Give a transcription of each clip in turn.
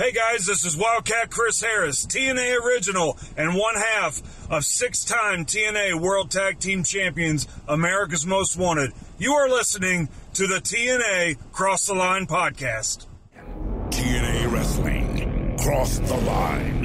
Hey guys, this is Wildcat Chris Harris, TNA original and one half of six time TNA World Tag Team Champions, America's Most Wanted. You are listening to the TNA Cross the Line podcast. TNA Wrestling, Cross the Line.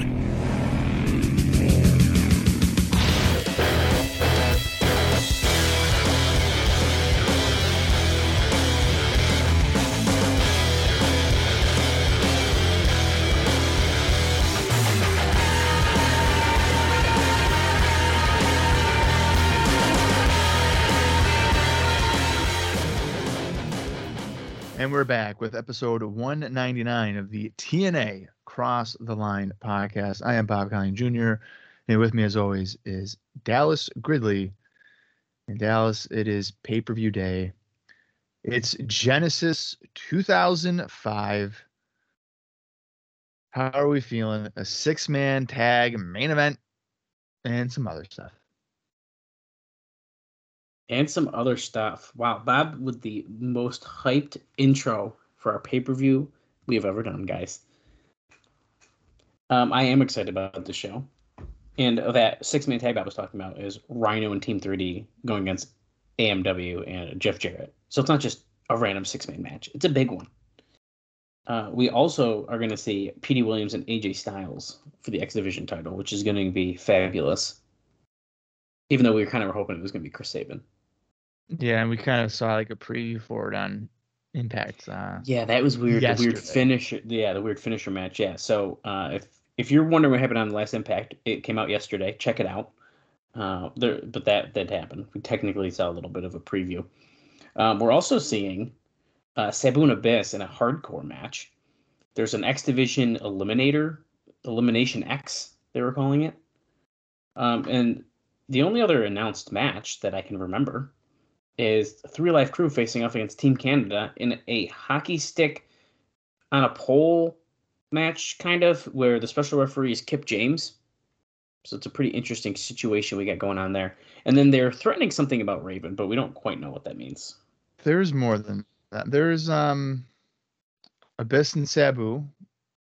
And we're back with episode 199 of the TNA Cross the Line podcast. I am Bob Colling Jr. And with me, as always, is Dallas Gridley. In Dallas, it is pay per view day. It's Genesis 2005. How are we feeling? A six man tag main event and some other stuff and some other stuff. Wow, Bob with the most hyped intro for our pay per view we have ever done, guys. Um, I am excited about the show. And that six man tag I was talking about is Rhino and Team 3D going against AMW and Jeff Jarrett. So it's not just a random six man match, it's a big one. Uh, we also are going to see Petey Williams and AJ Styles for the X Division title, which is going to be fabulous. Even though we were kind of hoping it was going to be Chris Sabin. Yeah, and we kind of saw like a preview for it on Impact. Uh, yeah, that was weird. The weird finisher. Yeah, the weird finisher match. Yeah. So uh, if if you're wondering what happened on the last Impact, it came out yesterday. Check it out. Uh, there, but that that happened. We technically saw a little bit of a preview. Um, we're also seeing uh, Sabu and Abyss in a hardcore match. There's an X Division Eliminator, Elimination X, they were calling it. Um, and the only other announced match that I can remember is 3Live Kru facing off against Team Canada in a hockey stick on a pole match, kind of, where the special referee is Kip James. So it's a pretty interesting situation we got going on there. And then they're threatening something about Raven, but we don't quite know what that means. There's more than that. There's um Abyss and Sabu.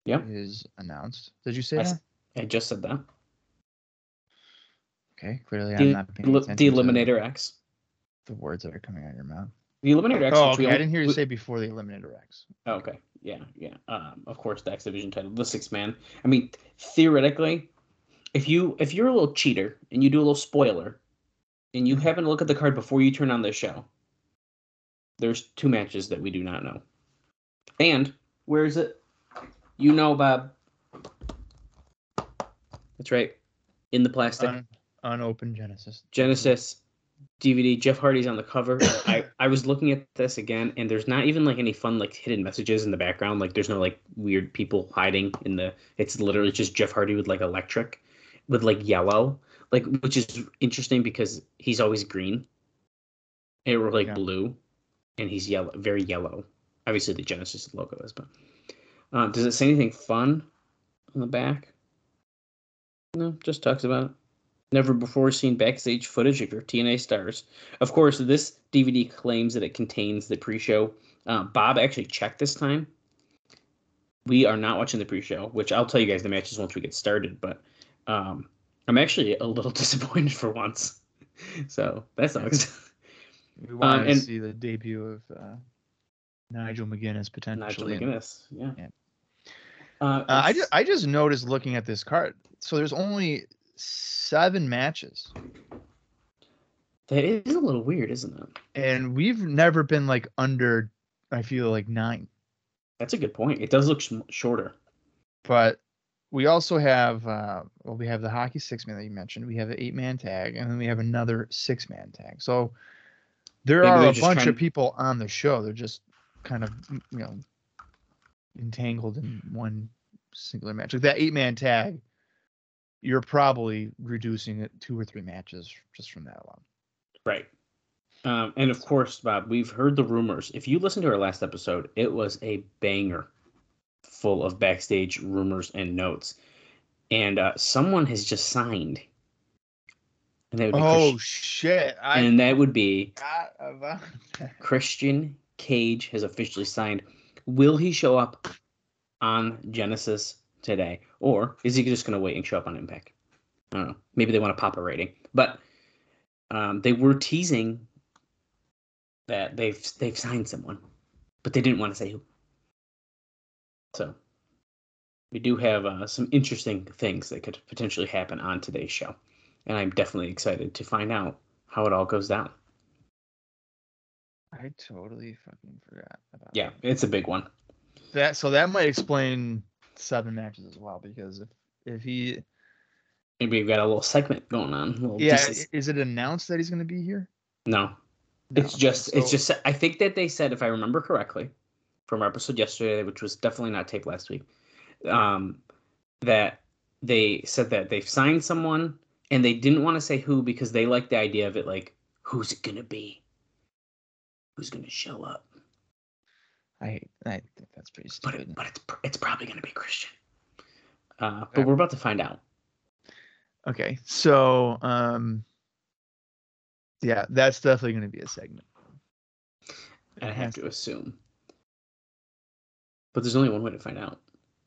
Yeah. Is announced. Did you say I, that? I just said that. Okay, clearly I'm not paying attention. The Eliminator X the words that are coming out of your mouth. The Eliminator X. Oh, okay. I didn't hear you say before the Eliminator X. Oh, okay. Yeah, yeah. Um, of course, the X Division title, the six man. I mean, theoretically, if you if you're a little cheater and you do a little spoiler, and you happen to look at the card before you turn on the show, there's two matches that we do not know. And where is it? You know, Bob. That's right. In the plastic. Un- unopened Genesis. Genesis DVD. Jeff Hardy's on the cover. I I was looking at this again, and there's not even like any fun like hidden messages in the background. Like there's no like weird people hiding in the. It's literally just Jeff Hardy with like electric, with like yellow, like which is interesting because he's always green. Or like yeah. blue, and he's yellow, very yellow. Obviously, the Genesis logo is, but uh, does it say anything fun on the back? No, just talks about it never before seen backstage footage of your TNA stars. Of course, this DVD claims that it contains the pre-show. Uh, Bob actually checked this time. We are not watching the pre-show, which I'll tell you guys the matches once we get started. But um, I'm actually a little disappointed for once. so that sucks. We want um, to see the debut of uh, Nigel McGuinness potentially. Nigel McGuinness, yeah. yeah. Uh, uh, I just I just noticed looking at this card. So there's only seven matches. That is a little weird, isn't it? And we've never been like under, I feel like nine. That's a good point. It does look sh- shorter. But we also have, uh, well, we have the hockey six man that you mentioned. We have the eight man tag, and then we have another six man tag. So there Maybe are a bunch of people on the show. They're just kind of, you know, entangled in one singular match. Like that eight man tag you're probably reducing it two or three matches just from that alone. Right. Um, and of course, Bob, we've heard the rumors. If you listen to our last episode, it was a banger full of backstage rumors and notes. And uh, someone has just signed. And that would be oh, shit. I and that would be Christian Cage has officially signed. Will he show up on Genesis today, or is he just going to wait and show up on Impact? I don't know. Maybe they want to pop a rating, but um, they were teasing that they've they've signed someone, but they didn't want to say who. So we do have uh, some interesting things that could potentially happen on today's show, and I'm definitely excited to find out how it all goes down. I totally fucking forgot about Yeah, it's a big one. that. So that might explain seven matches as well, because if if he Maybe we've got a little segment going on. yeah, is it announced that he's going to be here? no, No, it's just it's just I think that they said if I remember correctly from our episode yesterday, which was definitely not taped last week, um, that they said that they've signed someone and they didn't want to say who because they like the idea of it like who's it gonna be, who's gonna show up, I I think that's pretty but stupid. it, but it's it's probably gonna be Christian. Uh, but we're about to find out. Okay, so um, yeah, that's definitely going to be a segment. I have to assume. But there's only one way to find out.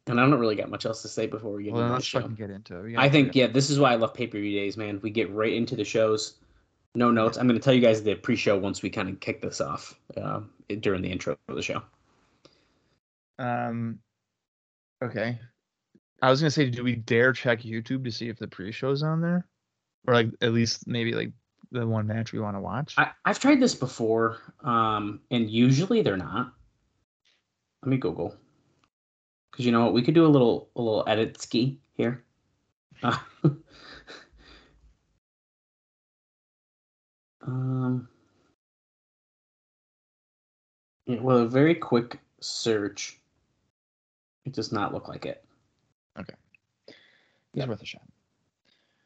And I don't really got much else to say before we get Well, into the show. get into it. I think, yeah, this is why I love pay per view days, man. We get right into the shows. No notes. I'm going to tell you guys the pre show once we kind of kick this off uh, during the intro of the show. Um, okay. I was gonna say, do we dare check YouTube to see if the pre-show's on there, or like at least maybe like the one match we want to watch? I, I've tried this before, um, and usually they're not. Let me Google. Because you know what? We could do a little a little edit ski here. Um, yeah, well, a very quick search. It does not look like it. Okay. It's Yep. worth a shot.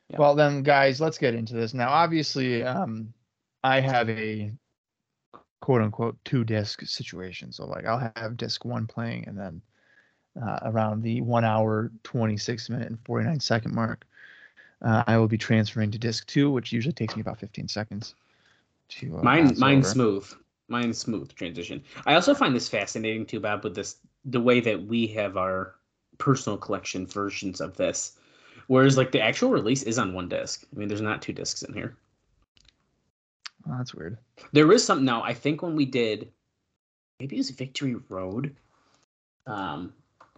Yeah. Well then, guys, let's get into this now. Obviously, um, I have a quote unquote two disc situation. So like, I'll have disc one playing, and then uh, around the one hour, twenty six minute, and forty nine second mark, uh, I will be transferring to disc two, which usually takes me about fifteen seconds. To uh, Mine, mine's over. smooth. Mine's smooth transition. I also find this fascinating too, Bob, with this the way that we have our personal collection versions of this, whereas like the actual release is on one disc. I mean, there's not two discs in here. Oh, that's weird. There is something now. I think when we did, maybe it was Victory Road. Um,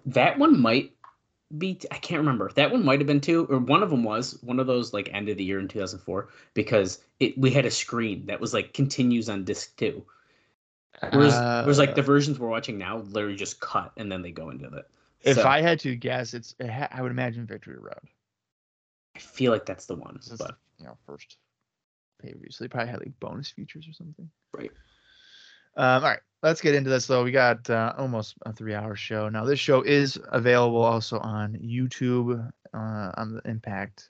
that one might be. I can't remember. That one might have been two, or one of them was one of those like end of the year in 2004 because it we had a screen that was like continues on disc two. Whereas, whereas like the Uh, versions we're watching now literally just cut and then they go into it. if So, I had to guess, it's it ha- I would imagine Victory Road. I feel like that's the one. This is But you know first pay per view, so they probably had like bonus features or something. Right. Um, all right, let's get into this though. We got uh, almost a three-hour show now. This show is available also on YouTube uh, on the Impact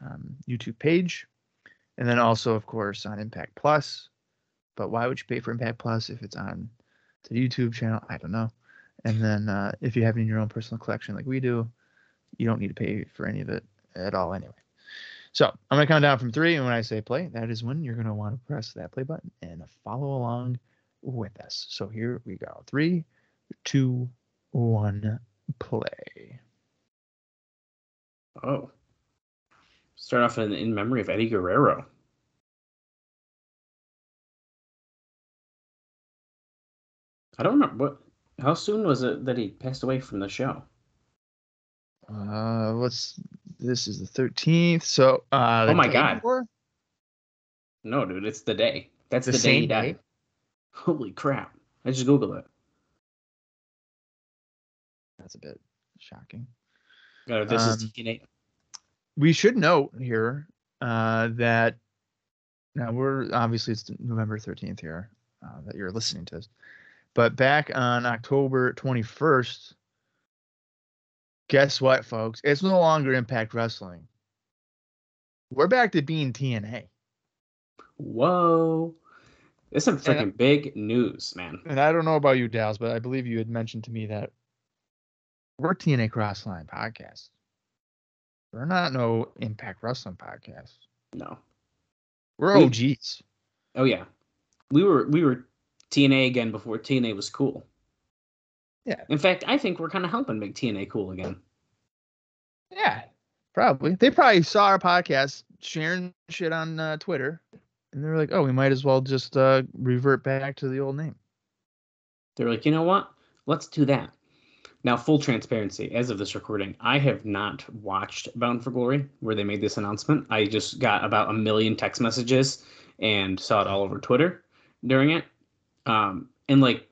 um, YouTube page, and then also, of course, on Impact Plus. But why would you pay for Impact Plus if it's on the YouTube channel? I don't know. And then uh, if you have it in your own personal collection like we do, you don't need to pay for any of it at all anyway. So I'm gonna count down from three, and when I say play, that is when you're gonna want to press that play button and follow along with us. So here we go. Three, two, one, play. oh, start off in, in memory of Eddie Guerrero. I don't remember what. How soon was it that he passed away from the show? Uh, what's this is the 13th. So uh, Oh my God. before? No, dude, it's the day. That's The the, day he same died. day? Holy crap! I just googled it. That's a bit shocking. Uh, this is Um, TNA. we should note here uh, that now we're obviously it's November 13th here uh, that you're listening to this, but back on October 21st, guess what, folks? It's no longer Impact Wrestling. We're back to being TNA. Whoa, this is some And freaking big news, man. And I don't know about you, Dallas, but I believe you had mentioned to me that we're TNA Crossline podcast. We're not no Impact Wrestling podcast. No. We're We- OGs. Oh yeah, we were we were TNA again before TNA was cool. Yeah. In fact, I think we're kind of helping make TNA cool again. Yeah, probably. They probably saw our podcast sharing shit on uh, Twitter, and they're like, "Oh, we might as well just uh, revert back to the old name." They're like, you know what? Let's do that. Now, full transparency, as of this recording, I have not watched Bound for Glory where they made this announcement. I just got about a million text messages and saw it all over Twitter during it. Um, and like,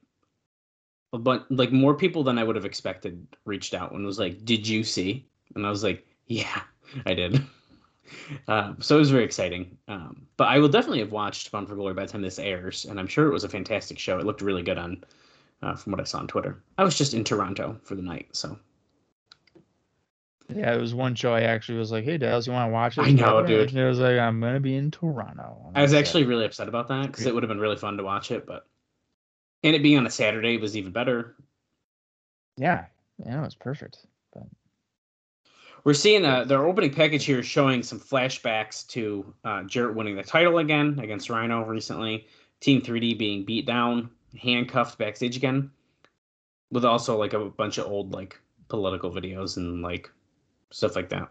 but like more people than I would have expected reached out and was like, "Did you see?" And I was like, "Yeah, I did." Um, so it was very exciting. Um, but I will definitely have watched Bound for Glory by the time this airs, and I'm sure it was a fantastic show. It looked really good on, uh, from what I saw on Twitter. I was just in Toronto for the night, so Yeah, it was one show I actually was like, "Hey, Dallas, you want to watch it?" I know, dude. And it was like, "I'm gonna be in Toronto." I was actually really upset about that because it would have been really fun to watch it, but and it being on a Saturday was even better. yeah, yeah, it was perfect. But We're seeing uh, their opening package here showing some flashbacks to uh, Jarrett winning the title again against Rhino recently, Team 3D being beat down, handcuffed backstage again, with also like a bunch of old like political videos and like stuff like that.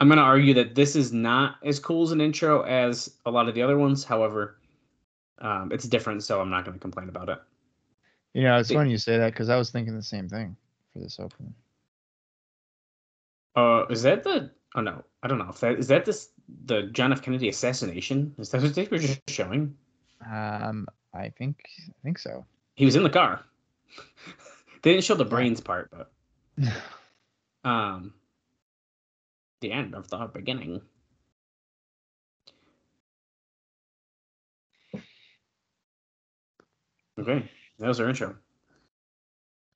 I'm gonna argue that this is not as cool as an intro as a lot of the other ones. However, um, it's different, so I'm not gonna complain about it. you know, it's funny you say that because I was thinking the same thing for this opening. Uh, is that the? Oh no, I don't know if that is that this the John F. Kennedy assassination. Is that what they were just showing? Um, I think I think so. He was in the car. they didn't show the brains part, but um, the end of the beginning. Okay, that was our intro.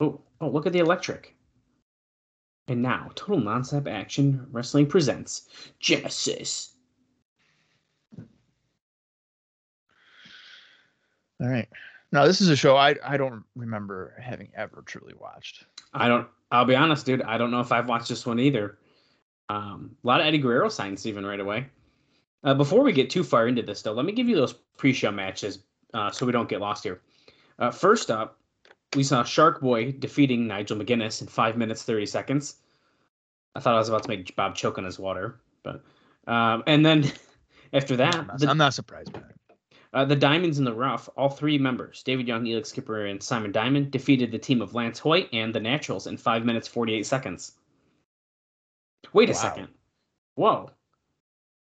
Oh, oh, look at the electric. And now, Total Nonstop Action Wrestling presents Genesis. All right. Now this is a show I I don't remember having ever truly watched. I don't. I'll be honest, dude. I don't know if I've watched this one either. Um, a lot of Eddie Guerrero signs even right away. Uh, before we get too far into this, though, let me give you those pre-show matches uh, so we don't get lost here. Uh, first up, we saw Shark Boy defeating Nigel McGuinness in five minutes thirty seconds. I thought I was about to make Bob choke on his water, but um, and then after that, I'm not, the, I'm not surprised by that. uh, the Diamonds in the Rough, all three members, David Young, Elix Skipper, and Simon Diamond, defeated the team of Lance Hoyt and the Naturals in 5 minutes 48 seconds. Wait a Wow. second. Whoa.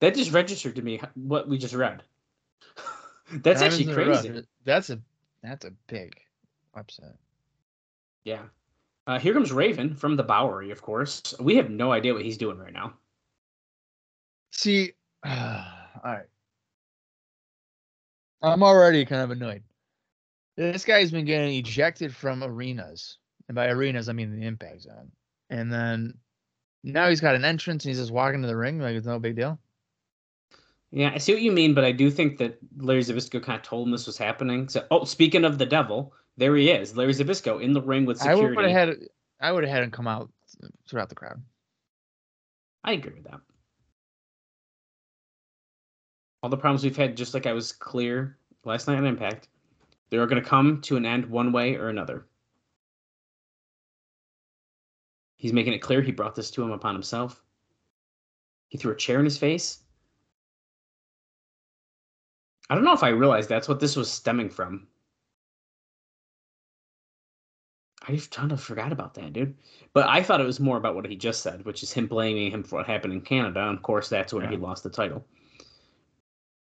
That just registered to me what we just read. That's Diamonds actually in the Rough, crazy. That's a that's a big upset. Yeah. Uh, here comes Raven from the Bowery, of course. We have no idea what he's doing right now. See, all right. I'm already kind of annoyed. This guy's been getting ejected from arenas, and by arenas I mean the Impact Zone. And then now he's got an entrance, and he's just walking to the ring like it's no big deal. Yeah, I see what you mean, but I do think that Larry Zbyszko kind of told him this was happening. So, oh, speaking of the devil, there he is, Larry Zbyszko in the ring with I security. would have had I would have had him come out throughout the crowd. I agree with that. All the problems we've had, just like I was clear last night on Impact, they are going to come to an end one way or another. He's making it clear he brought this to him upon himself. He threw a chair in his face. I don't know if I realized that's what this was stemming from. I kind of forgot about that, dude. But I thought it was more about what he just said, which is him blaming him for what happened in Canada. And of course, that's where he lost the title.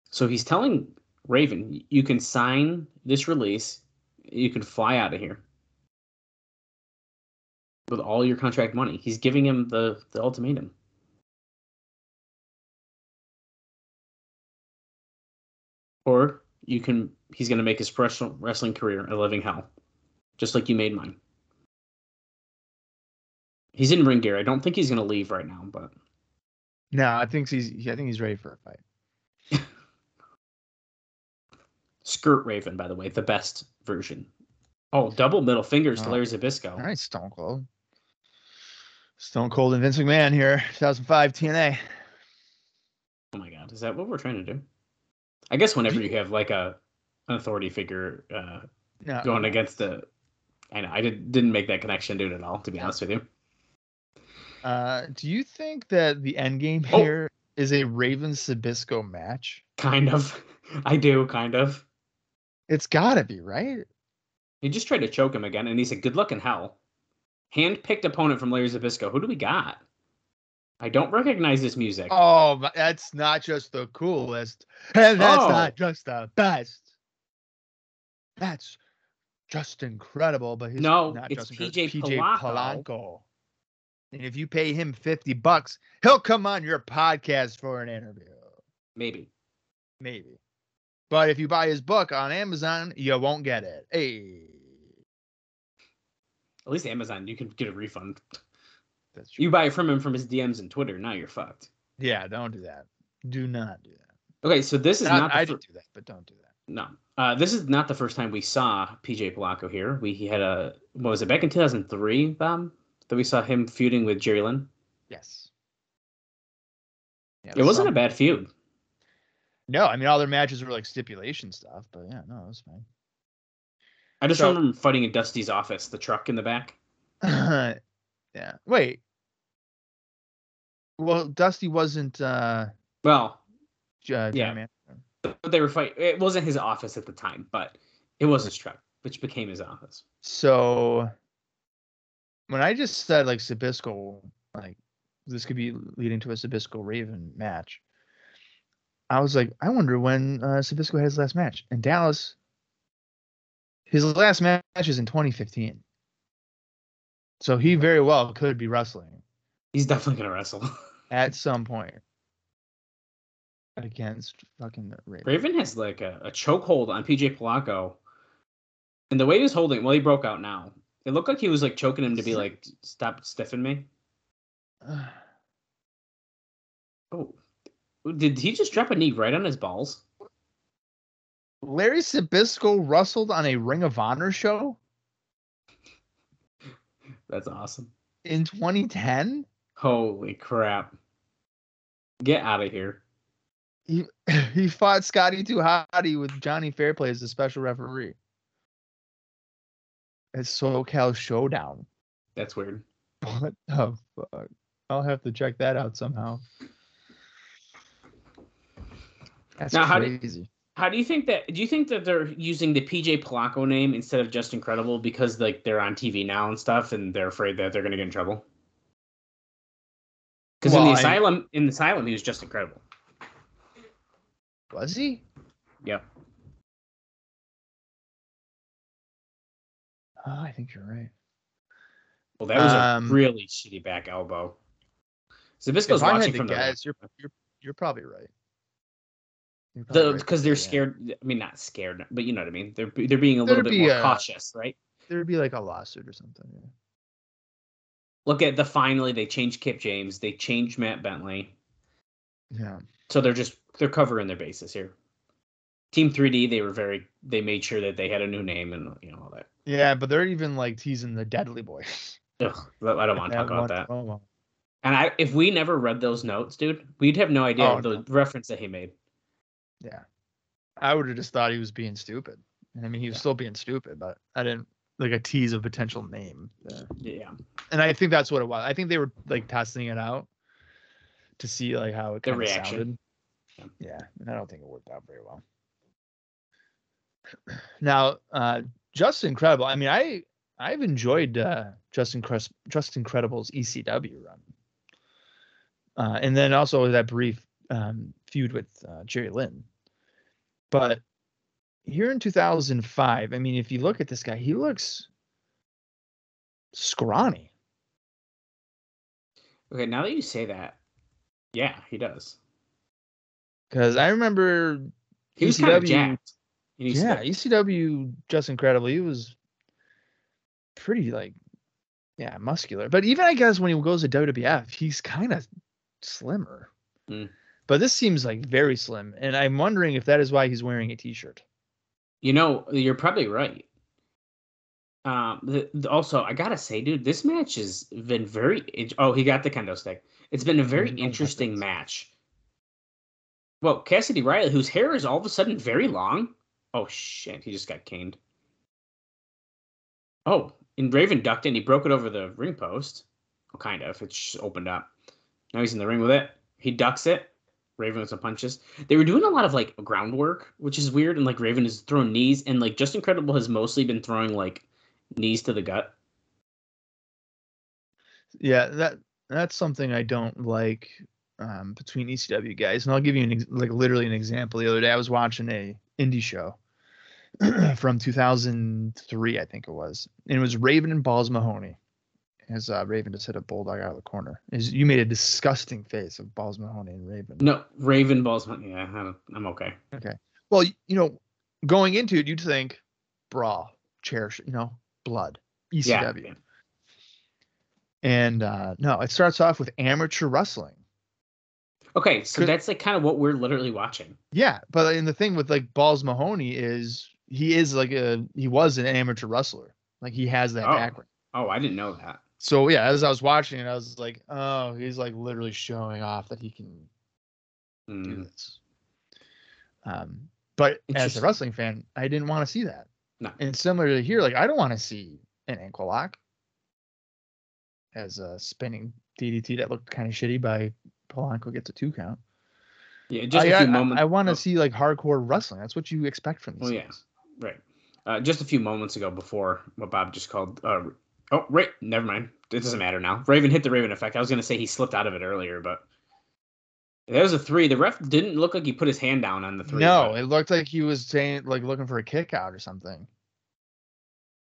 So he's telling Raven, you can sign this release, you can fly out of here with all your contract money. He's giving him the, the ultimatum. Or you can, he's going to make his professional wrestling career a living hell, just like you made mine. He's in ring gear. I don't think he's going to leave right now, but No, I think he's I think he's ready for a fight. Skirt Raven, by the way, the best version. Oh, double middle fingers to Oh. Larry Zbyszko. All right, Stone Cold. Stone Cold and Vince McMahon here, 2005 TNA. Oh my god, is that what we're trying to do? I guess whenever you have like a an authority figure uh, No, going against the. I know I did, didn't make that connection, dude, at all. To be honest with you, Uh, do you think that the end game Oh. here is a Raven Zbyszko match? kind of. I do kind of. It's gotta be, right? He just tried to choke him again, and he said, "Good luck in hell." Hand-picked opponent from Larry Zbyszko. Who do we got? I don't recognize this music. Oh, that's not just the coolest, and that's Oh. not just the best. That's just incredible. But he's No, not it's just PJ PJ Polaco. Polaco. And if you pay him fifty bucks, he'll come on your podcast for an interview. Maybe. Maybe. But if you buy his book on Amazon, you won't get it. Hey, At least Amazon, you can get a refund. that's true. You buy it from him from his DMs and Twitter. Now you're fucked. yeah, don't do that. Do not do that. Okay, so this is Not- not. the I fir- did do that, but don't do that. No, uh, this is not the first time we saw PJ Polaco here. We he had a what was it back in 2003, Bob, that we saw him feuding with Jerry Lynn. Yes. Yeah, It wasn't a bad feud. No, I mean all their matches were like stipulation stuff, but yeah, no, it was fine. I just So- remember him fighting in Dusty's office, the truck in the back. yeah. Wait. Well, Dusty wasn't uh, Well, uh Yeah. man. but they were fighting. It wasn't his office at the time, but it was his truck, which became his office. So when I just said like Zbyszko, like this could be leading to a Zbyszko Raven match, I was like, I wonder when uh, Zbyszko had his last match. And Dallas, his last match is in 2015. So he very well could be wrestling He's definitely gonna wrestle. at some point against fucking Raven. Raven has like a, a chokehold on PJ Polaco, and the way he was holding, well, he broke out now. It looked like he was like choking him to be like, "Stop stiffing me." Oh, did he just drop a knee right on his balls? Larry Zbyszko wrestled on a Ring of Honor show That's awesome. in 2010. Holy crap! Get out of here. He he fought Scotty Too Hottie with Johnny Fairplay as the special referee. It's SoCal Showdown. That's weird. What the fuck? I'll have to check that out somehow. That's Now, how crazy. How do you think that? Do you think that they're using the PJ Polaco name instead of Justin Credible because like they're on TV now and stuff, and they're afraid that they're gonna get in trouble? Because in Well, the I- asylum, in the asylum, he was Justin Credible. Was he? Yep. Oh, I think you're right. Well, that was Um, a really shitty back elbow. Zbyszko's I watching to from the guess, you're you're you're probably right. You're the right because they're scared. I mean, not scared, but you know what I mean. They're they're being a There'd little bit more a- cautious, right? There'd be like a lawsuit or something. Yeah. Look at the finally they changed Kip James, they changed Matt Bentley, Yeah. so they're just they're covering their bases here. Team 3D, they were very they made sure that they had a new name and you know all that. Yeah, but they're even like teasing the Dudley Boys. Ugh, I don't want to talk about that. Oh, and I, if we never read those notes, dude, we'd have no idea Oh, the no. reference that he made. Yeah. I would have just thought he was being stupid. I mean, he was Yeah. still being stupid, but I didn't like a tease of potential name. there. Yeah, And I think that's what it was. I think they were like testing it out to see like how it The kind reaction. sounded. Yeah, and I don't think it worked out very well. Now, uh Justin Credible. I mean, I I've enjoyed uh Justin Cres- Justin Credible's ECW run. Uh and then also that brief um feud with uh, Jerry Lynn. But here in 2005, I mean, if you look at this guy, he looks scrawny. Okay, now that you say that, yeah, he does. Because I remember He was kind of jacked. Yeah, ECW. ECW Justin Credible. He was pretty like yeah, muscular. But even I guess when he goes to WWF, he's kind of slimmer. Mm. But this seems like very slim, and I'm wondering if that is why he's wearing a t-shirt. You know, you're probably right. Um, the, the- also, I gotta say, dude, this match has been very. int- Oh, he got the kendo stick. It's been a very no interesting match. Well, Cassidy Riley, whose hair is all of a sudden very long. Oh shit, he just got caned. Oh, and Raven ducked and he broke it over the ring post. Well, kind of. It just opened up. Now he's in the ring with it. He ducks it. Raven with some punches. They were doing a lot of like groundwork, which is weird. And like Raven is throwing knees, and like Justin Credible has mostly been throwing like knees to the gut. Yeah, that that's something I don't like um, between ECW guys, and I'll give you an ex- like literally an example. The other day, I was watching a indie show from 2003, I think it was, and it was Raven and Balls Mahoney. As uh, Raven just hit a bulldog out of the corner. Is you made a disgusting face of Balls Mahoney and Raven. No, Raven balls. Yeah, I'm, I'm okay. Well, you know, going into it, you'd think brawl, chair, you know, blood, ECW, Yeah. and uh, no, it starts off with amateur wrestling. Okay, so that's like kind of what we're literally watching. Yeah, but and the thing with like Balls Mahoney is he is like a he was an amateur wrestler. Like he has that Oh. background. Oh, I didn't know that. So yeah, as I was watching it, I was like, oh, he's like literally showing off that he can do Mm, this. Um, but as a wrestling fan, I didn't want to see that. No. And similar to here, like I don't want to see an ankle lock as a spinning DDT that looked kind of shitty by Polaco gets a two count. yeah, just I, a few I- moments. I want to oh, see like hardcore wrestling. That's what you expect from these Oh, yeah. Right. Uh, just a few moments ago, before what Bob just called. Uh, oh, right. Never mind. It doesn't matter now. Raven hit the Raven effect. I was gonna say he slipped out of it earlier, but there was a three. The ref didn't look like he put his hand down on the three. No, but- it looked like he was saying like looking for a kick out or something.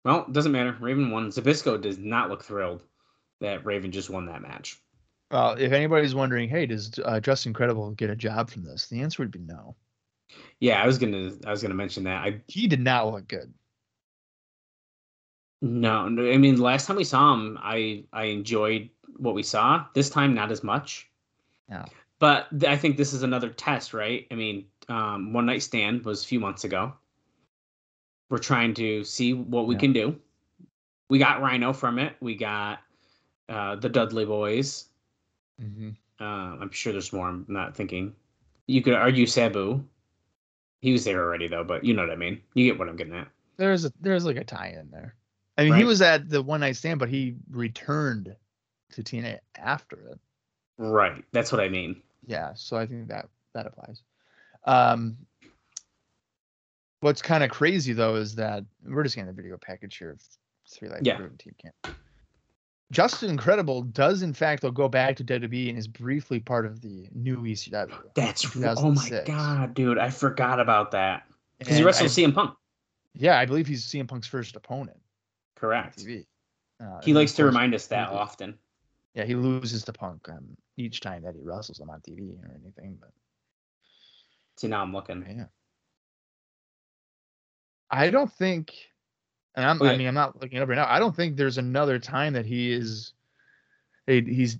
well, it doesn't matter. Raven won. Zbyszko does not look thrilled that Raven just won that match. Well, if anybody's wondering, hey, does uh, Justin Credible get a job from this? The answer would be no. Yeah, I was gonna. I was gonna mention that. I He did not look good. No. no, I mean, last time we saw him, I I enjoyed what we saw. This time, not as much. No. But th- I think this is another test, right? I mean, um, One Night Stand was a few months ago. We're trying to see what we Yeah. can do. We got Rhino from it. We got uh, the Dudley Boys. Mm-hmm. Uh, I'm sure there's more. I'm not thinking. You could argue Sabu. He was there already though, but you know what I mean. You get what I'm getting at. There's a there's like a tie in there. I mean, he was at the one night stand, but he returned to TNA after it. Right. That's what I mean. Yeah, so I think that that applies. Um, what's kind of crazy though is that we're just getting a video package here of Three Life Yeah. Team Camp. Justin Credible does in fact though go back to WWE and is briefly part of the new ECW. That's oh my god, dude! I forgot about that because he wrestled I- CM Punk. Yeah, I believe he's CM Punk's first opponent. Correct. TV. Uh, He likes to remind us that he- often. Yeah, he loses to Punk um, each time that he wrestles him on TV or anything. But See, now I'm looking. yeah, I don't think, and I'm, I mean, I'm not looking it up right now. I don't think there's another time that he is, he's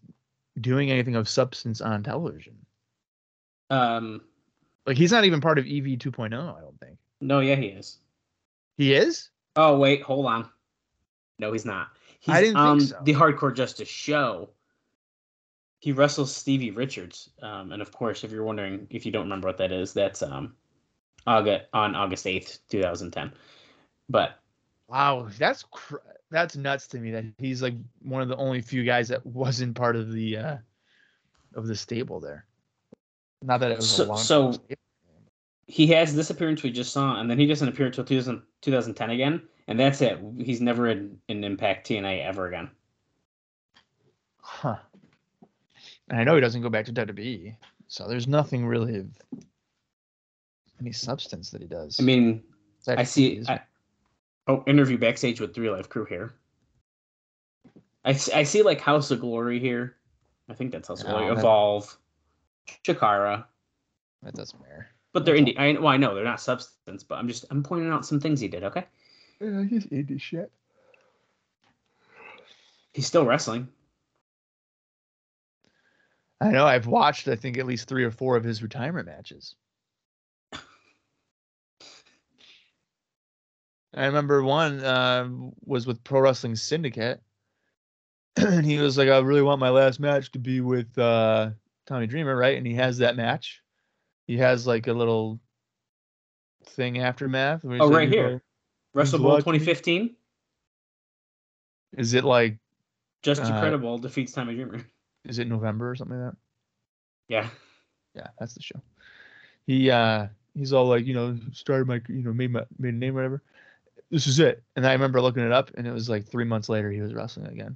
doing anything of substance on television. Um, Like he's not even part of EV 2.0. I don't think no, yeah, he is. he is. Oh wait, hold on. No, he's not. He's I didn't think on so. the Hardcore Justice show. He wrestles Stevie Richards, um, and of course, if you're wondering if you don't remember what that is, that's um, August on August eighth, two thousand ten. But Wow, that's cr- that's nuts to me that he's like one of the only few guys that wasn't part of the uh of the stable there. Not that it was So- a long so- he has this appearance we just saw, and then he doesn't appear until 2000, 2010 again, and that's it. He's never in, in Impact TNA ever again. Huh. And I know he doesn't go back to WWE, so there's nothing really of any substance that he does. I mean, I see. I, oh, interview backstage with 3Live Kru here. I, I see like House of Glory here. I think that's House of Glory. that- Evolve, Chikara, that doesn't matter. but they're indie. I well, I know they're not substance, but I'm just I'm pointing out some things he did. Okay, Yeah, he's indie shit. he's still wrestling. I know. I've watched, I think, at least three or four of his retirement matches. I remember one uh, was with Pro Wrestling Syndicate, and he was like, "I really want my last match to be with uh, Tommy Dreamer, right?" And he has that match. He has like a little thing aftermath. Oh, right "You here. Wrestle Bowl lot to me. 2015. Is it like Just Uh, incredible defeats Tommy Dreamer. is it November or something like that? Yeah. Yeah, that's the show. He uh he's all like, you know, started my you know, made my made a name or whatever. This is it. And I remember looking it up and it was like three months later he was wrestling again.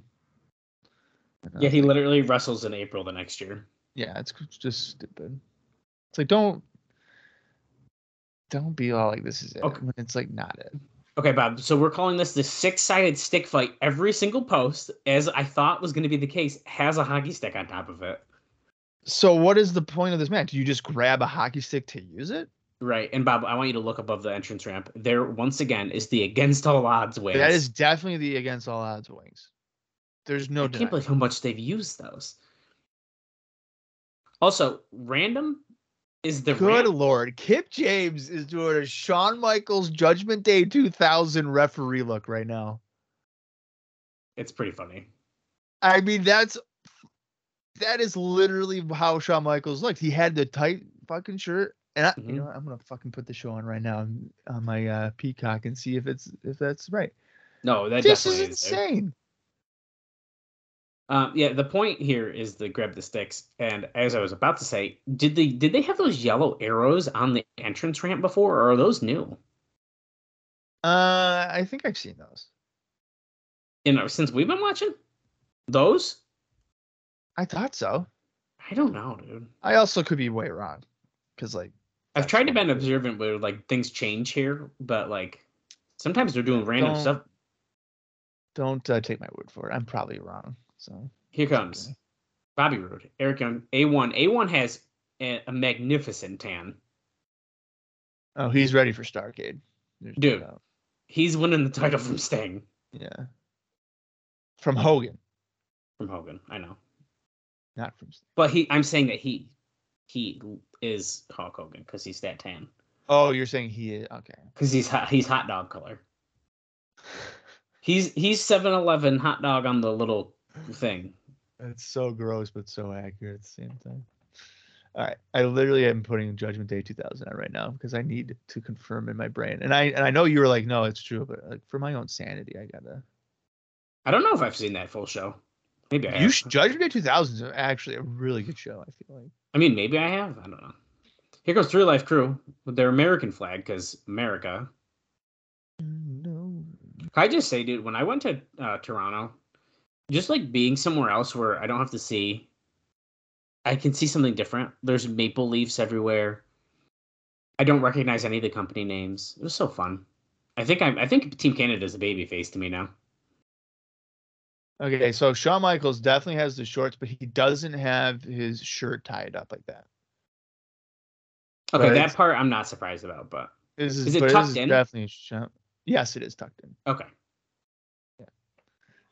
Yeah, he like, literally wrestles in April the next year. yeah, it's just stupid. It's like don't don't be all like this is it. Okay. when It's like not it. Okay, Bob. So we're calling this the six-sided stick fight. Every single post, as I thought was going to be the case, has a hockey stick on top of it. So what is the point of this match? Do you just grab a hockey stick to use it? Right. And Bob, I want you to look above the entrance ramp. There, once again, is the against all odds wings. That is definitely the against all odds wings. There's no I can't denying. believe how much they've used those. Also, random is the Good ramp- lord, Kip James is doing a Shawn Michaels Judgment Day 2000 referee look right now. It's pretty funny. I mean, that's that is literally how Shawn Michaels looked. He had the tight fucking shirt, and I, you Mhm. know, what? I'm gonna fucking put the show on right now on, my uh, Peacock and see if it's if that's right. No, that this is. insane. Um, yeah, the point here is the grab the sticks. And as I was about to say, did they did they have those yellow arrows on the entrance ramp before, or are those new? Uh, I think I've seen those. You know, since we've been watching those, I thought so. I don't know, dude. I also could be way wrong, because like I've tried to be observant where like things change here, but like sometimes they're doing random Don't- stuff. don't uh, take my word for it. I'm probably wrong. So Here comes Okay. Bobby Roode, Eric Young, A1. A1 has a, a magnificent tan. oh, he's ready for Starcade. There's Dude. doubt. He's winning the title from Sting, Yeah. From Hogan, from Hogan. I know, not from. Sting. but he. I'm saying that he he is Hulk Hogan because he's that tan. Oh, you're saying he is okay. Because he's hot, he's hot dog color. He's he's 7-Eleven hot dog on the little thing. It's so gross, but so accurate at the same time. All right, I literally am putting Judgment Day 2000 on right now because I need to confirm in my brain, and I and I know you were like, no, it's true, but like for my own sanity, I gotta. I don't know if I've seen that full show. Maybe I You have. should, Judgment Day 2000 is actually a really good show. I feel like. I mean, maybe I have. I don't know. Here goes 3Live Kru with their American flag because America. No. Can I just say, dude, when I went to uh, Toronto, just like being somewhere else where I don't have to see, I can see something different. There's maple leaves everywhere. I don't recognize any of the company names. It was so fun. I think I'm. I think Team Canada is a baby face to me now. Okay, so Shawn Michaels definitely has the shorts, but he doesn't have his shirt tied up like that. Okay, But that part I'm not surprised about, but This is, Is it tucked in? Definitely. Yes, it is tucked in. okay.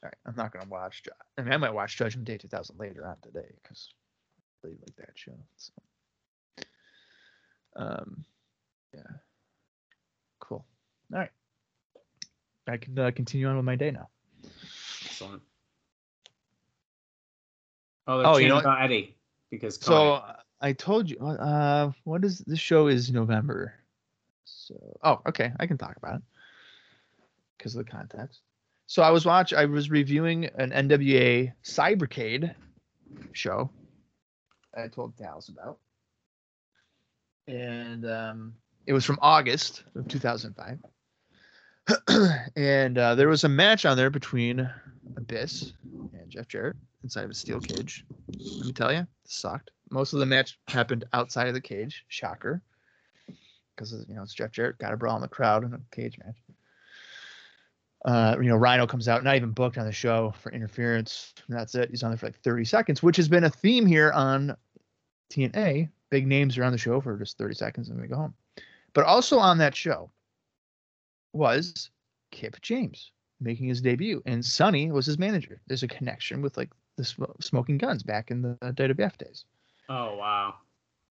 Right, I'm not gonna watch. I mean, I might watch Judgment Day 2000 later on today because I really like that show. So. Um, yeah, cool. All right, I can uh, continue on with my day now. Excellent. Oh, they're Oh, you know what? about Eddie because So uh, I told you. Uh, what is the show? Is November. So oh, okay, I can talk about it because of the context. So I was watch. I was reviewing an NWA Cyberspace show. I told Dallas about, and um, it was from August of 2005. and uh, there was a match on there between Abyss and Jeff Jarrett inside of a steel cage. Let me tell you, sucked. Most of the match happened outside of the cage. Shocker. Because you know it's Jeff Jarrett, got a brawl in the crowd in a cage match. Uh, you know, Rhino comes out, not even booked on the show for interference. And that's it. He's on there for like 30 seconds, which has been a theme here on TNA. Big names are on the show for just 30 seconds and we go home. But also on that show was Kip James making his debut, and Sunny was his manager. There's a connection with like the sm- Smoking Gunns back in the WWF days. oh wow.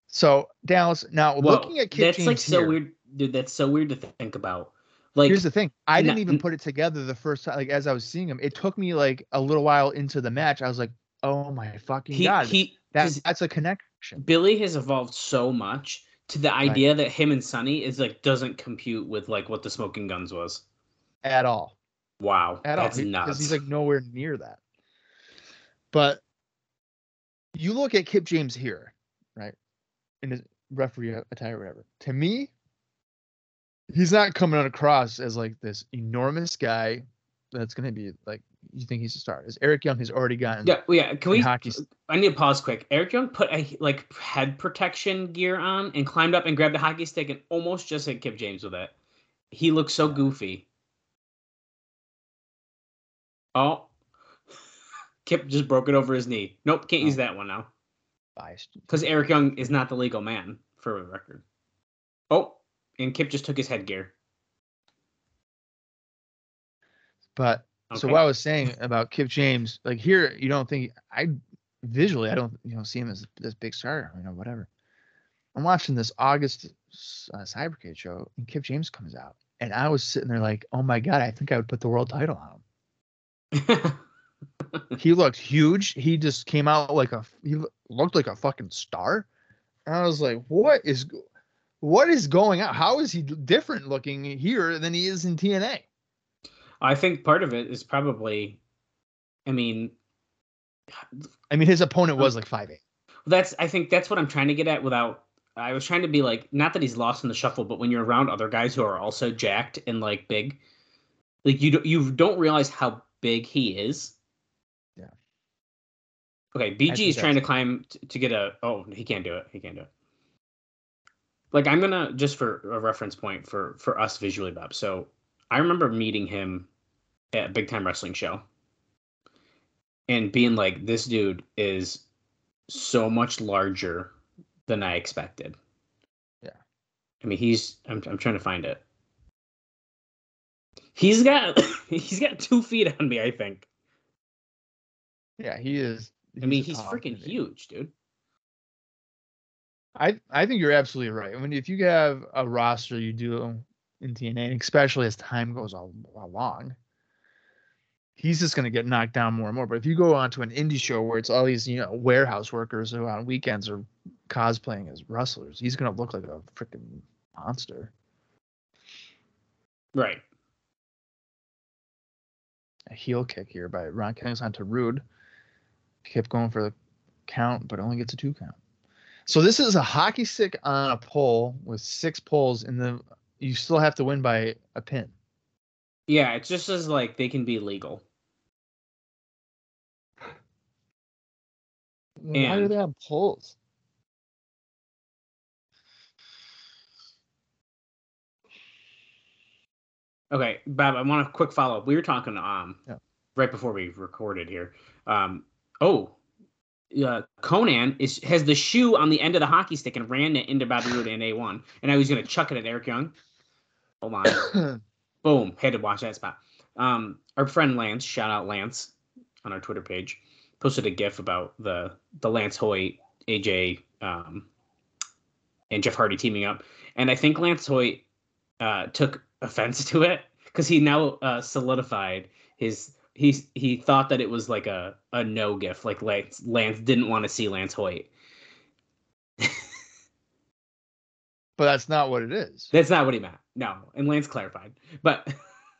So Dallas, now Whoa, looking at Kip that's James like so here, weird, dude. That's so weird to think about. Like, here's the thing: I didn't even put it together the first time. Like as I was seeing him, it took me like a little while into the match. I was like, "Oh my fucking he god, he that's that's a connection." Billy has evolved so much to the idea that him and Sunny is like doesn't compute with like what the Smoking Gunns was. at all. Wow, at that's all nuts. because he's like nowhere near that. But you look at Kip James here, right, in his referee attire, whatever. To me, he's not coming across as like this enormous guy that's going to be like you think he's a star. As Eric Young has already gotten yeah, well, yeah. Can we? hockey. I need to pause quick. Eric Young put a like head protection gear on and climbed up and grabbed a hockey stick and almost just hit Kip James with it. He looks so goofy. Oh, Kip just broke it over his knee. Nope, can't use Oh. that one now biased. because Eric Young is not the legal man for the record. Oh, and Kip just took his headgear. But so what I was saying about Kip James, like here, you don't think I visually, I don't you know see him as this big star, you know, whatever. I'm watching this August uh, Cyberspace show, and Kip James comes out, and I was sitting there like, oh my god, I think I would put the world title on him. He looked huge. He just came out like a he looked like a fucking star. And I was like, what is what is going on? How is he different looking here than he is in TNA? I think part of it is probably, I mean, I mean, his opponent was like five eight. that's I think that's what I'm trying to get at without I was trying to be like not that he's lost in the shuffle, but when you're around other guys who are also jacked and like big, like you don't you don't realize how big he is. Yeah. Okay, BG is trying to climb t- to get a oh he can't do it he can't do it. Like I'm gonna just for a reference point for for us visually, Bob. So I remember meeting him at a big time wrestling show and being like, this dude is so much larger than I expected. Yeah. I mean, he's I'm I'm trying to find it. He's got he's got two feet on me, I think. Yeah, he is. I mean, he's freaking huge, dude. I I think you're absolutely right. I mean, if you have a roster you do in TNA, and especially as time goes al- along, he's just going to get knocked down more and more. But if you go on to an indie show where it's all these you know warehouse workers who on weekends are cosplaying as wrestlers, he's going to look like a freaking monster. Right. A heel kick here by Ron Killings onto Roode. Kept going for the count, but only gets a two count. So this is a hockey stick on a pole with six poles, and the you still have to win by a pin. Yeah, it's just as like they can be legal. Why are And- they on poles? Okay, Bob, I want a quick follow up. We were talking um Yeah. right before we recorded here. Um oh uh, Konnan is has the shoe on the end of the hockey stick and ran it into Bobby Roode and A1. And I was gonna chuck it at Eric Young. Hold on. Boom. Had to watch that spot. Um our friend Lance, shout out Lance on our Twitter page, posted a GIF about the the Lance Hoyt, AJ, um, and Jeff Hardy teaming up. And I think Lance Hoyt uh, took offense to it because he now uh, solidified his he he thought that it was like a a no gif like Lance Lance didn't want to see Lance Hoyt. but that's not what it is. That's not what he meant. No, and Lance clarified, but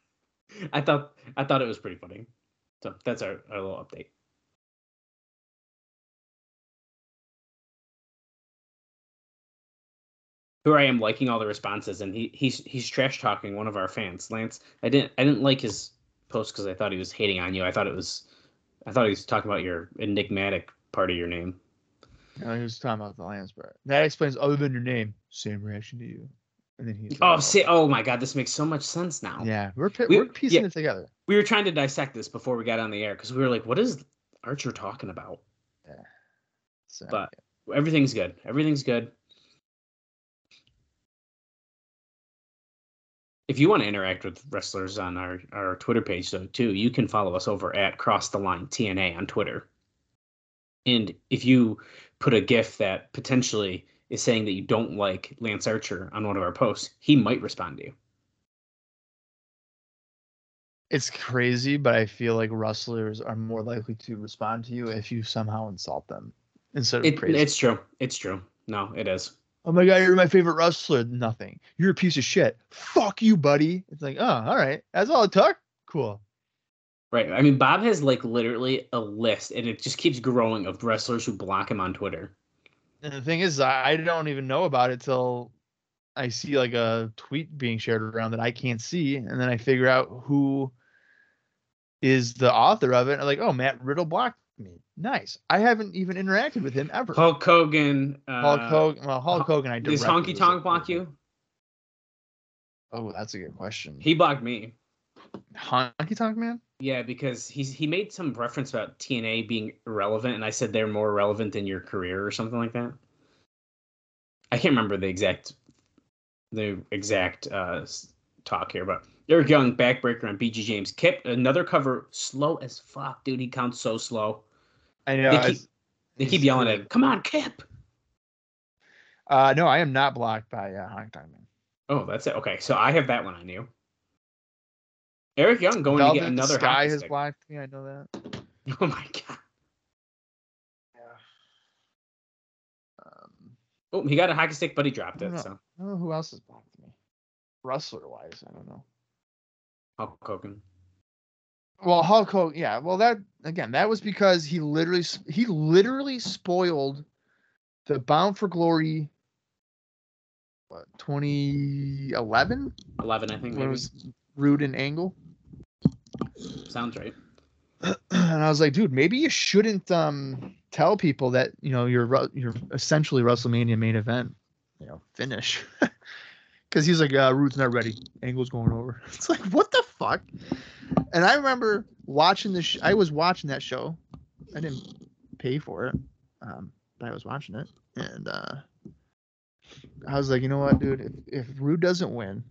I thought I thought it was pretty funny. So that's our, our little update. Here I am liking all the responses, and he he's he's trash talking one of our fans, Lance. I didn't I didn't like his post because I thought he was hating on you. I thought it was I thought he was talking about your enigmatic part of your name. No, he was talking about the Lance part. That explains other than your name, same reaction to you. And then he's Oh, like, see, oh my God, this makes so much sense now. yeah, we're pi- We- we're piecing yeah. it together. we were trying to dissect this before we got on the air because we were like, what is Archer talking about? So, But everything's good. Everything's good. If you want to interact with wrestlers on our, our Twitter page, though, too, you can follow us over at Cross the Line TNA on Twitter. And if you put a GIF that potentially is saying that you don't like Lance Archer on one of our posts, he might respond to you. it's crazy, but I feel like wrestlers are more likely to respond to you if you somehow insult them instead of It, praise. it's true. It's true. No, it is. Oh my god, you're my favorite wrestler. Nothing. You're a piece of shit. Fuck you, buddy. It's like, oh, all right. That's all it took. Cool. Right. I mean, Bob has like literally a list, and it just keeps growing of wrestlers who block him on Twitter. And the thing is, I don't even know about it till I see like a tweet being shared around that I can't see, and then I figure out who is the author of it. I'm like, oh, Matt Riddle blocked me. Nice. I haven't even interacted with him ever. Hulk Hogan. Uh, Hulk Hogan. Well, Hulk Hogan. I Does Honky Tonk block you? Oh, that's a good question. He blocked me. Honky Tonk Man. Yeah, because he's he made some reference about TNA being irrelevant, and I said they're more relevant than your career or something like that. I can't remember the exact the exact uh, talk here, but Eric Young backbreaker on BG James. Kip another cover slow as fuck, dude. He counts so slow. I know. They keep, they keep yelling at him. Come on, Kip. Uh, no, I am not blocked by uh, Tonk Man. Oh, that's it. Okay, so I have that one on you. Eric Young going Velvet to get another Sky has stick. blocked me. I know that. Oh my god. Um, Oh, he got a hockey stick, but he dropped it. know. So I don't know who else has blocked me. Wrestler wise, I don't know. Hulk Hogan. Well, Hulk Hogan, yeah. Well, that again, that was because he literally he literally spoiled the Bound for Glory. What 2011 Eleven, I think. when Maybe. it was Roode and Angle, Sounds right. and I was like, dude, maybe you shouldn't um tell people that you know your Ru- your essentially WrestleMania main event, you know, finish. Because he's like, uh, Roode's not ready. Angle's going over. It's like, what the fuck? And I remember watching this. Sh- I was watching that show. I didn't pay for it, um, but I was watching it, and uh, I was like, you know what, dude? If, if Roode doesn't win,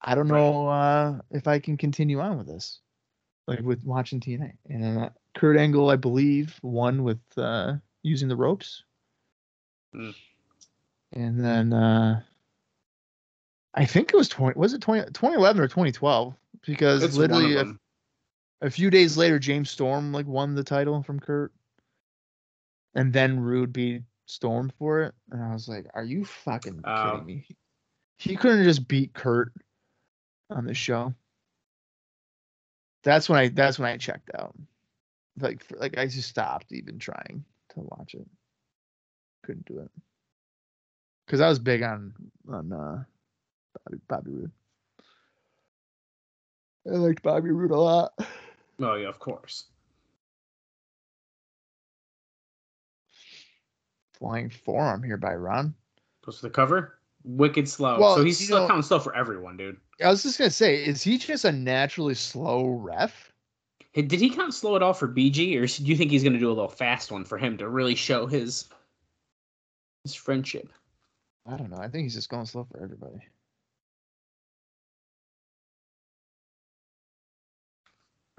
I don't know uh, if I can continue on with this, like with watching TNA. And uh, Kurt Angle, I believe, won with uh, using the ropes. Mm. And then uh, I think it was 20, was it 20, 2011 or 2012? Because It's literally a, a few days later, James Storm like won the title from Kurt. And then Roode beat Storm for it. And I was like, are you fucking Oh. kidding me? He couldn't just beat Kurt on the show. That's when I that's when I checked out. Like for, like I just stopped even trying to watch it. Couldn't do it. Cuz I was big on on uh Bobby, Bobby Roode. I liked Bobby Roode a lot. Oh yeah, of course. Flying forearm here by Ron. Goes to the cover. Wicked slow. Well, so he's still know- counting slow for everyone, dude. I was just gonna say, is he just a naturally slow ref? Did he count slow at all for BG, or do you think he's going to do a little fast one for him to really show his his friendship? I don't know. I think he's just going slow for everybody.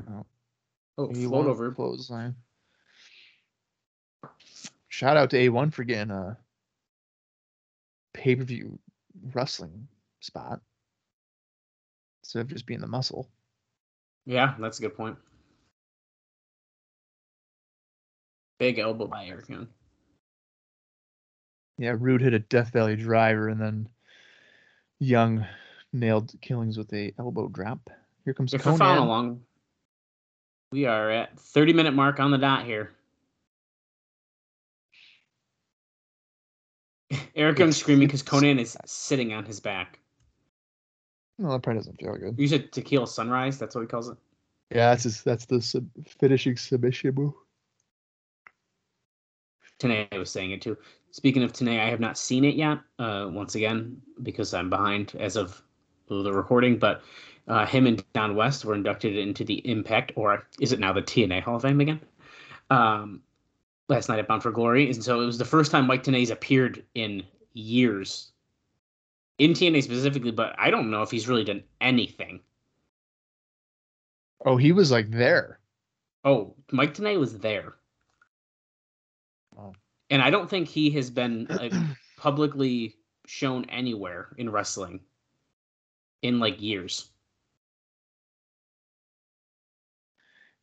Oh, Oh, A1 float over. clothesline. Shout out to A1 for getting a pay per view wrestling spot instead of just being the muscle. Yeah, that's a good point. Big elbow by Eric Young. Yeah, Roode hit a Death Valley driver and then Young nailed Killings with a elbow drop. Here comes If Konnan. along, we are at 30 minute mark on the dot here. Eric I'm screaming because Konnan is sitting on his back. No, that probably doesn't feel good. You said tequila sunrise. That's what he calls it. Yeah, that's his, that's the sub- finishing submission. Tenay was saying it too. Speaking of Tenay, I have not seen it yet. Uh, once again, because I'm behind as of the recording. But uh, him and Don West were inducted into the Impact, or is it now the TNA Hall of Fame again? Um, last night at Bound for Glory, and so it was the first time Mike Tenay's appeared in years in TNA specifically. But I don't know if he's really done anything. Oh, he was like there. Oh, Mike Tenay was there. Wow. And I don't think he has been like, publicly shown anywhere in wrestling in like years.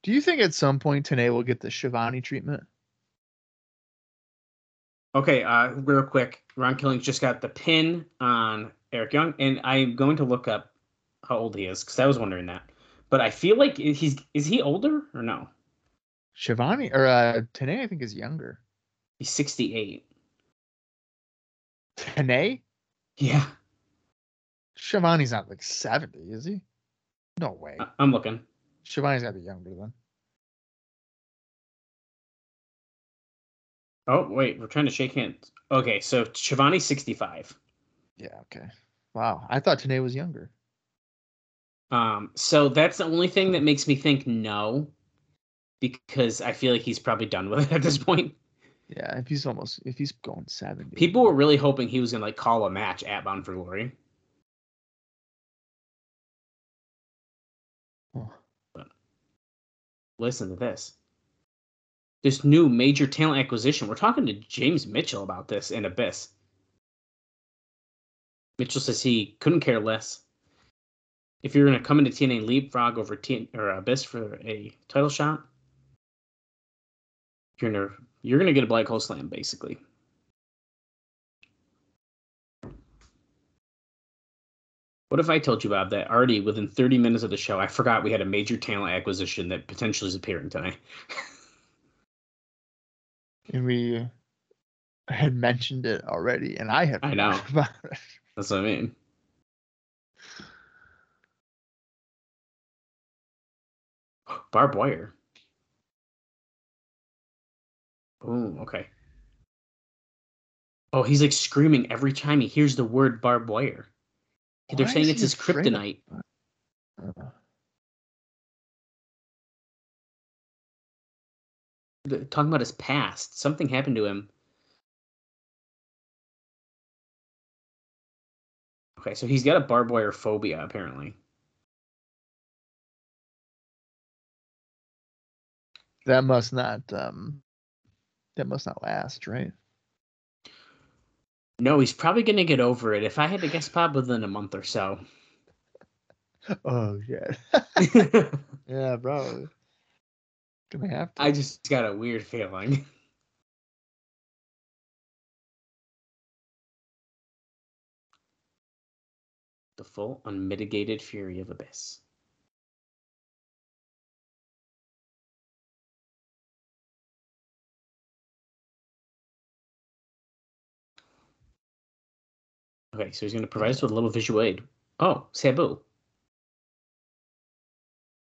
Do you think at some point Tenay will get the Schiavone treatment? Okay, uh, real quick, Ron Killings just got the pin on Eric Young, and I'm going to look up how old he is because I was wondering that. but I feel like he's is he older or no? Schiavone or uh Tenay, I think is younger. He's 68. Tenay? Yeah, Schiavone's not like 70, is he? No way. I'm looking. Schiavone's gotta be younger then. Oh wait, we're trying to shake hands. Okay, so Schiavone's 65. Yeah, okay. Wow. I thought Tenay was younger. Um, so that's the only thing that makes me think no, because I feel like he's probably done with it at this point. Yeah, if he's almost if he's going 70. People were really hoping he was gonna like call a match at Bound for Glory. Listen to this. This new major talent acquisition. We're talking to James Mitchell about this in Abyss. Mitchell says he couldn't care less. If you're going to come into TNA leapfrog over T- or Abyss for a title shot, you're gonna you're gonna get a black hole slam basically. What if I told you, Bob, that already within 30 minutes of the show, I forgot we had a major talent acquisition that potentially is appearing tonight? And we uh, had mentioned it already, and I had I know. About it. That's what I mean. Barbed wire. Oh, okay. Oh, he's like screaming every time he hears the word barbed wire. They're Why saying it's his kryptonite. They're talking about his past. Something happened to him. Okay, so he's got a barbed wire phobia apparently. that must not um that must not last, right? No, he's probably gonna get over it. If I had to guess, Bob, within a month or so. Oh shit. yeah, bro. Gonna have to. I just got a weird feeling. the full unmitigated fury of Abyss. Okay, so he's going to provide us with a little visual aid. Oh, Sabu.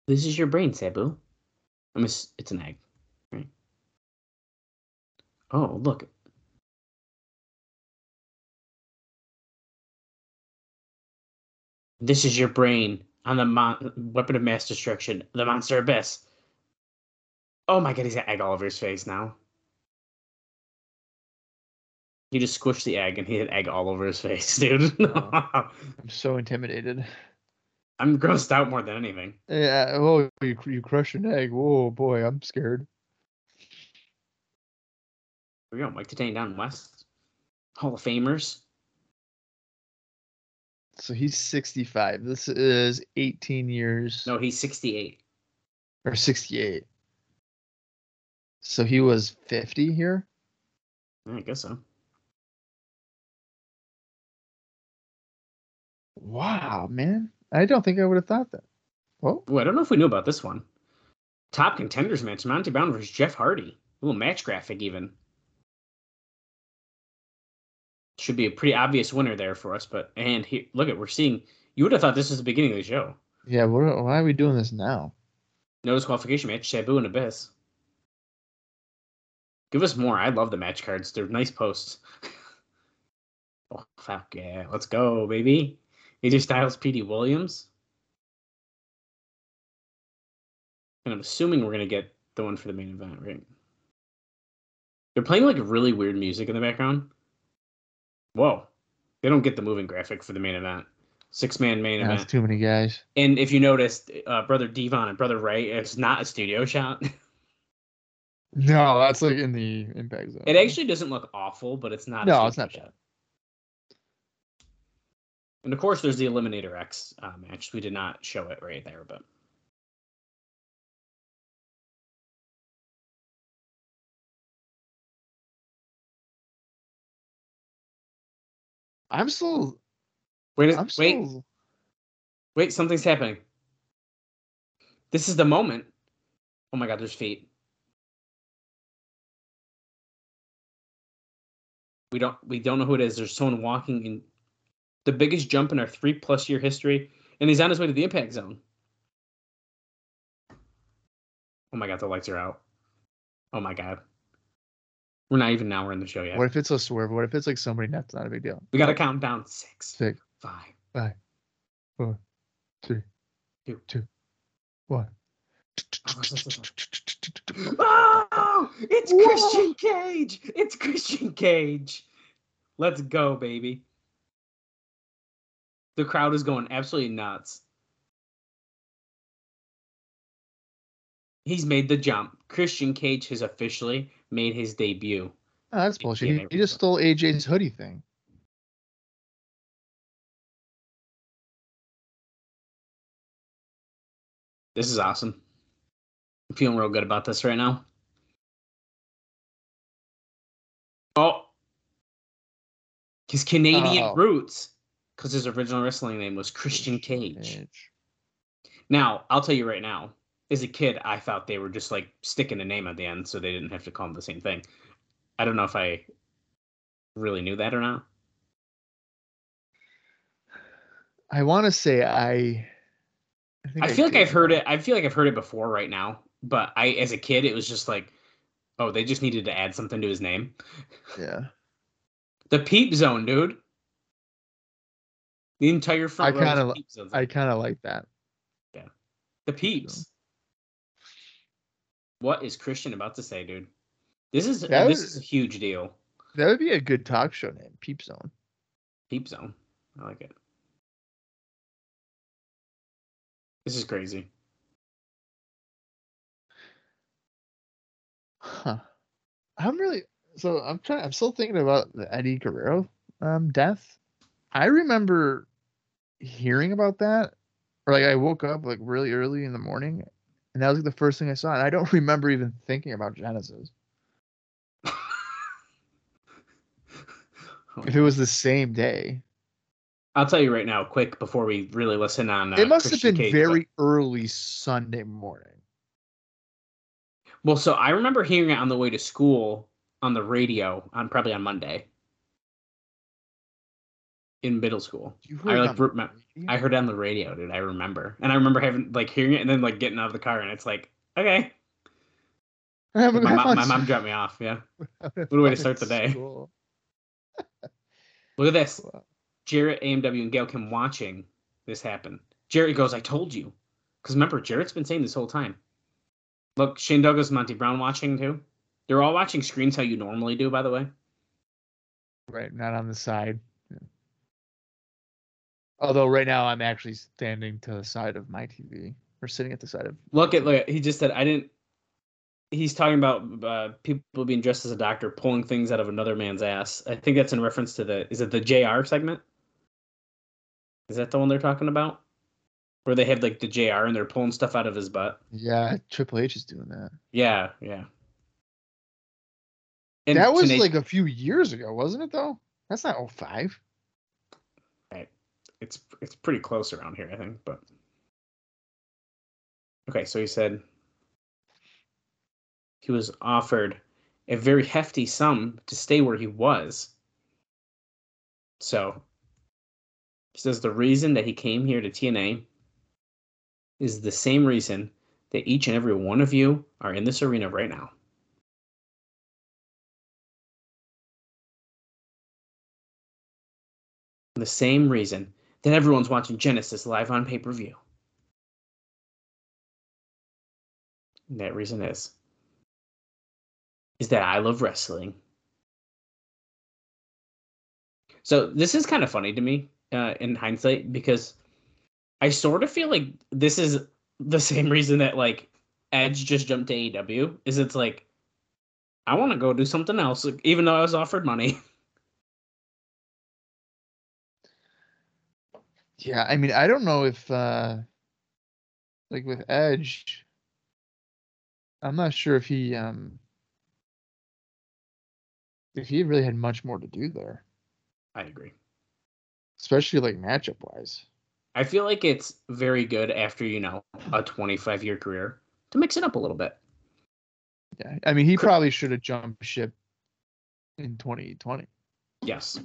This is your brain, Sabu. I'm ass- it's an egg, right? Oh, look. This is your brain on the mon- weapon of mass destruction, the monster abyss. Oh my god, he's got egg all over his face now. He just squished the egg and he had egg all over his face, dude. Oh, I'm so intimidated. I'm grossed out more than anything. Yeah. Oh, you you crushed an egg. Whoa, boy, I'm scared. Here we go, Mike Tenay Don West. Hall of Famers. So he's 65. This is 18 years No, he's 68. or 68. So he was 50 here. I guess so. Wow, man. I don't think I would have thought that. Oh, Ooh, I don't know if we knew about this one. Top contenders match: Monty Brown versus Jeff Hardy. Ooh, match graphic even. Should be a pretty obvious winner there for us, but and here, look at we're seeing. You would have thought this was the beginning of the show. yeah. What, why are we doing this now? No disqualification match: Sabu and Abyss. Give us more. I love the match cards. They're nice posts. oh fuck yeah! Let's go, baby. AJ Styles, Petey Williams. And I'm assuming we're gonna get the one for the main event, right? They're playing like really weird music in the background. Whoa. They don't get the moving graphic for the main event. Six man main That's event. too many guys. And if you noticed, uh, Brother Devon and Brother Ray, it's not a studio shot. No, that's like in the impact zone. it actually doesn't look awful, but it's not. a No, it's studio not shot. And of course, there's the Eliminator X uh, match. We did not show it right there, but I'm still. wait, I'm wait, still. wait! Something's happening. This is the moment. Oh my god, there's feet. We don't we don't know who it is. There's someone walking in the biggest jump in our three plus year history, and he's on his way to the impact zone. Oh my god, the lights are out. Oh my god. We're not even now. We're in the show yet. What if it's a swerve? What if it's like somebody that's not a big deal? We got to count down six, Six, five, five, four, three, Two. two, one. Oh, it's Christian Cage. It's Christian Cage. Let's go, baby. The crowd is going absolutely nuts. He's made the jump. Christian Cage has officially made his debut. Oh, that's bullshit. He, he just stole AJ's hoodie thing. This is awesome. I'm feeling real good about this right now. Oh, his Canadian Uh-oh. roots, because his original wrestling name was Christian Cage. Cage. Now, I'll tell you right now, as a kid, I thought they were just like sticking a name at the end so they didn't have to call him the same thing. I don't know if I really knew that or not. I want to say I. think I feel like I've heard it. I feel like I've heard it before right now, but I, as a kid, it was just like, oh, they just needed to add something to his name. Yeah. The Peep Zone, dude. The entire front I row kinda li- Peep Zones. I kind of like that. Yeah. The Peeps. What is Christian about to say, dude? This is That this was- is a huge deal. That would be a good talk show name, Peep Zone. Peep Zone. I like it. This is crazy. Huh. I'm really so I'm trying I'm still thinking about the Eddie Guerrero um death. I remember hearing about that. Or like I woke up like really early in the morning and that was like the first thing I saw. And I don't remember even thinking about Genesis. If it was the same day. I'll tell you right now, quick, before we really listen on. Uh, it must Christian have been Cage, but- very early Sunday morning. well. So I remember hearing it on the way to school on the radio on probably on Monday in middle school. You I heard like on the radio? I heard it on the radio, dude. I remember, and I remember having like hearing it and then like getting out of the car, and it's like, okay, my, mom, my mom dropped me off. Yeah, What a way to start the day. look at this. Jarrett, AMW, and Gail Kim watching this happen. Jarrett goes, I told you. Because remember, Jarrett's been saying this whole time. Look, Shane Douglas, Monty Brown watching too. They're all watching screens how you normally do, by the way. Right, not on the side. Although right now I'm actually standing to the side of my TV or sitting at the side of. Look at, look at, he just said, I didn't. He's talking about uh, people being dressed as a doctor pulling things out of another man's ass. I think that's in reference to the, is it the JR segment? Is that the one they're talking about? Where they have like the JR and they're pulling stuff out of his butt? Yeah, Triple H is doing that. Yeah, yeah. And that was like a few years ago, wasn't it? Though that's not 05. It's it's pretty close around here, I think. But okay, so he said he was offered a very hefty sum to stay where he was. So he says the reason that he came here to TNA is the same reason that each and every one of you are in this arena right now. The same reason that everyone's watching Genesis live on pay per view. That reason is is that I love wrestling. So this is kind of funny to me uh, in hindsight because I sort of feel like this is the same reason that like Edge just jumped to AEW is it's like I want to go do something else even though I was offered money. Yeah, I mean, I don't know if uh like with Edge, I'm not sure if he um if he really had much more to do there, I agree. especially like matchup wise. I feel like it's very good after you know a 25 year career to mix it up a little bit. Yeah, I mean, he probably should have jumped ship in 2020 Yes.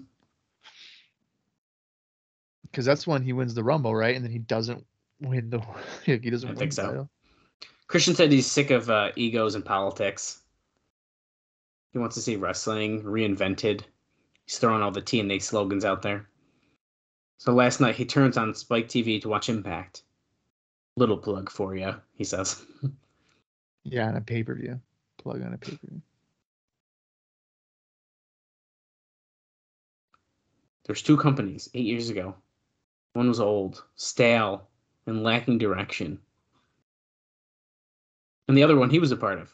Because that's when he wins the Rumble, right? And then he doesn't win the he doesn't I win think so. title. Christian said he's sick of uh, egos and politics. He wants to see wrestling reinvented. He's throwing all the TNA slogans out there. So last night he turns on Spike TV to watch Impact. Little plug for you, he says. Yeah, on a pay per view, plug on a pay per view. There's two companies eight years ago. One was old, stale, and lacking direction. And the other one he was a part of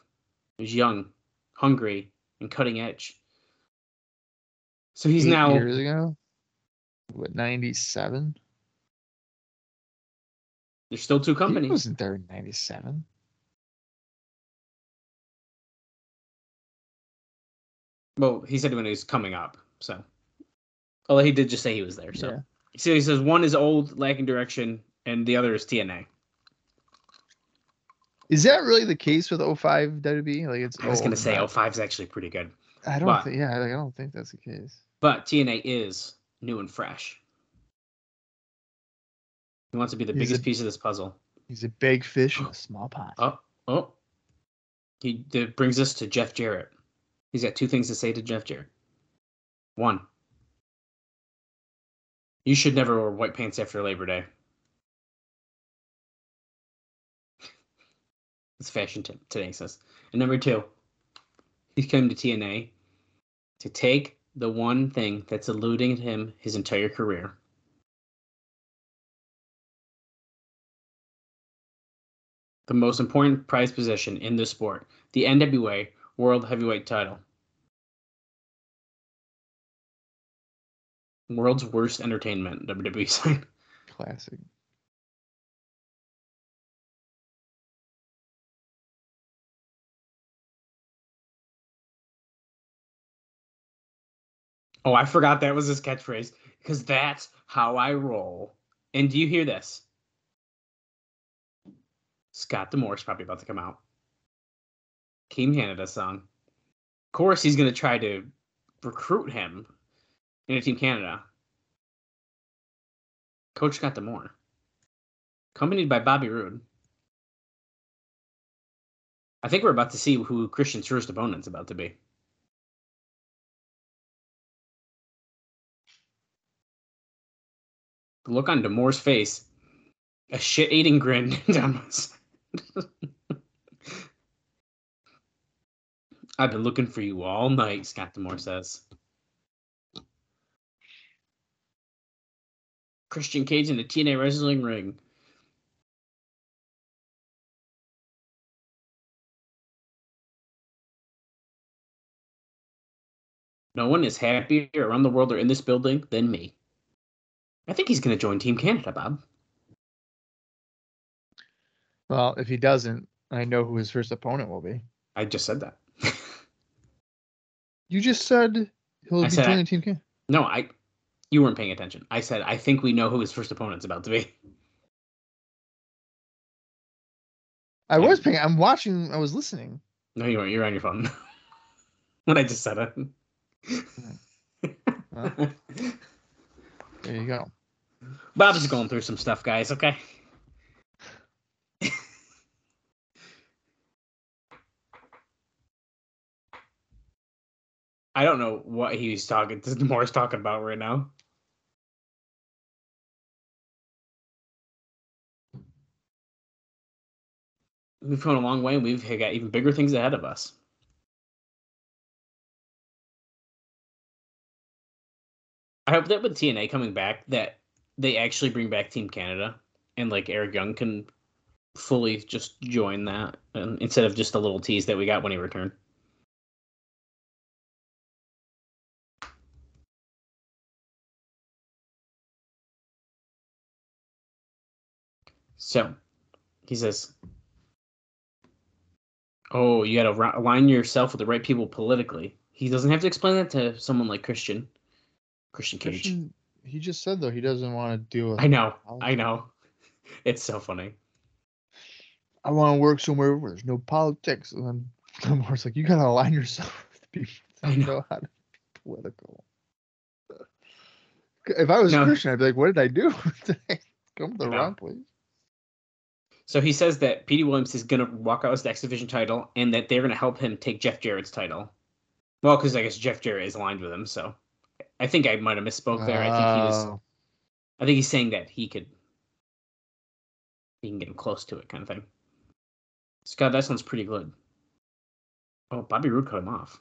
was young, hungry, and cutting edge. So he's Eight now years ago. What ninety seven? there's still two companies. He wasn't there in ninety seven. Well, he said when he was coming up. So, although he did just say he was there. So, Yeah. So he says one is old, lacking direction, and the other is TNA. Is that really the case with 05 WB? Like it's I was old gonna say not- 05 is actually pretty good, I don't but- think yeah, like I don't think that's the case. but TNA is new and fresh. He wants to be the He's biggest a- piece of this puzzle. He's a big fish in a oh. small pond. Oh, oh. He that brings us to Jeff Jarrett. He's got two things to say to Jeff Jarrett. One, you should never wear white pants after Labor Day. It's fashion t- today, he says. And number two, he's come to TNA to take the one thing that's eluding him his entire career. The most important prize position in the sport, the NWA World Heavyweight title. World's worst entertainment, WWE sign. Classic. Oh, I forgot that was his catchphrase because that's how I roll. And do you hear this? Scott D'Amore's probably about to come out. Team Canada song. Of course, he's going to try to recruit him into Team Canada. Coach Scott D'Amore. Accompanied by Bobby Roode. I think we're about to see who Christian's first opponent's about to be. The look on D'Amore's face, a shit-eating grin down his. I've been looking for you all night, Scott D'Amore says. Christian Cage in the TNA wrestling ring. No one is happier around the world or in this building than me. I think he's going to join Team Canada, Bob. Well, if he doesn't, I know who his first opponent will be. I just said that. You just said he'll I be said I- joining Team Can. no, I. You weren't paying attention. I said I think we know who his first opponent's about to be. I Yeah. was paying. I'm watching. I was listening. No, you weren't. You're on your phone. when I just said it. Well. There you go. Bob's going through some stuff, guys. Okay. I don't know what he's talking. Moore's talking about right now. We've come a long way, and we've got even bigger things ahead of us. I hope that with TNA coming back, that they actually bring back Team Canada, and like Eric Young can fully just join that, and instead of just a little tease that we got when he returned. So, he says, "Oh, you got to align yourself with the right people politically." He doesn't have to explain that to someone like Christian, Christian Cage. Christian, he just said though he doesn't want to deal with. I know, I know. It's so funny. I want to work somewhere where there's no politics. And then Gilmore's like, you gotta align yourself with people that I know. know how to be political. If I was No. Christian, I'd be like, what did I do? Did I come to the No. wrong place? So he says that Petey Williams is going to walk out with the X Division title and that they're going to help him take Jeff Jarrett's title. Well, because I guess Jeff Jarrett is aligned with him. So I think I might have misspoke there. I think he was. Oh, I think he's saying that he could. He can get him close to it, kind of thing. Scott, that sounds pretty good. Oh, Bobby Roode cut him off.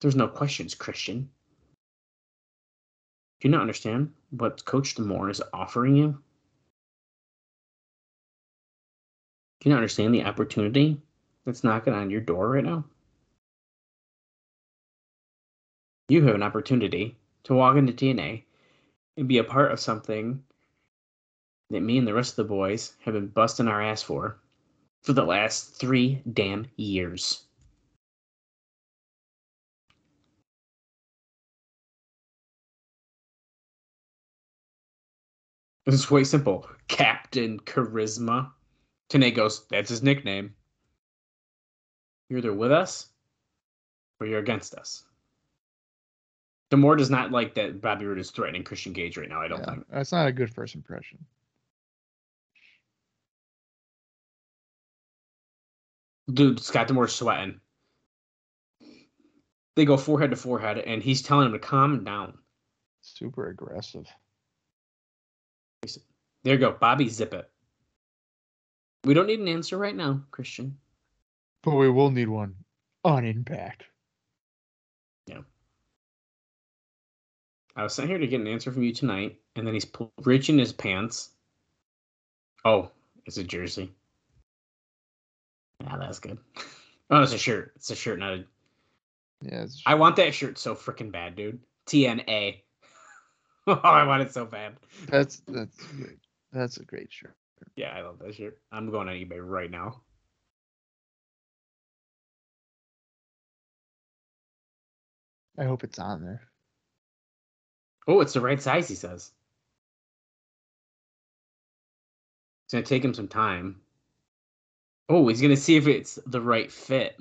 There's no questions, Christian. Do you not understand what Coach D'Amore is offering you? Do you understand the opportunity that's knocking on your door right now? You have an opportunity to walk into TNA and be a part of something that me and the rest of the boys have been busting our ass for for the last three damn years. It's way simple. Captain Charisma. Tenay goes, that's his nickname. You're either with us or you're against us. D'Amore does not like that Bobby Roode is threatening Christian Cage right now, I don't yeah, think. that's not a good first impression. Dude, Scott D'Amore's sweating. They go forehead to forehead, and he's telling him to calm down. Super aggressive. There you go, Bobby, zip it. We don't need an answer right now, Christian. But we will need one on impact. Yeah. I was sent here to get an answer from you tonight, and then he's reaching his pants. Oh, it's a jersey. Yeah, that's good. Oh, it's a shirt. It's a shirt, not a. Yeah, it's, I want that shirt so freaking bad, dude. TNA. oh, I want it so bad. that's that's great. That's a great shirt. Yeah, I love that shirt. I'm going on eBay right now. I hope it's on there. Oh, it's the right size, he says. It's gonna take him some time. Oh, he's gonna see if it's the right fit.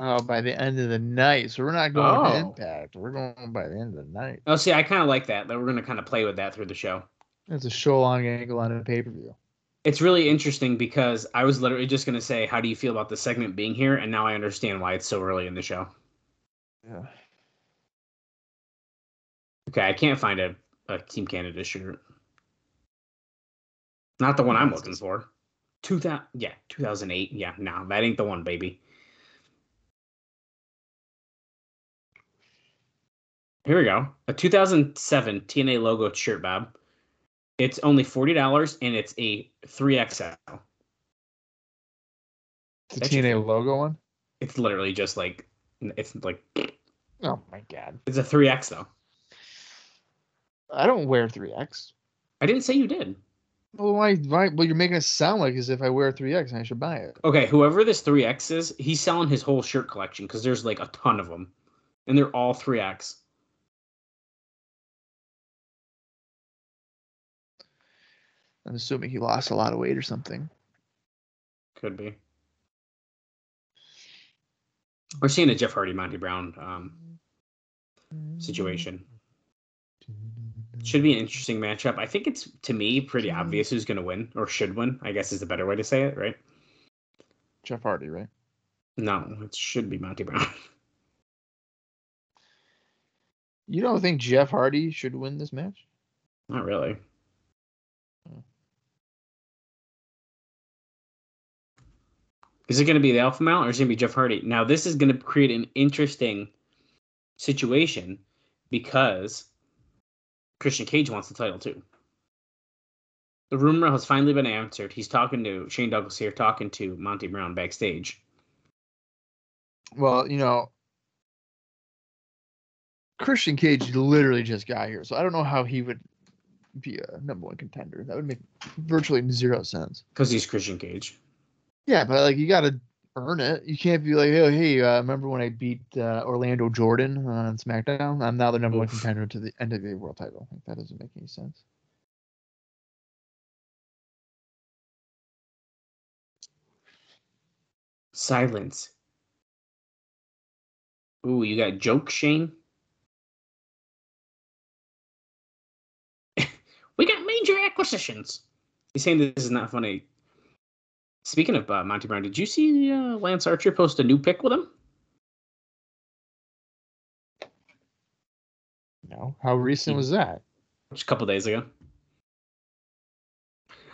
Oh, by the end of the night. So we're not going to Oh. impact. We're going by the end of the night. Oh, see, I kind of like that. That we're gonna kind of play with that through the show. It's a show long angle on a pay per view. It's really interesting because I was literally just gonna say, "How do you feel about the segment being here?" And now I understand why it's so early in the show. Yeah. Okay, I can't find a, a Team Canada shirt. Not the one I'm looking for. Two thousand, yeah, two thousand eight. Yeah, no, that ain't the one, baby. Here we go. A 2007 TNA logo shirt, Bob. It's only forty dollars, and it's a three XL. The That should TNA logo one? It's literally just like, it's like, Oh my god. it's a three X though. I don't wear 3X. I didn't say you did. Well, why, why? Well, you're making it sound like as if I wear 3X and I should buy it. Okay, whoever this 3X is, he's selling his whole shirt collection because there's like a ton of them. And they're all 3X. I'm assuming he lost a lot of weight or something. Could be. We're seeing a Jeff Hardy, Monty Brown um, situation. Should be an interesting matchup. I think it's, to me, pretty obvious who's going to win, or should win, I guess is the better way to say it, right? Jeff Hardy, right? No, it should be Monty Brown. You don't think Jeff Hardy should win this match? Not really. Is it going to be the Alpha Male or is it going to be Jeff Hardy? Now, this is going to create an interesting situation because Christian Cage wants the title too. The rumor has finally been answered. He's talking to Shane Douglas here, talking to Monty Brown backstage. Well, you know, Christian Cage literally just got here, so I don't know how he would be a number one contender. That would make virtually zero sense. Because he's Christian Cage. Yeah, but like you got to earn it. You can't be like, oh, hey, uh, remember when I beat uh, Orlando Jordan on SmackDown? I'm now the number one contender to the NWA World Title. Like, that doesn't make any sense. Silence. Ooh, you got joke Shane. we got major acquisitions. He's saying this is not funny. Speaking of uh, Monty Brown, did you see uh, Lance Archer post a new pic with him? No, how recent You- was that? Just a couple days ago.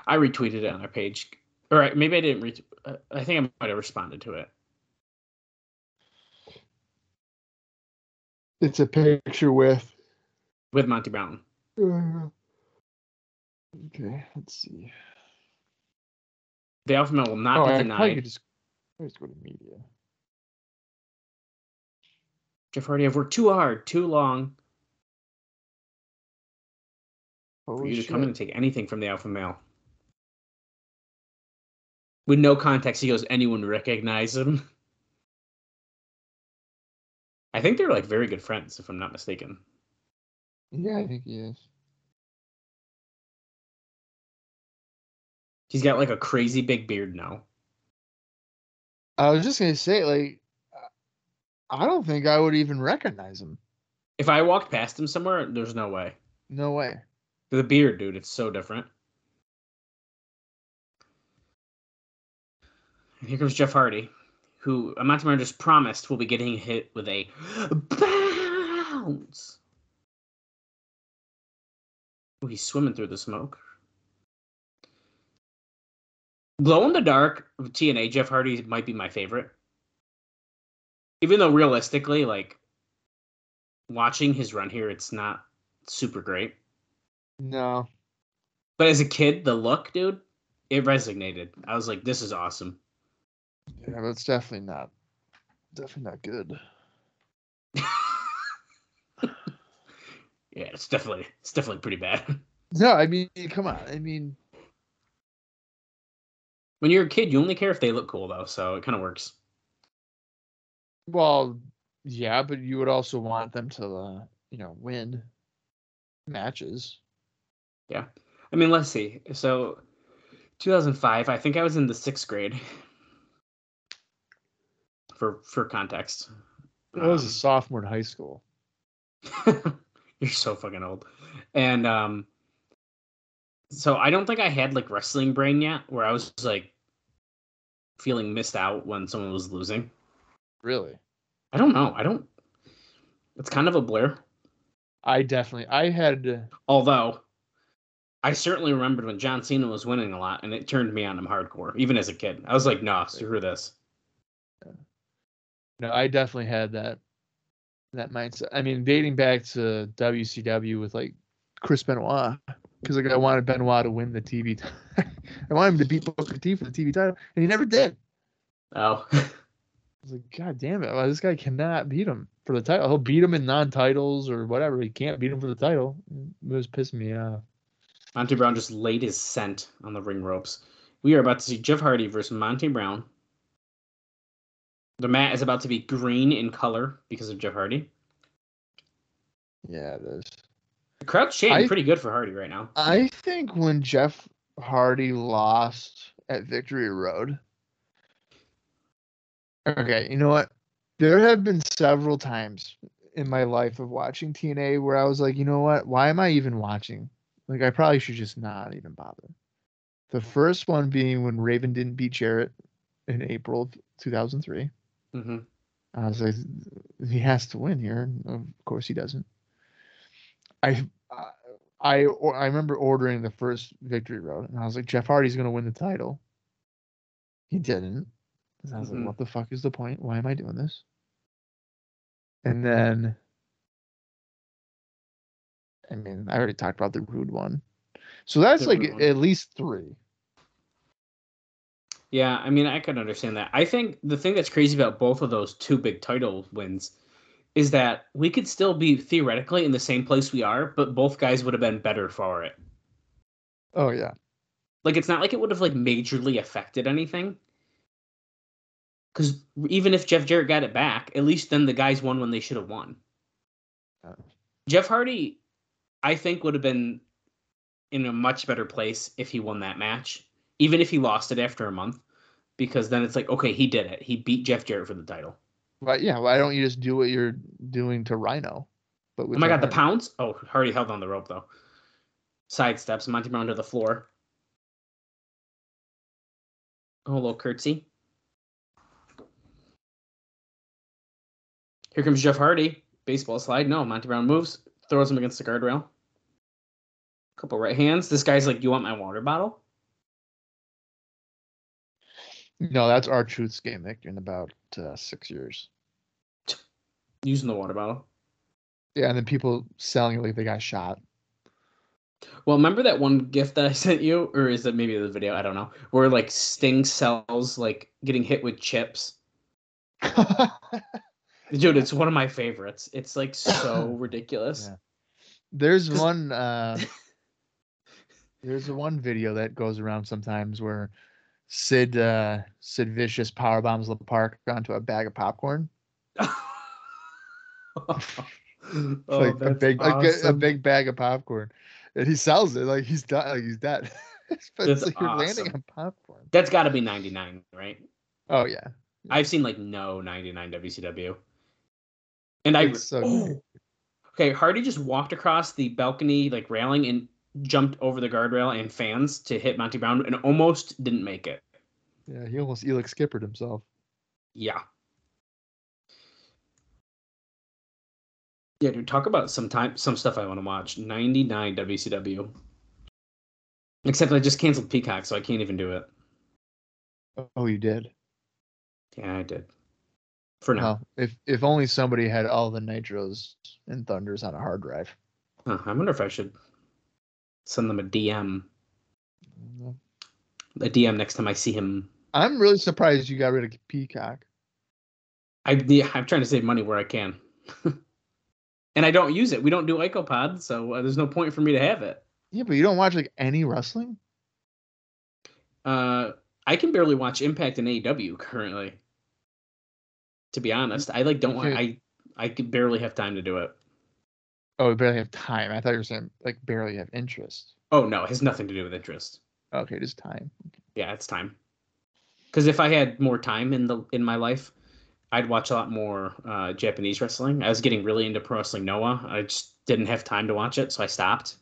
I retweeted it on our page. All right, maybe I didn't. Ret- uh, I think I might have responded to it. It's a picture with. with Monty Brown. Uh, okay, let's see. The alpha male will not oh, be I denied. could just, I just go to media. Jeff Hardy, I've worked too hard, too long for Holy you to come in and take anything from the alpha male. With no context, he goes, anyone recognize him? I think they're like very good friends, if I'm not mistaken. Yeah, I think he is. He's got like a crazy big beard now. I was just gonna say, like, I don't think I would even recognize him. If I walked past him somewhere, there's no way. No way. The beard, dude, it's so different. And here comes Jeff Hardy, who Amantamar just promised will be getting hit with a pounce. Ooh, he's swimming through the smoke. Glow in the dark of TNA, Jeff Hardy might be my favorite. Even though realistically, like watching his run here, it's not super great. No. But as a kid, the look, dude, it resonated. I was like, this is awesome. Yeah, but it's definitely not. Definitely not good. Yeah, it's definitely it's definitely pretty bad. No, I mean, come on. I mean, When you're a kid, you only care if they look cool though, so it kind of works. well, yeah, but you would also want them to, uh, you know, win matches. Yeah, I mean, let's see. So 2005, I think I was in the 6th grade. For for context. I was a Um, sophomore in high school. You're so fucking old. And um so I don't think I had like wrestling brain yet where I was like feeling missed out when someone was losing. Really? I don't know. I don't It's kind of a blur. I definitely. I had. Although I certainly remembered when John Cena was winning a lot and it turned me on him hardcore, even as a kid. I was like, nah, screw this. No, I definitely had that. That mindset. I mean, dating back to WCW with like Chris Benoit, because like I wanted Benoit to win the TV. t- I wanted him to beat Booker T for the TV title, and he never did. Oh. I was like, God damn it! well, this guy cannot beat him for the title. He'll beat him in non-titles or whatever. He can't beat him for the title. It was pissing me off. Monty Brown just laid his scent on the ring ropes. We are about to see Jeff Hardy versus Monty Brown. The mat is about to be green in color because of Jeff Hardy. Yeah, it is. The crowd's chanting pretty good for Hardy right now. I think when Jeff Hardy lost at Victory Road. Okay, you know what? There have been several times in my life of watching TNA where I was like, you know what? Why am I even watching? Like, I probably should just not even bother. The first one being when Raven didn't beat Jarrett in April of 2003. hmm I was like, he has to win here. Of course, he doesn't. I, I, I remember ordering the first Victory Road, and I was like, Jeff Hardy's going to win the title. He didn't. And I was Mhm. like, what the fuck is the point? Why am I doing this? And then, I mean, I already talked about the Roode one. So that's The like at least three. Yeah, I mean, I could understand that. I think the thing that's crazy about both of those two big title wins is that we could still be theoretically in the same place we are, but both guys would have been better for it. Oh, yeah. Like, it's not like it would have like majorly affected anything. Because even if Jeff Jarrett got it back, at least then the guys won when they should have won. Jeff Hardy, I think, would have been in a much better place if he won that match, even if he lost it after a month, because then it's like, okay, he did it. He beat Jeff Jarrett for the title. But yeah, why don't you just do what you're doing to Rhino? But Oh my god, the pounce! Oh, Hardy held on the rope though. Sidesteps Monty Brown to the floor. Oh, a little curtsy. Here comes Jeff Hardy. Baseball slide. No, Monty Brown moves, throws him against the guardrail. Couple right hands. This guy's like, "You want my water bottle?" No, that's R-Truth's gimmick in about uh, six years. Using the water bottle. Yeah, and then people selling it like they got shot. Well, remember that one gift that I sent you, or is it maybe the video? I don't know. Where like Sting sells like getting hit with chips. Dude, it's one of my favorites. It's like so ridiculous. Yeah. There's one uh there's one video that goes around sometimes where Sid uh Sid Vicious power bombs the park onto a bag of popcorn. oh, like a big like a- big bag of popcorn. And he sells it like he's done like he's dead. but That's like you're landing awesome. on popcorn. That's got to be 99, right? Oh yeah. I've seen like no 99 WCW. And I so oh, Okay, Hardy just walked across the balcony like railing and jumped over the guardrail and fans to hit Monty Brown and almost didn't make it. Yeah, he almost Elix skippered himself. Yeah. Yeah, dude, talk about some time some stuff I want to watch. 99 WCW. Except I just canceled Peacock, so I can't even do it. Oh, you did. Yeah, I did. For now. Well, if if only somebody had all the nitros and thunders on a hard drive. Huh, I wonder if I should send them a DM. A DM next time I see him. I'm really surprised you got rid of Peacock. I yeah, I'm trying to save money where I can. and I don't use it. We don't do IcoPod, so uh, there's no point for me to have it. Yeah, but you don't watch like any wrestling? Uh, I can barely watch Impact and AEW currently. To be honest, I like don't want. Okay. I I barely have time to do it. Oh, we barely have time. I thought you were saying like barely have interest. Oh no, it has nothing to do with interest. Okay, just time. Yeah, it's time. Because if I had more time in the in my life, I'd watch a lot more uh, Japanese wrestling. I was getting really into Pro Wrestling Noah. I just didn't have time to watch it, so I stopped.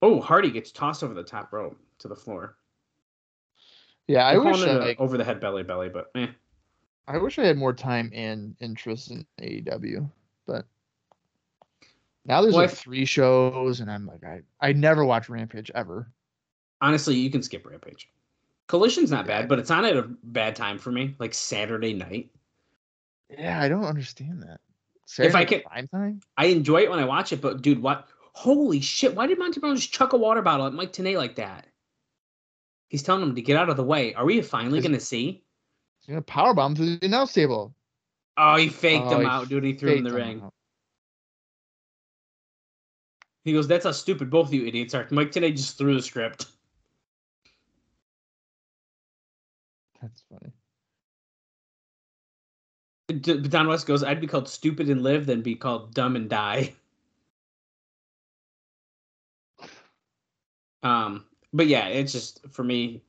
Oh, Hardy gets tossed over the top rope to the floor. Yeah, I wish I, like, over the head belly belly, but eh. I wish I had more time and interest in AEW, but now there's Well, like three shows, and I'm like, I I never watch Rampage ever. honestly, you can skip Rampage. Collision's not bad, but it's on at a bad time for me, like Saturday night. Yeah, I don't understand that. If I can- prime time. I enjoy it when I watch it, but dude, what? Holy shit! Why did Monty Brown just chuck a water bottle at Mike Tenay like that? He's telling him to get out of the way. Are we finally going to see? You know, power bomb through the announce table. Oh, he faked Oh, him he out, dude. He threw him in the ring. out. He goes, "That's how stupid both of you idiots are." Mike Tenay just threw the script. That's funny. But Don West goes, "I'd be called stupid and live than be called dumb and die." Um, but yeah, it's just for me.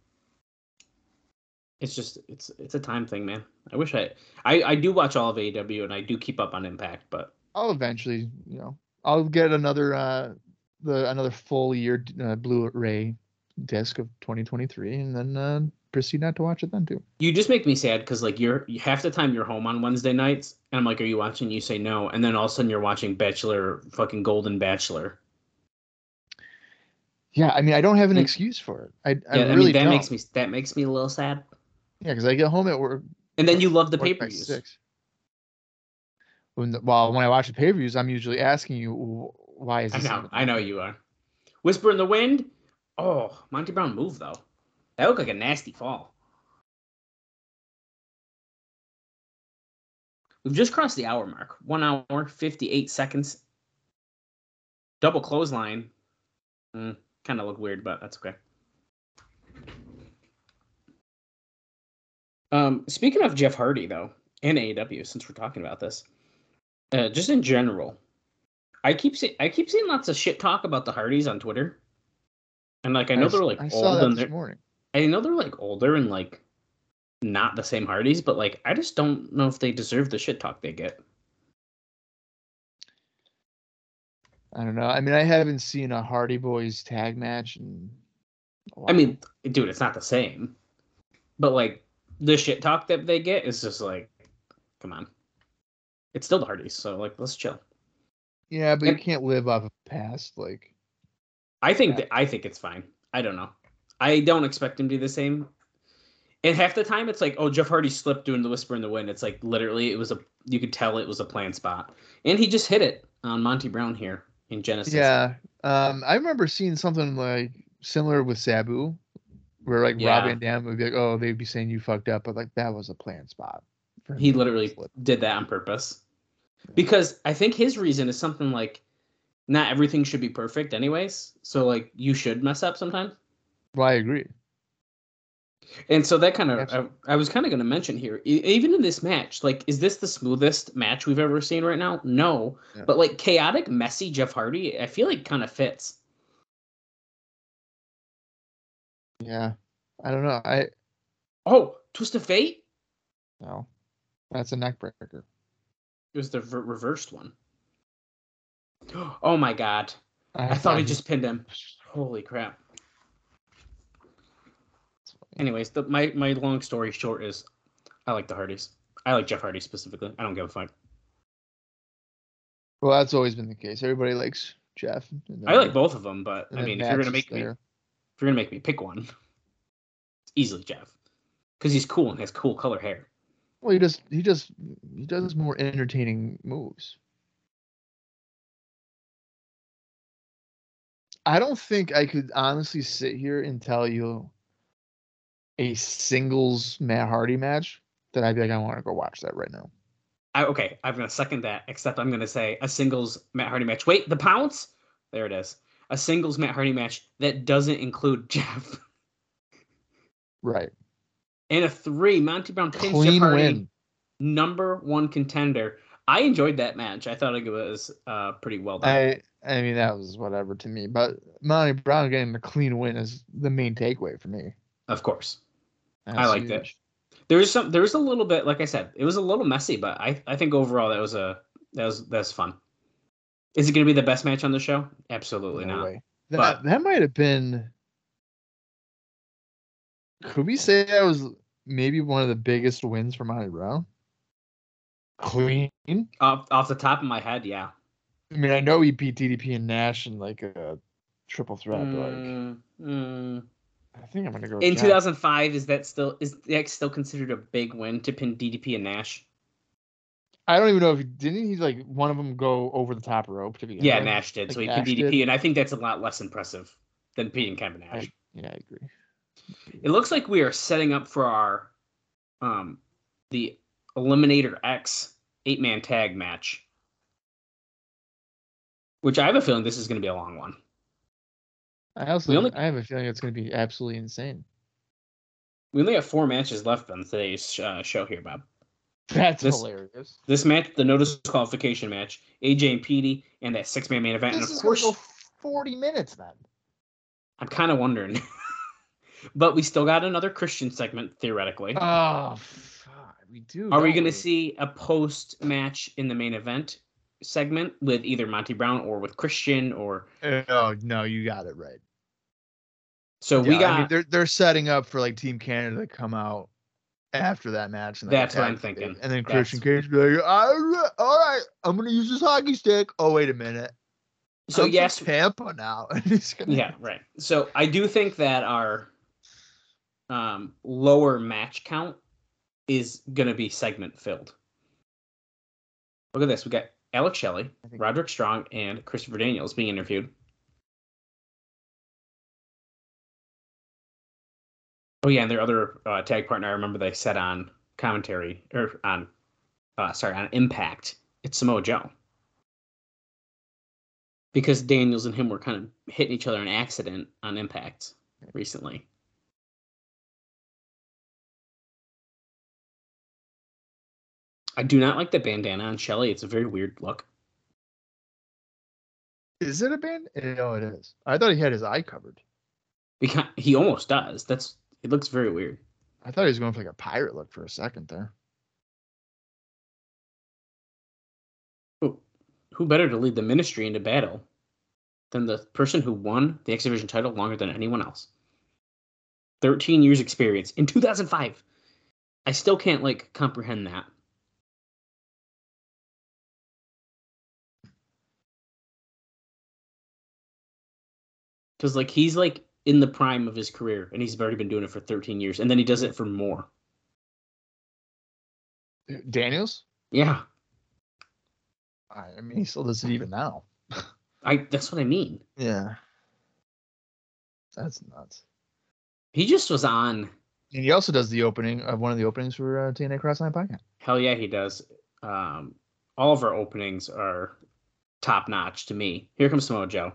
It's just it's it's a time thing, man. I wish I I I do watch all of AEW and I do keep up on Impact, but I'll eventually, you know, I'll get another uh the another full year uh, Blu-ray disc of 2023, and then uh, proceed not to watch it then too. you just make me sad because like you're half the time you're home on Wednesday nights, and I'm like, "Are you watching?" You say no, and then all of a sudden you're watching Bachelor, fucking Golden Bachelor. Yeah, I mean, I don't have an Mm. excuse for it. I, I Yeah, I, really mean that don't. makes me that makes me a little sad. Yeah, because I get home at work. And then you love the pay per views. When the, well, when I watch the pay per views, I'm usually asking you, why is I know, I know you are. Whisper in the wind. Oh, Monty Brown move though. That looked like a nasty fall. We've just crossed the hour mark. One hour, fifty-eight seconds. Double clothesline. Mm, kind of look weird, but that's okay. Um, speaking of Jeff Hardy though, and AEW, since we're talking about this, uh, just in general, I keep see- I keep seeing lots of shit talk about the Hardys on Twitter, and like I know s- they're like I saw old that and they're morning. I know they're like older and like not the same Hardys, but like I just don't know if they deserve the shit talk they get. I don't know. I mean, I haven't seen a Hardy Boys tag match. In a I mean, dude, it's not the same, but like the shit talk that they get is just like, come on, it's still the Hardys, so like let's chill. yeah, but you can't live off of past. Like, I think that I think it's fine. I don't know. I don't expect him to do the same. And half the time, it's like, oh, Jeff Hardy slipped doing the whisper in the wind. It's like literally, it was a you could tell it was a planned spot, and he just hit it on Monty Brown here in Genesis. yeah, um, I remember seeing something like similar with Sabu, where like Yeah. Rob Van Dam would be like, "Oh, they'd be saying you fucked up," but like that was a planned spot. he literally did that on purpose because I think his reason is something like, not everything should be perfect, anyways. So like, you should mess up sometimes. Well, I agree. And so that kind of, I, I was kind of going to mention here, even in this match, like, is this the smoothest match we've ever seen right now? No. Yeah. But like chaotic, messy Jeff Hardy, I feel like kind of fits. Yeah, I don't know. I Oh, Twist of Fate? no, that's a neckbreaker. It was the ver- reversed one. Oh my god. I thought he just pinned him. Holy crap. Anyways, the, my, my long story short is I like the Hardys. I like Jeff Hardy specifically. I don't give a fuck. Well, that's always been the case. Everybody likes Jeff. I like both of them, but I mean, if you're gonna make me. If you're gonna make me pick one, it's easily Jeff, because he's cool and has cool color hair. Well, he just he just he does more entertaining moves. I don't think I could honestly sit here and tell you a singles Matt Hardy match that I'd be like, I want to go watch that right now. I, okay, I'm gonna second that. Except I'm gonna say a singles Matt Hardy match. Wait, the pounce? There it is. A singles Matt Hardy match that doesn't include Jeff. Right. And a three Monty Brown pins Jeff Hardy, win. number one contender. I enjoyed that match. I thought it was uh, pretty well done. I I mean that was whatever to me, but Monty Brown getting the clean win is the main takeaway for me. of course. I That's liked it. huge. There was some. There was a little bit, like I said, it was a little messy, but I, I think overall that was a that was that's fun. Is it going to be the best match on the show? Absolutely No not. way. That But- that might have been. Could we say that was maybe one of the biggest wins for Monty Brown? Clean. Off off the top of my head, yeah. I mean, I know he beat DDP and Nash in like a triple threat, but like Mm, mm. I think I'm gonna go. In Jeff. 2005, is that still is that still considered a big win to pin DDP and Nash? I don't even know if he didn't. He's like one of them go over the top rope to be. Yeah, with? Nash did. so he Like pinned DDP, did? and I think that's a lot less impressive than beating Kevin Nash. I, yeah, I agree. It looks like we are setting up for our um the Eliminator X eight man tag match. Which I have a feeling this is gonna be a long one. I also only- I have a feeling it's gonna be absolutely insane. We only have four matches left on today's uh, show here, Bob. That's This- hilarious. This match, the no disqualification match, AJ and Petey, and that six man main event. This and is of course, go 40 minutes then. I'm kind of wondering. but we still got another Christian segment, theoretically. Oh, fuck, we do. Are we going to see a post match in the main event segment with either Monty Brown or with Christian or Oh no, you got it right. so we got I mean, they're they're setting up for like Team Canada to come out after that match. And That's what I'm thinking. And then That's- Christian Cage be like, all right, all right, I'm gonna use this hockey stick. Oh wait a minute. so I'm yes Tampa now. He's gonna yeah right so I do think that our um lower match count is going to be segment filled. Look at this. We got Alex Shelley, Roderick Strong, and Christopher Daniels being interviewed. Oh yeah, and their other uh, tag partner. I remember they said on commentary or on, uh, sorry, on Impact. It's Samoa Joe. Because Daniels and him were kind of hitting each other in accident on Impact recently. I do not like the bandana on Shelley. It's a very weird look. Is it a band? No, it is. I thought he had his eye covered. He, he almost does. That's it looks very weird. I thought he was going for like a pirate look for a second there. Who, who better to lead the ministry into battle than the person who won the X Division title longer than anyone else? 13 years experience in 2005. I still can't like comprehend that. Cuz like he's like in the prime of his career and he's already been doing it for 13 years and then he does it for more. Daniels? Yeah. I mean, he still does it even now. I that's what I mean. Yeah. That's nuts. He just was on And he also does the opening of one of the openings for uh, TNA Crossline Podcast. Hell yeah, he does. Um, all of our openings are top notch to me. Here comes Samoa Joe.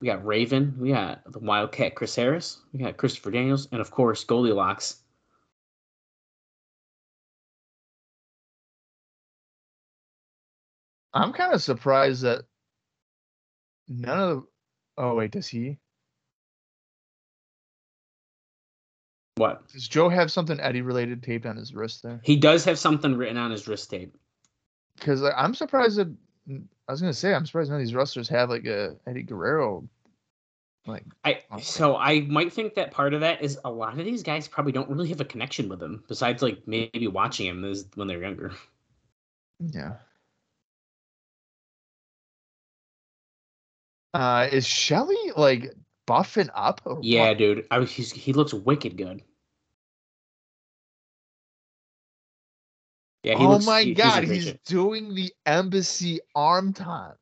We got Raven. We got the Wildcat Chris Harris. We got Christopher Daniels, and of course Goldilocks. I'm kind of surprised that none of the. Oh wait, does he? What? Does Joe have something Eddie related taped on his wrist there? He does have something written on his wrist tape. Because I'm surprised that I was gonna say I'm surprised none of these wrestlers have like a Eddie Guerrero. Like I so I might think that part of that is a lot of these guys probably don't really have a connection with him besides like maybe watching him when they're younger. yeah. Uh, is Shelley like buffing up? Yeah, what? dude. I was he's, he looks wicked good. Yeah, oh looks, my he- god, great he's doing the embassy arm time.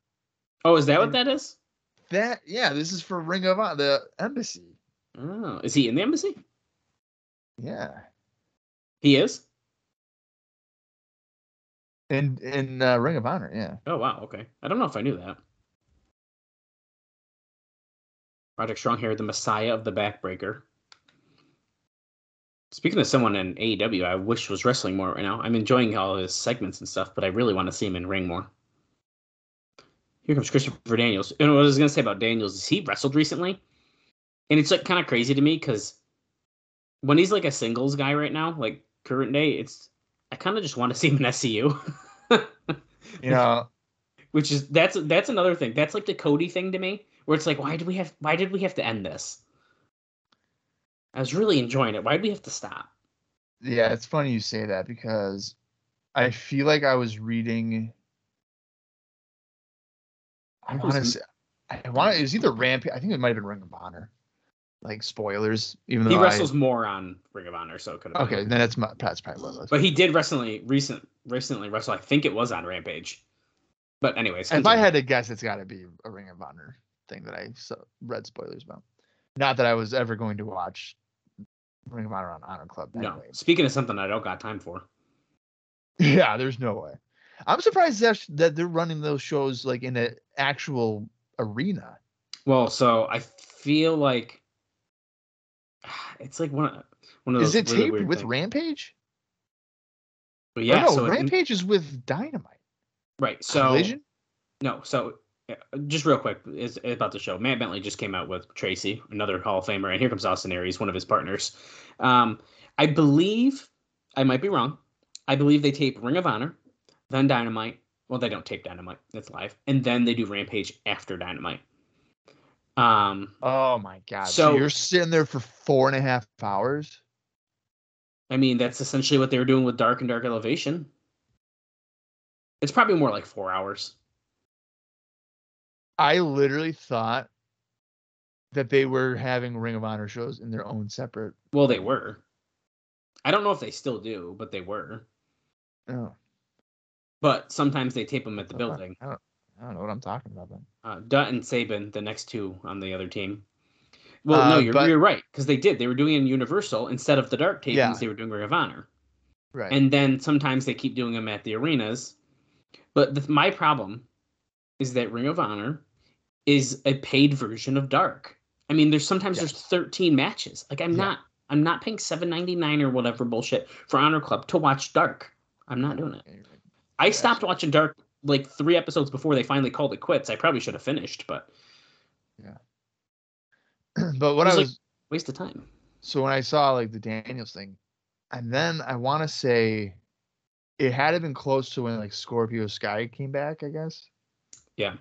Oh, is that what that is? That yeah, this is for Ring of Honor, the embassy. Oh, is he in the embassy? Yeah, He is. in in uh, Ring of Honor. Yeah, Oh wow. Okay. I don't know if I knew that. Roderick Strong here, the Messiah of the Backbreaker. Speaking of someone in AEW, I wish was wrestling more right now. I'm enjoying all his segments and stuff, but I really want to see him in ring more. Here comes Christopher Daniels. And what I was gonna say about Daniels is he wrestled recently, and it's like kind of crazy to me because when he's like a singles guy right now, like current day, it's I kind of just want to see him in SCU. you know, which is that's that's another thing. That's like the Cody thing to me, where it's like, why did we have why did we have to end this? I was really enjoying it. Why did we have to stop? yeah, it's funny you say that because I feel like I was reading. I want to say, I want to. It was either Rampage. I think it might have been Ring of Honor. Like spoilers, even though He I- wrestles more on Ring of Honor, so it could have Okay, then that's my that's probably what it was. But he did recently recent recently wrestle. I think it was on Rampage. But anyways, if I had to guess, it's got to be a Ring of Honor thing that I read spoilers about. Not that I was ever going to watch Ring of Honor on Honor Club. no. Speaking of something I don't got time for. Yeah, there's no way. I'm surprised that that they're running those shows like in an actual arena. Well, so I feel like it's like one of one of those Is it really taped with things. Rampage? But yeah, oh, no, so Rampage is with Dynamite. right. So Collision? No, so just real quick is is about the show. Matt Bentley just came out with Traci, another Hall of Famer, and here comes Austin Aries, one of his partners. Um, I believe I might be wrong. I believe they tape Ring of Honor, then Dynamite. Well, they don't tape Dynamite; it's live, and then they do Rampage after Dynamite. Um, Oh my god! So, So- you're sitting there for four and a half hours. I mean that's essentially what they were doing with Dark and Dark Elevation. It's probably more like four hours. I literally thought that they were having Ring of Honor shows in their own separate. Well, they were. I don't know if they still do, but they were. Oh, But sometimes they tape them at the I building. I don't, I don't know what I'm talking about then. Uh, Dutt and Sabin, the next two on the other team. Well, no, Uh, you're, but- you're right because they did. They were doing it in Universal instead of the dark tapings. Yeah. They were doing Ring of Honor, Right. and then sometimes they keep doing them at the arenas. But the, my problem is that Ring of Honor is a paid version of Dark. I mean, there's sometimes there's 13 matches. Like I'm Yeah. not I'm not paying 7.99 or whatever bullshit for Honor Club to watch Dark. I'm not doing it. I stopped watching Dark like three episodes before they finally called it quits. I probably should have finished, but Yeah. but what It I was like- waste of time. so when I saw like the Daniels thing, and then I want to say it had to been close to when like Scorpio Sky came back, I guess. Yeah.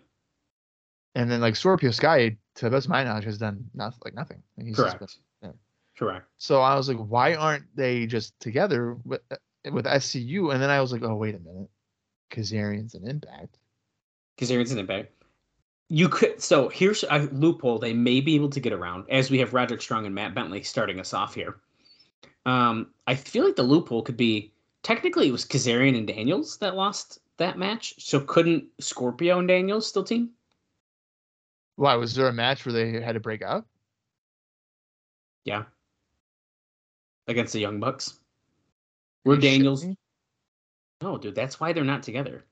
And then like Scorpio Sky, to the best of my knowledge, has done nothing like nothing. Like, been- Correct. yeah. Correct. so I was like, why aren't they just together with uh, with SCU? And then I was like, oh wait a minute, Kazarian's an impact. Aaron's in it. You could so here's a loophole they may be able to get around as we have Roderick Strong and Matt Bentley starting us off here. Um, I feel like the loophole could be technically it was Kazarian and Daniels that lost that match, so couldn't Scorpio and Daniels still team? Why was there a match where they had to break up? Yeah. Against the Young Bucks. Were shitting Daniels? No, dude, that's why they're not together.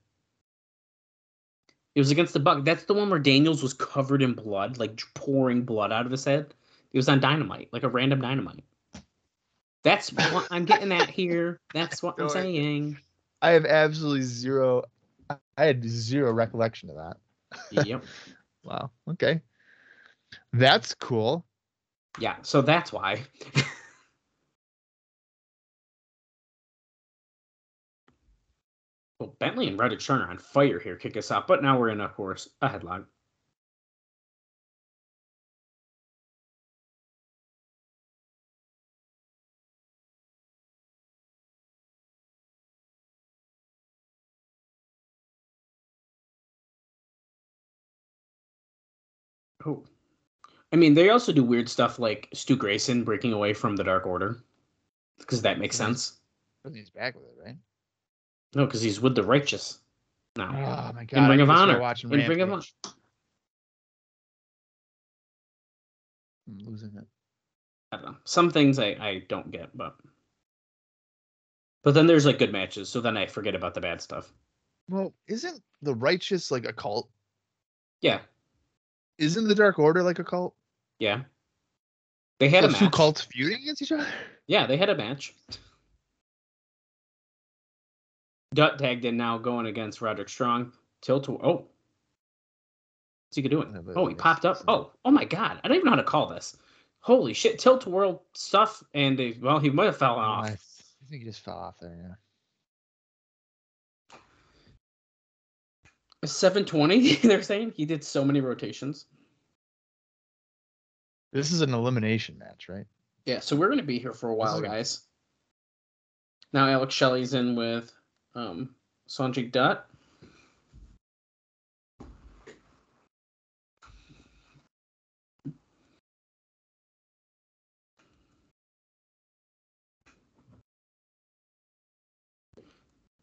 It was against the Buck. That's the one where Daniels was covered in blood, like pouring blood out of his head. It was on dynamite, like a random dynamite. That's what I'm getting at here. That's what I'm saying. I have absolutely zero. I had zero recollection of that. Yep. Wow. Okay. That's cool. Yeah, so that's why. well, Bentley and Reddick Turner on fire here kick us off, but now we're in, of course, a headlock. Oh. I mean, they also do weird stuff like Stu Grayson breaking away from the Dark Order. Because that makes sense. He's back with it, right? No, because he's with the righteous now. Oh my god! Ring I of need to start Honor. Watching In Ring of Rampage. I'm losing it. I don't know. Some things I, I don't get, but but then there's like good matches, so then I forget about the bad stuff. Well, isn't the righteous like a cult? Yeah, Isn't the Dark Order like a cult? yeah. They had So a it's two cults feuding against each other. Yeah, they had a match. Dutt tagged in now going against Roderick Strong. Tilt. Oh. What's he doing? Yeah, Oh, he popped up. Oh, oh my god. I don't even know how to call this. Holy shit. Tilt world stuff. And they, well, he might have fallen Oh, off. I think he just fell off there. Yeah. 720, they're saying. He did so many rotations. This is an elimination match, right? Yeah, so we're going to be here for a while, guys. Now Alex Shelley's in with um, Sanjay Dutt.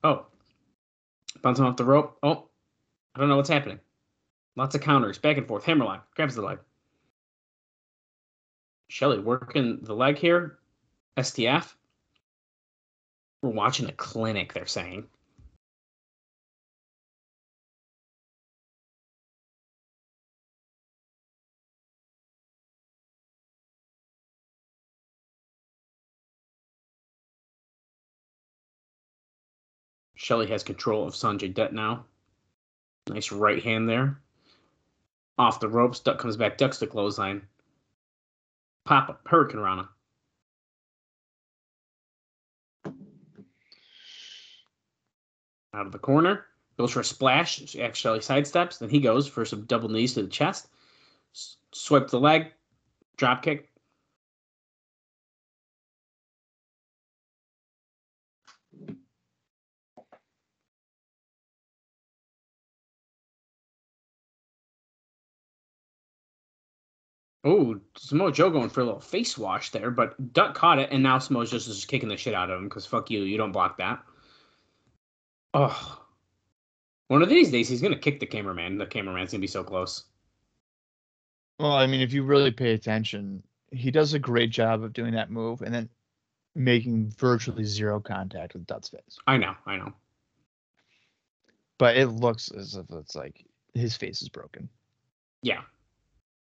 Oh, bouncing off the rope. Oh, I don't know what's happening. Lots of counters, back and forth. Hammerlock grabs the leg. Shelley working the leg here. STF. We're watching a clinic, they're saying. Shelley has control of Sanjay Dutt now. Nice right hand there. Off the ropes, Dutt comes back, ducks the clothesline. Pop up, Hurricane Rana. Out of the corner, goes for a splash. Actually sidesteps. Then he goes for some double knees to the chest. Swipe the leg, drop kick. Oh, Samoa Joe going for a little face wash there, but Dutt caught it, and now Samoa just is kicking the shit out of him because fuck you, you don't block that. Oh, one of these days he's gonna kick the cameraman. The cameraman's gonna be so close. Well, I mean, if you really pay attention, he does a great job of doing that move and then making virtually zero contact with Dutt's face. I know, I know. But it looks as if it's like his face is broken. Yeah,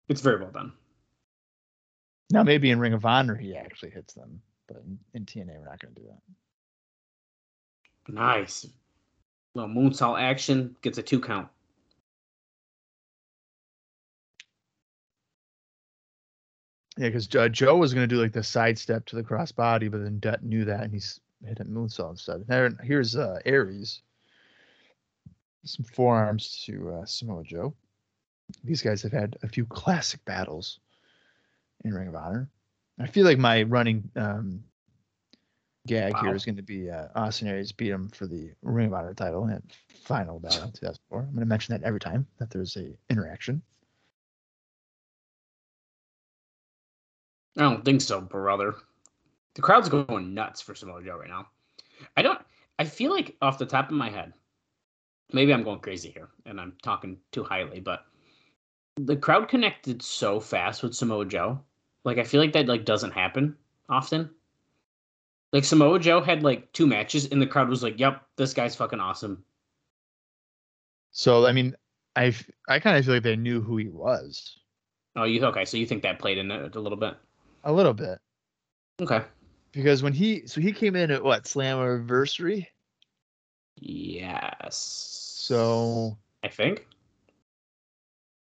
it's very well done. Now, maybe in Ring of Honor he actually hits them, but in, in TNA we're not going to do that. Nice. Little moonsault action gets a two count. Yeah, because uh, Joe was going to do like the sidestep to the crossbody, but then Dutt knew that and he's hit a moonsault instead. There, here's uh, Aries. Some forearms to uh, Samoa Joe. These guys have had a few classic battles in Ring of Honor. I feel like my running um, gag Wow. here is going to be uh, Austin Aries beat him for the Ring of Honor title and final battle 2004. I'm going to mention that every time that there's a interaction. I don't think so, brother. The crowd's going nuts for Samoa Joe right now. I don't. I feel like off the top of my head, maybe I'm going crazy here and I'm talking too highly, but the crowd connected so fast with Samoa Joe. Like I feel like that like doesn't happen often. Like Samoa Joe had like two matches and the crowd was like, "Yep, this guy's fucking awesome." So I mean, I I kind of feel like they knew who he was Oh, you okay? So you think that played in it a little bit? a little bit Okay. because when he so he came in at what Slam Slammiversary, Yes. so I think.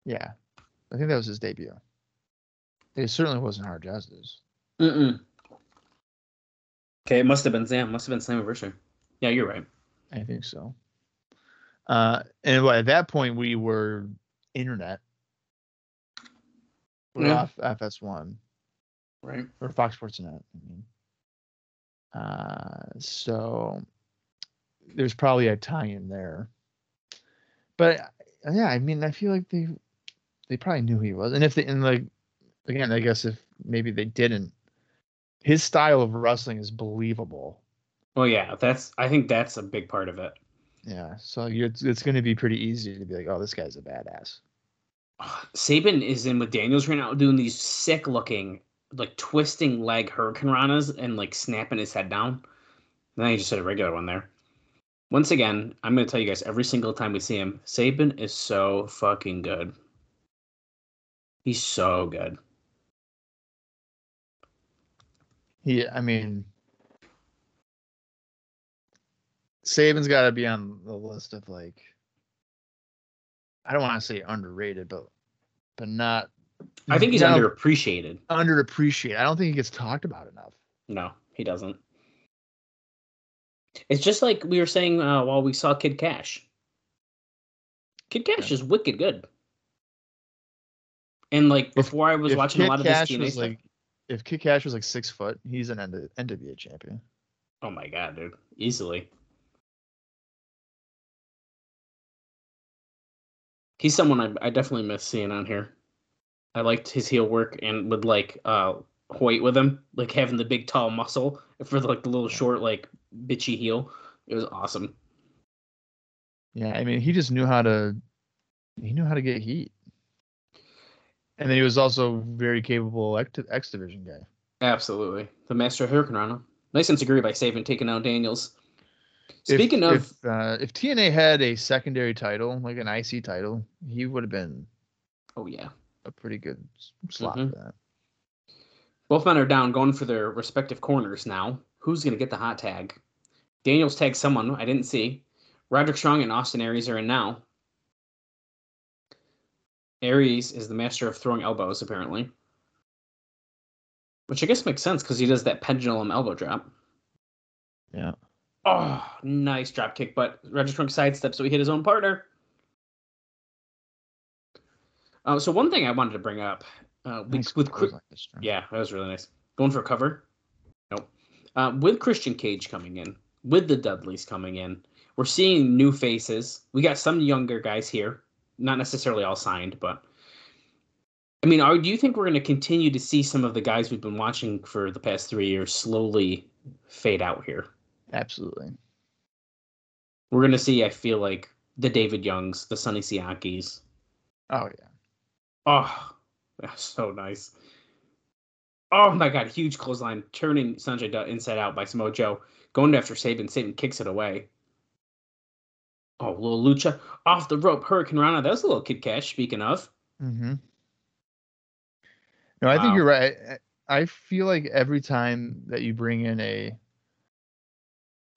yeah, I think that was his debut. It certainly wasn't Hard Justice. Mm-mm. Okay, it must have been Sam. Must have been Slammiversary. Yeah, you're right. I think so. Uh, and at that point we were internet. We're Yeah. off FS1 Right. or Fox Sports Net. I mean, uh, so there's probably a tie-in there. But yeah, I mean, I feel like they they probably knew who he was, and if they and like again, I guess if maybe they didn't, his style of wrestling is believable. Well, yeah, that's. I think that's a big part of it. Yeah, so you're, it's it's going to be pretty easy to be like, oh, this guy's a badass. Sabin is in with Daniels right now, doing these sick looking, like twisting leg hurricane ranas and like snapping his head down. And then he just hit a regular one there. Once again, I'm going to tell you guys every single time we see him, Sabin is so fucking good. He's so good. He, I mean, Sabin's got to be on the list of like, I don't want to say underrated, but but not. I think he's not underappreciated. underappreciated. I don't think he gets talked about enough. No, he doesn't. It's just like we were saying uh, while we saw Kid Cash. Kid Cash is wicked good. And like before I was watching a Kid lot of this TNA stuff. like, if Kid Cash was like six foot, he's an NWA champion. oh my god, dude. Easily. He's someone I, I definitely miss seeing on here. I liked his heel work and with like uh Hoyt with him, like having the big tall muscle for like the little short like bitchy heel. It was awesome. Yeah, I mean, he just knew how to. He knew how to get heat. And then he was also very capable X, X division guy. Absolutely. The Master of Hurricane Rana. Nice and secure by saving, taking out Daniels. If- Speaking of if, uh, if TNA had a secondary title, like an IC title, he would have been Oh yeah. a pretty good slot Mhm. for that. Both men are down going for their respective corners now. Who's gonna get the hot tag? Daniels tagged someone I didn't see. Roderick Strong and Austin Aries are in now. Aries is the master of throwing elbows, apparently. Which I guess makes sense because he does that pendulum elbow drop. Yeah. Oh, nice drop kick, but Strong sidesteps, so he hit his own partner. Uh, so one thing I wanted to bring up uh, with, Nice with this yeah, that was really nice. Going for a cover? Nope. Uh, with Christian Cage coming in, with the Dudleys coming in, we're seeing new faces. We got some younger guys here, not necessarily all signed, but I mean, are, do you think we're going to continue to see some of the guys we've been watching for the past three years slowly fade out here? Absolutely. We're going to see, I feel like, the David Youngs, the Sonny Siakis. Oh yeah. Oh, that's so nice. Oh my god, huge clothesline, turning Sanjay Dutt inside out by Samoa Joe, going after Sabin. Sabin kicks it away. Oh, little lucha off the rope, Hurricane Rana. That was a little Kid Cash. Speaking of, Mm-hmm. No, I think you're right. I- feel like every time that you bring in a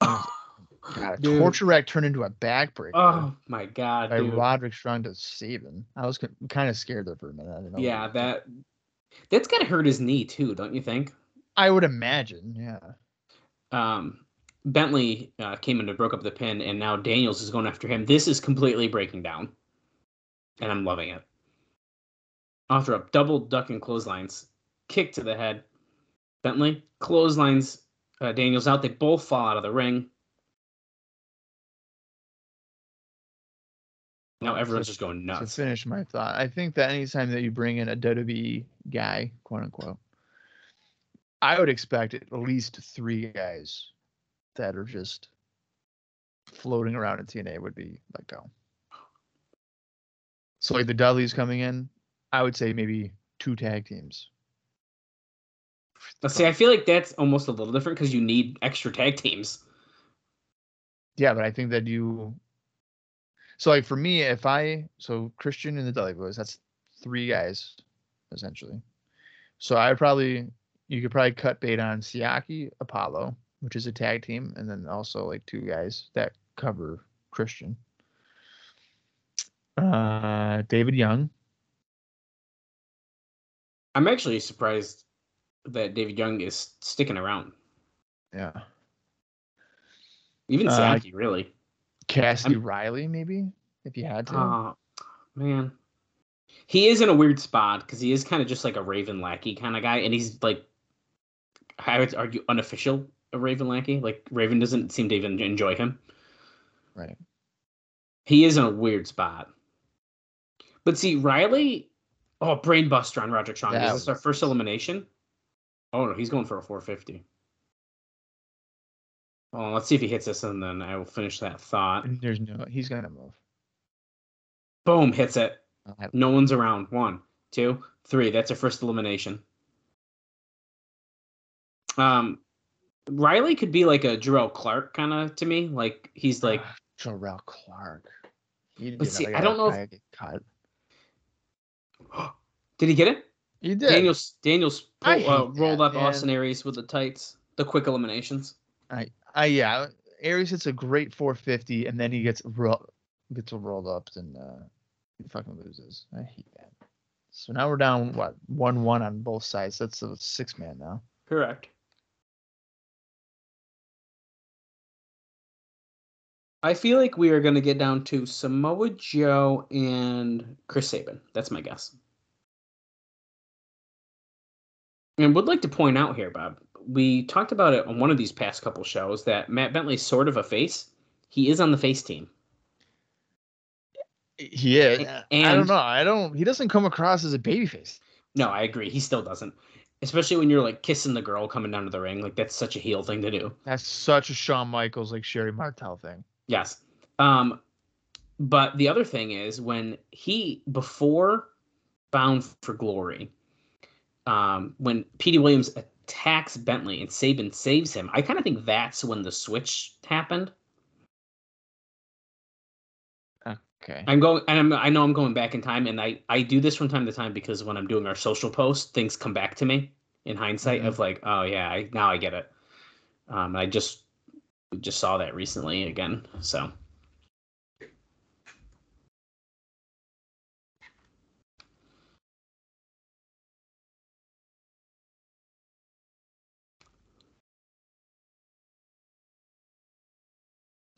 God, Dude. torture rack turned into a backbreaker Oh my god, by dude. Roderick Strong to Sabin. I was kind of scared there for a minute. I didn't know yeah, that that's gotta hurt his knee too, don't you think? I would imagine. Yeah. Um, Bentley uh, came in and broke up the pin, and now Daniels is going after him. This is completely breaking down, and I'm loving it. After a double duck and clotheslines, kick to the head. Bentley clotheslines uh, Daniels out. They both fall out of the ring. Now everyone's to- just going To nuts. finish my thought, I think that anytime that you bring in a WWE guy, quote unquote, I would expect at least three guys that are just floating around in TNA would be let go. So like the Dudleys coming in, I would say maybe two tag teams. But see, I feel like that's almost a little different because you need extra tag teams. Yeah, but I think that you. So like for me, if I so Christian and the Dudley Boys, that's three guys, essentially. So I would probably you could probably cut bait on Siaki Apolo, which is a tag team, and then also like two guys that cover Christian. Uh, David Young. I'm actually surprised that David Young is sticking around. Yeah. Even Uh, really. Cassidy Riley, maybe if you had to. Oh, man. He is in a weird spot because he is kind of just like a Raven Lackey kind of guy, and he's like, I would argue, unofficial a Raven Lackey. Like Raven doesn't seem to even enjoy him. right. He is in a weird spot. But see, Riley, oh, brainbuster on Roderick Strong. That Is this our first elimination? Oh no, he's going for a 450. Well, let's see if he hits this, and then I will finish that thought. There's no. He's gonna move. Boom, hits it. Have- No one's around. One, two, three. That's our first elimination. Um, Riley could be like a Jerrelle Clark kind of to me. Like he's like Ah, Jerrelle Clark. But see, I don't know if- cut. Did he get it? He did. Daniels Daniels pull, uh, rolled that, up Austin. Aries with the tights, the quick eliminations. I I yeah, Aries hits a great 450, and then he gets ro- gets rolled up, and uh, he fucking loses. I hate that. So now we're down what one one on both sides. That's a six man now. Correct. I feel like we are going to get down to Samoa Joe and Chris Sabin. That's my guess. And would like to point out here, Bob, we talked about it on one of these past couple shows that Matt Bentley's sort of a face. He is on the face team. Yeah, is. A- I and- don't know. I don't. He doesn't come across as a babyface. No, I agree. He still doesn't. Especially when you're like kissing the girl coming down to the ring. Like that's such a heel thing to do. That's such a Shawn Michaels like Sherri Martel thing. Yes. Um, but the other thing is when he before Bound for Glory, um, when Petey Williams attacks Bentley and Sabin saves him, I kind of think that's when the switch happened. Okay. I'm going, and I'm, I know I'm going back in time, and I I do this from time to time because when I'm doing our social posts, things come back to me in hindsight Mhm. of like, oh yeah, I, now I get it. Um, I just just saw that recently again, so.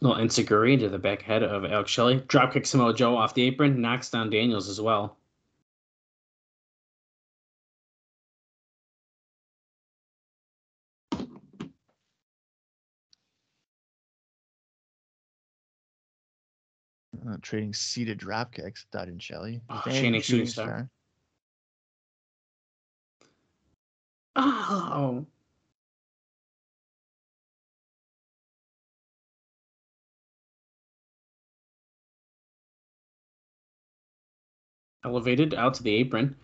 Little enzuigiri to the back head of Alex Shelley. Dropkick Samoa Joe off the apron, knocks down Daniels as well. Uh, trading seated drop kicks, Dutt and Shelley. Oh, Bang, Shane and Shooting Star. Oh. Elevated out to the apron.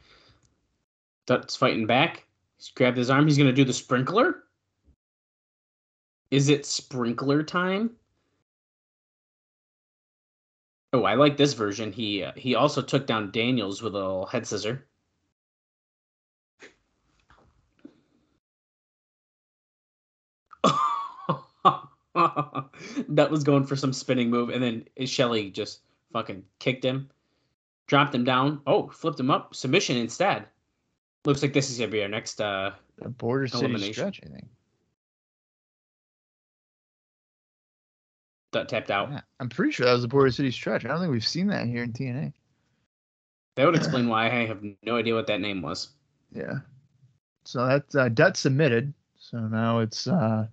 Dutt's fighting back. He's grabbed his arm. He's going to do the sprinkler. Is it sprinkler time? Oh, I like this version. He uh, he also took down Daniels with a little head scissor. that was going for some spinning move, and then Shelly just fucking kicked him, dropped him down. Oh, flipped him up, submission instead. Looks like this is gonna be our next uh Border City Elimination. stretch, I think. Tapped out. Yeah, I'm pretty sure that was the Border City stretch. I don't think we've seen that here in TNA. That would explain why I have no idea what that name was. Yeah. So that's uh, Dutt submitted. So now it's uh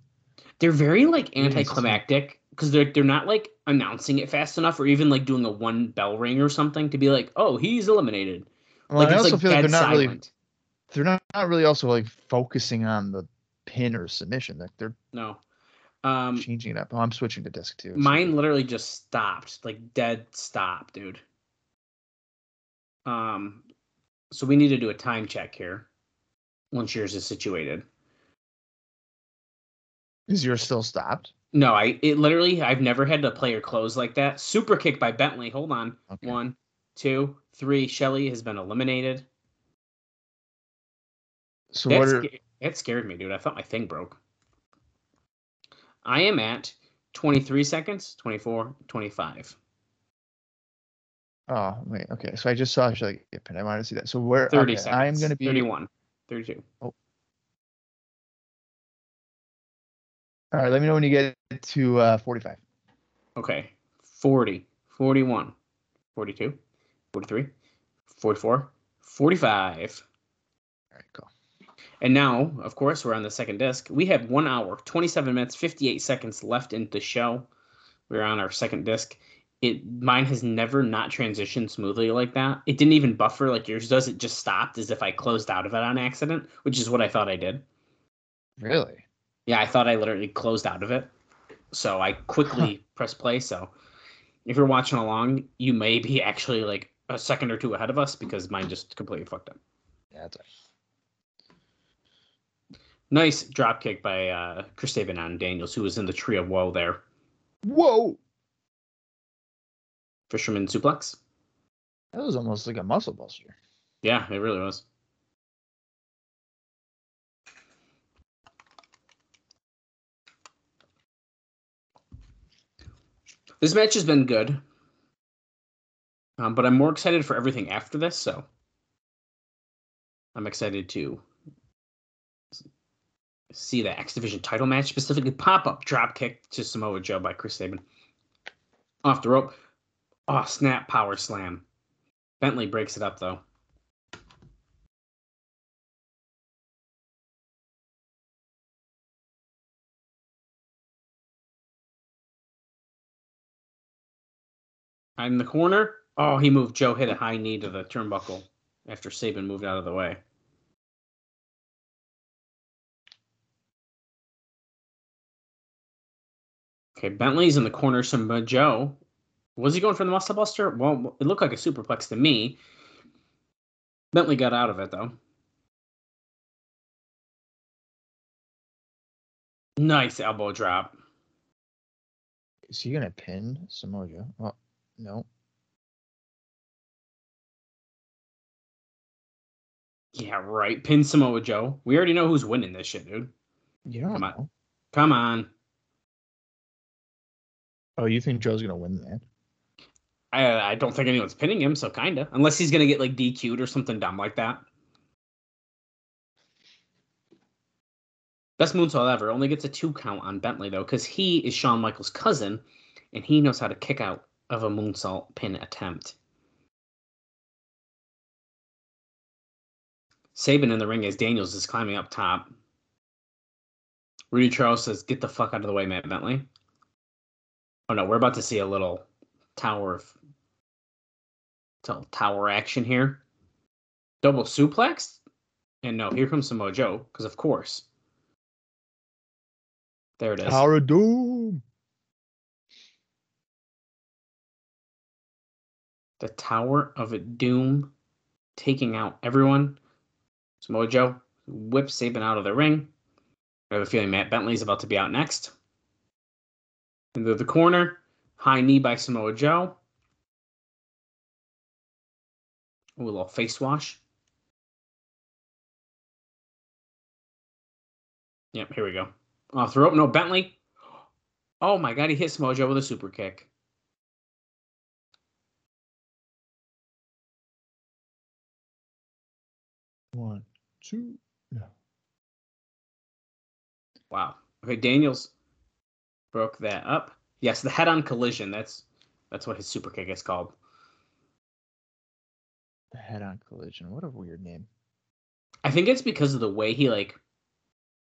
They're very like anticlimactic because they're they're not like announcing it fast enough or even like doing a one bell ring or something to be like, oh, he's eliminated. well, like I it's also like feel like they're not really silent. they're not, not really also like focusing on the pin or submission. Like they're No. Um changing it up. Oh, I'm switching to disc too. so- mine literally just stopped, like dead stop, dude. Um so we need to do a time check here once yours is situated. Is yours still stopped? No, I it literally I've never had a player close like that. Super kick by Bentley. Hold on. Okay. One, two, three. Shelly has been eliminated. So That, what are sca- that scared me, dude. I thought my thing broke. I am at 23 seconds, 24, 25. Oh wait, okay. So I just saw Shelly get pinned. I wanted to see that. So where 30 okay, seconds. I am gonna be 31, 32. all right, let me know when you get to uh 45. Okay. 40, 41, 42, 43, 44, 45. All right, cool. And now, of course, we're on the second disc. We have one hour, 27 minutes, 58 seconds left in the show. We're on our second disc. It mine has never not transitioned smoothly like that. It didn't even buffer like yours does. It just stopped as if I closed out of it on accident, which is what I thought I did. Really? Yeah, I thought I literally closed out of it. So I quickly pressed play. So if you're watching along, you may be actually like a second or two ahead of us because mine just completely fucked up. Yeah, that's right. Nice drop kick by uh, Chris Sabin on Daniels, who was in the tree of woe there. Whoa! Fisherman suplex. That was almost like a muscle buster. Yeah, it really was. This match has been good, um, but I'm more excited for everything after this. So I'm excited to see the X Division title match, specifically pop up drop kick to Samoa Joe by Chris Sabin off the rope. Oh snap! Power slam. Bentley breaks it up though. In the corner. Oh, he moved. Joe hit a high knee to the turnbuckle after Sabin moved out of the way. Okay, Bentley's in the corner. Samoa Joe. Was he going for the muscle buster? Well, it looked like a superplex to me. Bentley got out of it though. Nice elbow drop. Is he gonna pin Samoa Joe? Oh, no. Yeah, right. Pin Samoa Joe. We already know who's winning this shit, dude. You don't Come on. know. Come on. Oh, you think Joe's gonna win that? I I don't think anyone's pinning him, so kinda. Unless he's gonna get like DQ'd or something dumb like that. Best moonsault ever. Only gets a two count on Bentley though, because he is Shawn Michaels' cousin, and he knows how to kick out of a moonsault pin attempt. Sabin in the ring as Daniels is climbing up top. Rudy Charles says, "Get the fuck out of the way, Matt Bentley." Oh no, we're about to see a little tower of tower action here. Double suplex, and no, here comes Samoa Joe because of course. There it is. Tower of Doom. the Tower of Doom, taking out everyone. Samoa Joe whips Sabin out of the ring. I have a feeling Matt Bentley's about to be out next. Into the corner, high knee by Samoa Joe. Ooh, a little face wash. Yep, here we go. Off the rope, no Bentley. Oh my god, he hit Samoa Joe with a super kick. One, two, no. Wow. Okay, Daniels broke that up. Yes, the head-on collision. That's that's what his super kick is called. The Head on collision. What a weird name. I think it's because of the way he like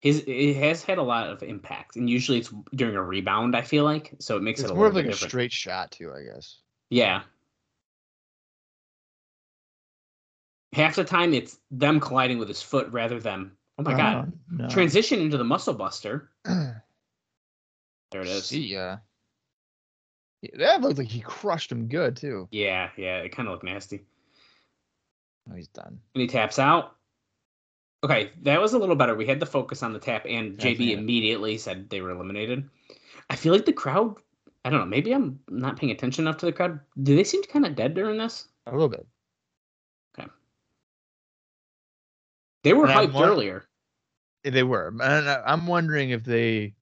his it has had a lot of impact, and usually it's during a rebound. I feel like so it makes It's it a more little of like bit a different. straight shot too, I guess. Yeah. Half the time it's them colliding with his foot rather than oh my god no. transition into the muscle buster. There it is. See ya. Yeah, uh, that looked like he crushed him good too. Yeah, yeah, it kind of looked nasty. Oh, he's done. And he taps out. Okay, that was a little better. We had the focus on the tap, and That's JB it. immediately said they were eliminated. I feel like the crowd. I don't know. Maybe I'm not paying attention enough to the crowd. Do they seem kind of dead during this? A little bit. Okay. They were And hyped won- earlier. They were. And I'm wondering if they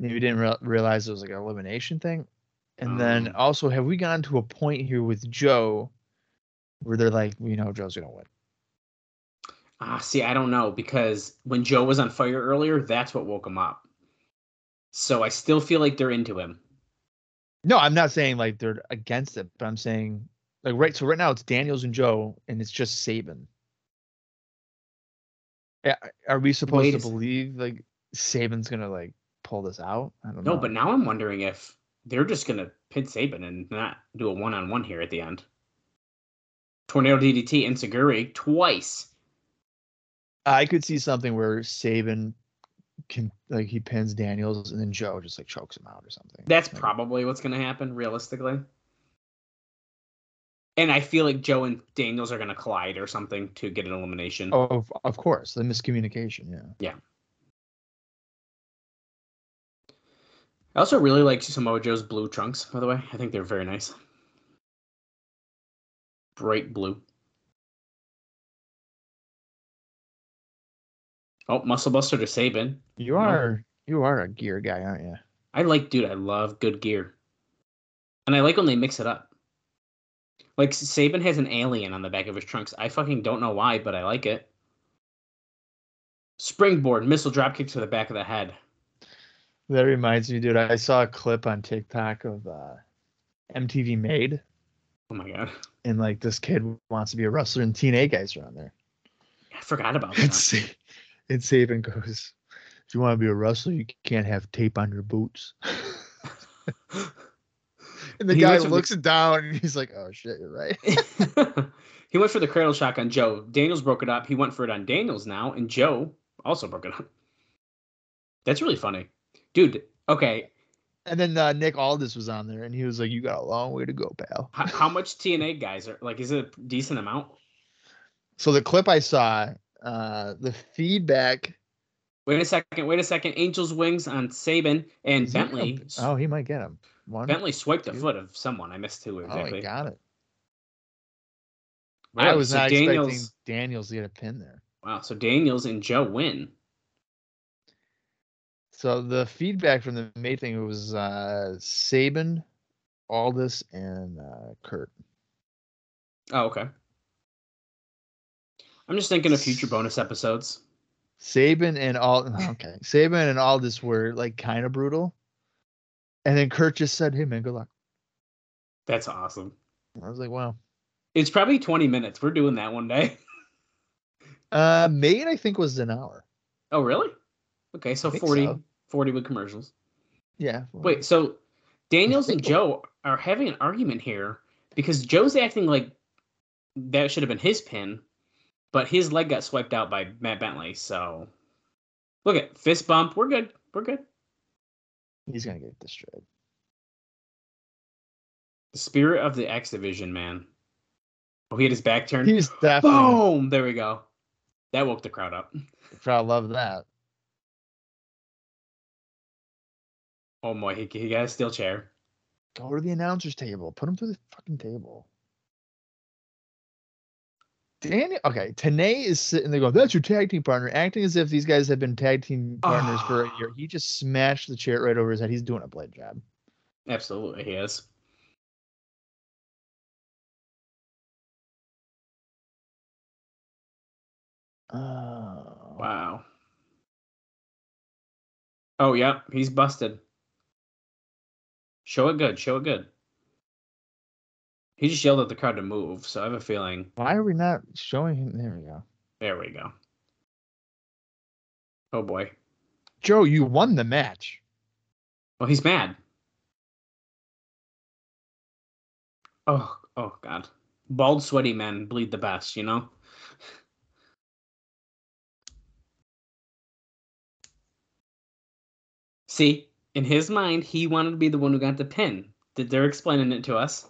maybe didn't real realize it was like an elimination thing. And then Um. also, have we gotten to a point here with Joe where they're like, we know Joe's gonna win? Ah, see, I don't know because when Joe was on fire earlier, that's what woke him up. So I still feel like they're into him. No, I'm not saying like they're against it, but I'm saying like right. So right now it's Daniels and Joe, and it's just Sabin. Yeah, are we supposed Wait to believe like Sabin's gonna like pull this out? I don't No, know. but now I'm wondering if they're just gonna pit Sabin and not do a one-on-one here at the end. Tornado DDT and Seguri twice. I could see something where Sabin can like he pins Daniels, and then Joe just like chokes him out or something. That's Like, probably what's gonna happen, realistically. And I feel like Joe and Daniels are gonna collide or something to get an elimination. Oh, of, of course, the miscommunication. Yeah. Yeah. I also really like Samoa Joe's blue trunks, by the way. I think they're very nice. Bright blue. Oh, Muscle Buster to Sabin. You No. are you are a gear guy, aren't you? I like, dude, I love good gear. And I like when they mix it up. Like Sabin has an alien on the back of his trunks. I fucking don't know why, but I like it. Springboard, missile dropkick to the back of the head. That reminds me, dude. I saw a clip on TikTok of uh, MTV Made, Oh my god. and like this kid wants to be a wrestler, and TNA guys are on there. I forgot about that. And Sabin goes, "If you want to be a wrestler, you can't have tape on your boots." and the He guy to the- looks down, and he's like, "Oh shit, you're right." he went for the cradle shock on Joe. Daniels broke it up. He went for it on Daniels now, and Joe also broke it up. That's really funny. Dude, okay. and then uh, Nick Aldis was on there, and he was like, "You got a long way to go, pal." How, how much TNA guys are like? Is it a decent amount? So the clip I saw, uh, the feedback. Wait a second. Wait a second. Angels wings on Sabin and is he gonna- Bentley. Oh, he might get him. One. Bentley swiped the two. foot of someone. I missed who Oh, exactly. he got it. Really? I was So not Daniels, expecting Daniels to get a pin there. Wow. So Daniels and Joe win. So the feedback from the May thing was uh Sabin, Aldis, and uh, Kurt. Oh, okay. I'm just thinking of future bonus episodes. Sabin and all okay. Sabin and Aldis were like kind of brutal. And then Kurt just said, Hey man, good luck. That's awesome. I was like, wow. It's probably 20 minutes. We're doing that one day. Uh Made I think was an hour. Oh, really? Okay, so 40, so. 40 with commercials. Yeah. Wait, so Daniels and Joe are having an argument here because Joe's acting like that should have been his pin, but his leg got swiped out by Matt Bentley. So look at fist bump. We're good. We're good. he's gonna get destroyed. The spirit of the X division, man. Oh, he had his back turned. He's definitely Boom! There we go. That woke the crowd up. the crowd love that. Oh boy, he, he got a steel chair. Go to the announcer's table. Put him through the fucking table. Daniel, okay, Tenay is sitting there going, "That's your tag team partner," acting as if these guys have been tag team partners for a year. He just smashed the chair right over his head. He's doing a blade job. Absolutely, he is. Oh, Wow. Oh yeah, he's busted. Show it good. Show it good. He just yelled at the crowd to move, so I have a feeling. why are we not showing him? There we go. There we go. Oh boy. Joe, you won the match. Oh, he's mad. Oh, oh God. Bald, sweaty men bleed the best, you know? See, in his mind, he wanted to be the one who got the pin. Did they're explaining it to us?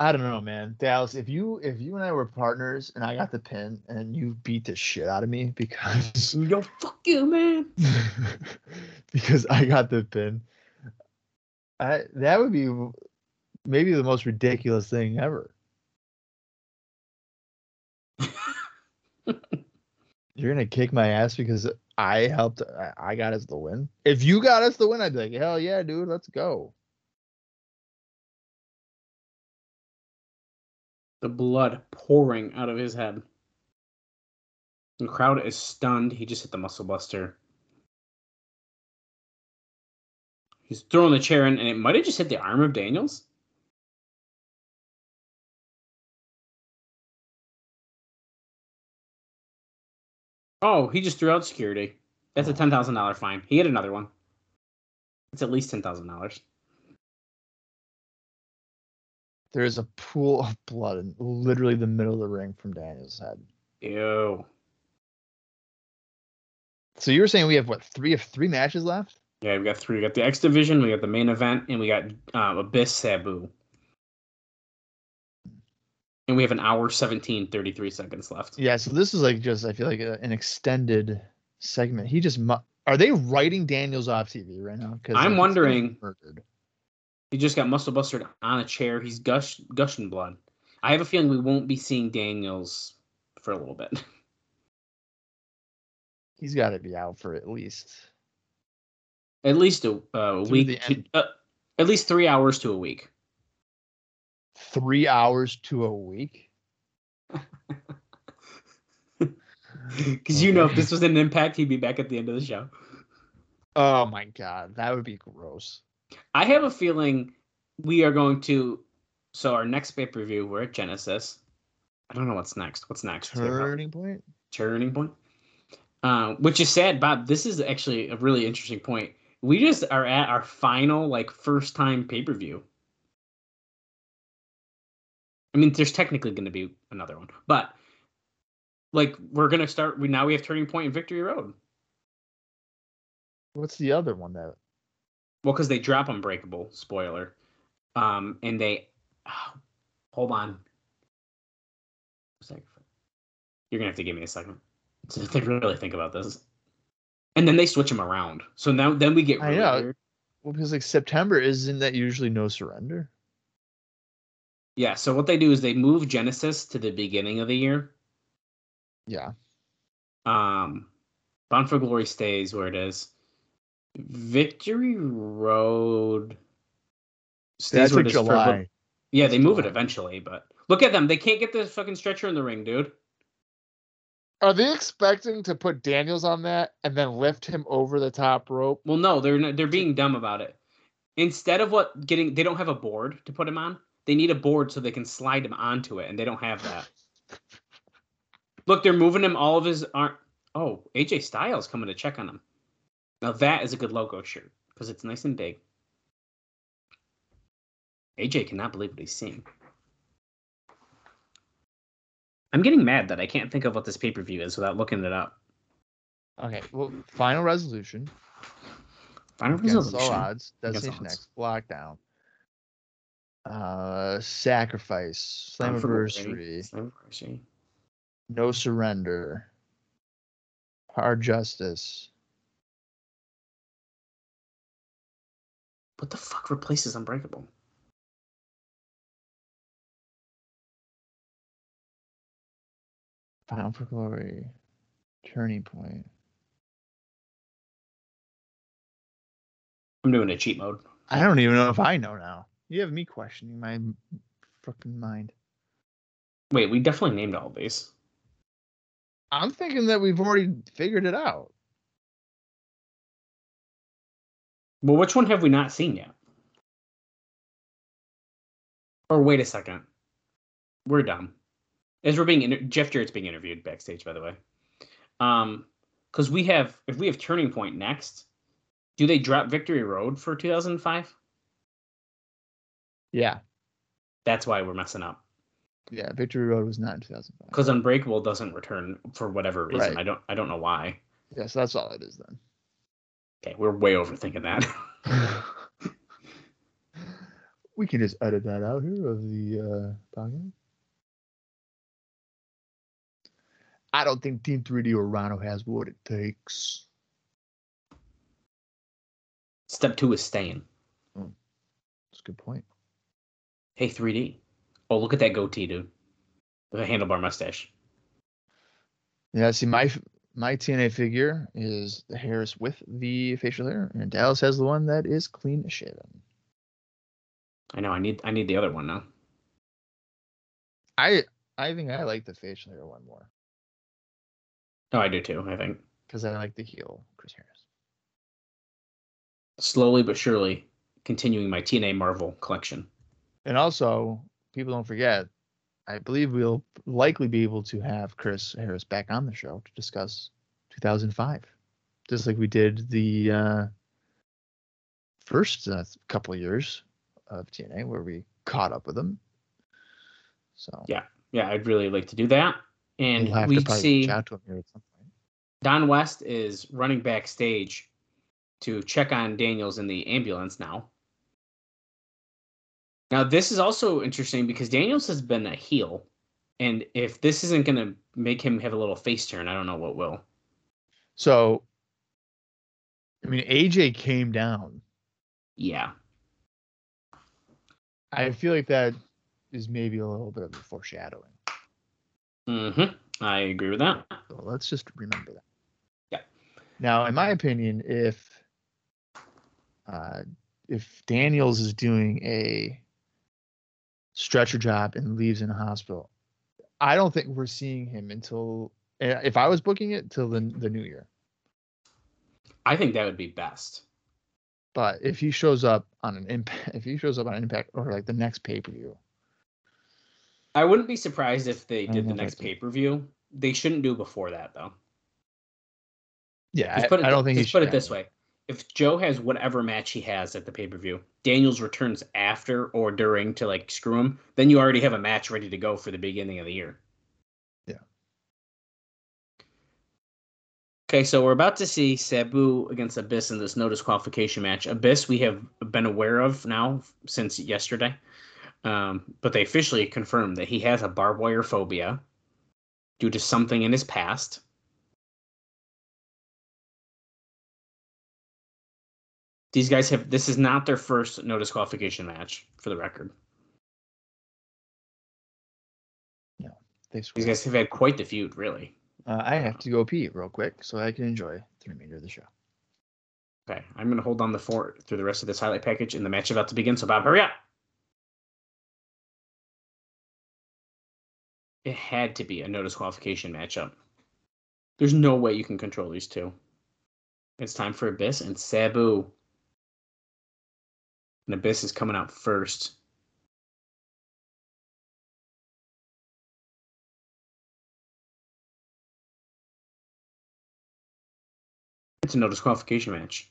I don't know, man. Dallas, if you if you and I were partners and I got the pin and you beat the shit out of me because Yo, fuck you, man. because I got the pin, I that would be maybe the most ridiculous thing ever. You're gonna kick my ass because I helped. I, got us the win. If you got us the win, I'd be like, hell yeah, dude, let's go. the blood pouring out of his head. The crowd is stunned. He just hit the muscle buster. He's throwing the chair in, and it might have just hit the arm of Daniels. Oh, he just threw out security. That's a ten thousand dollar fine. He had another one. It's at least ten thousand dollars. There is a pool of blood in literally the middle of the ring from Daniel's head. Ew. So you were saying we have what three of three matches left? Yeah, we got three. We got the X Division, we got the main event, and we got um, Abyss Sabu. And we have an hour 17, 33 seconds left. Yeah. So this is like just I feel like a, an extended segment. He just mu- are they writing Daniels off TV right now? Because I'm wondering- murdered. He just got muscle busted on a chair. He's gush gushing blood. I have a feeling we won't be seeing Daniels for a little bit. He's got to be out for at least. At least a, uh, a week. To, uh, at least three hours to a week. Three hours to a week. Because you know, if this was an impact, he'd be back at the end of the show. Oh my god, that would be gross. I have a feeling we are going to. So our next pay per view, we're at Genesis. I don't know what's next. What's next? Turning point. Turning point. Uh, which is sad, Bob. This is actually a really interesting point. We just are at our final, like, first time pay per view. I mean, there's technically going to be another one, but like, we're going to start. We now we have Turning Point and Victory Road. What's the other one that? Well, because they drop Unbreakable, spoiler. Um, and they hold on. You're gonna have to give me a second to really think about this. And then they switch them around. So now then we get I really know. weird. Well, because like September isn't that usually no surrender? Yeah, so what they do is they move Genesis to the beginning of the year. Yeah. Um Bound for Glory stays where it is. Victory Road stays That's where it is for July. Yeah, they move it eventually, but look at them. They can't get the fucking stretcher in the ring, dude. Are they expecting to put Daniels on that and then lift him over the top rope? Well, no, they're not, they're being dumb about it. Instead of what getting, they don't have a board to put him on. They need a board so they can slide him onto it, and they don't have that. Look, they're moving him all of his arm. Oh, AJ Styles coming to check on him. Now that is a good logo shirt because it's nice and big. AJ cannot believe what he's seeing. I'm getting mad that I can't think of what this pay per view is without looking it up. Okay. Well, final resolution. Final resolution. all odds. Destination. X. Lockdown. Uh, sacrifice. Slammiversary. No surrender. Hard justice. What the fuck replaces Unbreakable? Bound for Glory. Turning Point. I'm doing a cheat mode. I don't even know if I know now. You have me questioning my fucking mind. Wait, we definitely named all these. I'm thinking that we've already figured it out. Well, which one have we not seen yet? Or wait a second. We're dumb. As we're being inter- Jeff Jarrett's being interviewed backstage, by the way. Um, because we have if we have Turning Point next, do they drop Victory Road for 2005? Yeah. That's why we're messing up. Yeah. Victory Road was not in 2005. Because Unbreakable doesn't return for whatever reason. Right. I don't I don't know why. Yeah, so that's all it is then. Okay, we're way overthinking that. we can just edit that out here of the uh, podcast. I don't think Team 3D or Rhino has what it takes. Step two is staying. That's a good point. Hey, 3D. Oh, look at that goatee, dude. With a handlebar mustache. Yeah, see, my my TNA figure is the Harris with the facial hair, and Dallas has the one that is clean shaven. I know. I need. I need the other one now. I I think I like the facial hair one more Oh, I do too. I think because I like the heel Chris Harris. slowly but surely continuing my TNA Marvel collection. And also, people don't forget, I believe we'll likely be able to have Chris Harris back on the show to discuss 2005, just like we did the uh, first uh, couple of years of TNA where we caught up with him. So Yeah. Yeah, I'd really like to do that. And we'll we see reach out to him here at some point. Don West is running backstage to check on Daniels in the ambulance now. Now, this is also interesting because Daniels has been a heel. And if this isn't going to make him have a little face turn, I don't know what will. So, I mean, AJ came down. Yeah. I feel like that is maybe a little bit of a foreshadowing. hmm I agree with that. So let's just remember that. Yeah. Now, in my opinion, if uh, if Daniels is doing a stretcher job and leaves in a hospital, I don't think we're seeing him until eh, if I was booking it till the the new year. I think that would be best. But if he shows up on an impact, if he shows up on an impact or like the next pay per view, I wouldn't be surprised if they did the next pay per view. They shouldn't do before that though. yeah, Just I, it, I don't think just put it this way: if Joe has whatever match he has at the pay per view, Daniels returns after or during to like screw him, then you already have a match ready to go for the beginning of the year. Yeah. Okay, so we're about to see Sabu against Abyss in this no disqualification match. Abyss we have been aware of now since yesterday, um, but they officially confirmed that he has a barbed wire phobia due to something in his past. These guys have this is not their first no disqualification match for the record. They These guys have had quite the feud, really. Uh, I have to go pee real quick so I can enjoy the remainder of the show. Okay, I'm gonna hold on the fort through the rest of this highlight package, and the match is about to begin. So Bob, hurry up! It had to be a no disqualification matchup. There's no way you can control these two. It's time for Abyss and Sabu. And Abyss is coming out first. It's a no disqualification match.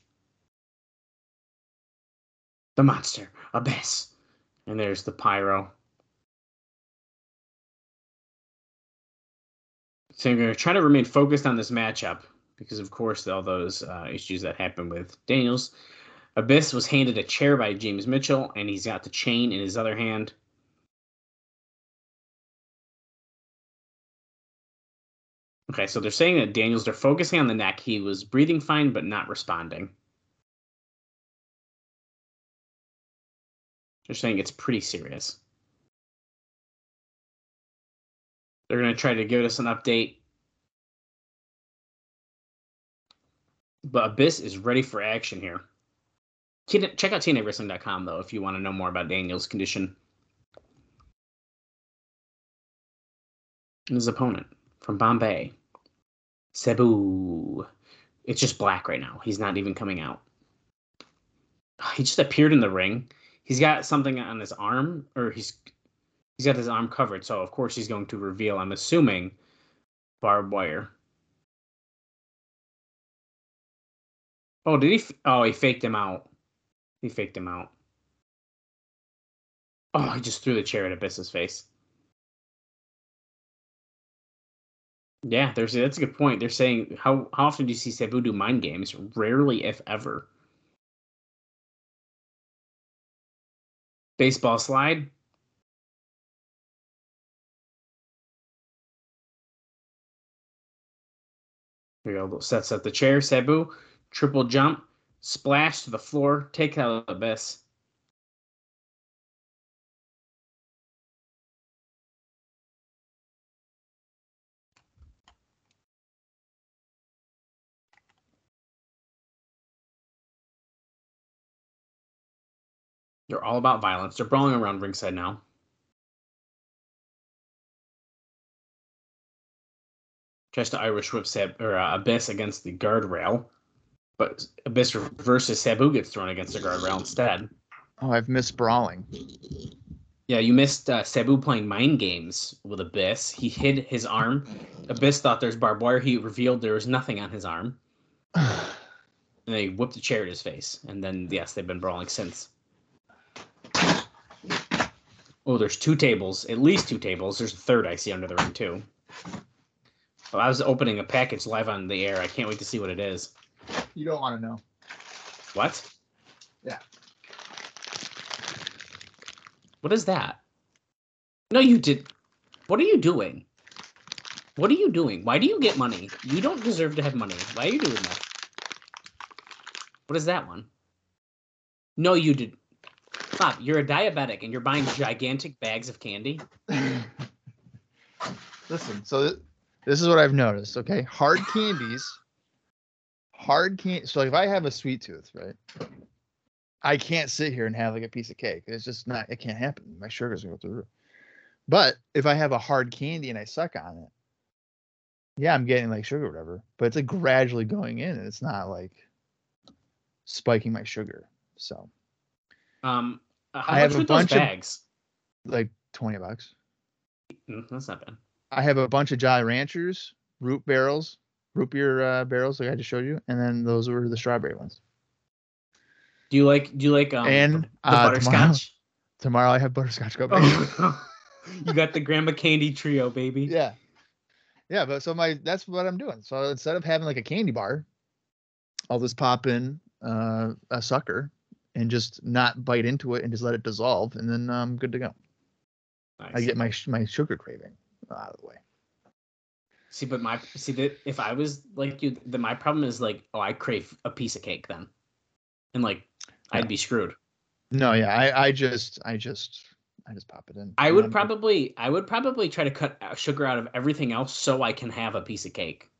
The monster, Abyss. And there's the pyro. So I'm going to try to remain focused on this matchup because, of course, all those uh, issues that happened with Daniels. Abyss was handed a chair by James Mitchell, and he's got the chain in his other hand. Okay, so they're saying that Daniels, they're focusing on the neck. He was breathing fine, but not responding. They're saying it's pretty serious. They're gonna try to give us an update. But Abyss is ready for action here. Check out TNAWrestling.com though if you want to know more about Daniel's condition. And his opponent from Bombay, Sabu. It's just black right now. He's not even coming out. He just appeared in the ring. He's got something on his arm, or he's he's got his arm covered. So of course he's going to reveal. I'm assuming barbed wire. Oh, did he? f- Oh, he faked him out. He faked him out. Oh, he just threw the chair at Abyss's face. Yeah, there's that's a good point. They're saying how how often do you see Sabu do mind games? Rarely, if ever. Baseball slide. Here we go. Sets up the chair. Sabu, triple jump, splash to the floor, take out the abyss. They're all about violence. They're brawling around ringside now. Tries to Irish whip Sab- or uh, Abyss against the guardrail, but Abyss versus Sabu gets thrown against the guardrail instead. Oh, I've missed brawling. Yeah, you missed uh, Sabu playing mind games with Abyss. He hid his arm. Abyss thought there's barbed wire. He revealed there was nothing on his arm, and they whipped a chair at his face. And then, yes, they've been brawling since. Oh, there's two tables, at least two tables. There's a third I see under the ring too. Oh, I was opening a package live on the air. I can't wait to see what it is. You don't want to know. What? Yeah. What is that? No, you did. What are you doing? What are you doing? Why do you get money? You don't deserve to have money. Why are you doing that? What is that one? No, you did. Stop. You're a diabetic and you're buying gigantic bags of candy. Listen, so th- this is what I've noticed. Okay, hard candies, hard candy. So like if I have a sweet tooth, right, I can't sit here and have like a piece of cake. It's just not. It can't happen. My sugar's gonna go through. But if I have a hard candy and I suck on it, yeah, I'm getting like sugar or whatever. But it's like gradually going in, and it's not like spiking my sugar. So Um, uh, how I have much a bunch of- bags? like twenty bucks. Mm, that's not bad. I have a bunch of Jolly Ranchers root barrels, root beer uh, barrels, like I just showed you, and then those were the strawberry ones. Do you like? Do you like? Um, And, the, uh, butterscotch? Tomorrow I have butterscotch cup. Oh, you got the grandma candy trio, baby. yeah, yeah. But so my that's what I'm doing. So instead of having like a candy bar, I'll just pop in uh, a sucker and just not bite into it and just let it dissolve, and then I'm good to go. Nice. I get my my sugar craving out of the way. See, but my see that if I was like you, then my problem is like, oh, I crave a piece of cake then, and like, Yeah. I'd be screwed. No, yeah, I I just I just I just pop it in. I would probably, I would probably try to cut sugar out of everything else so I can have a piece of cake.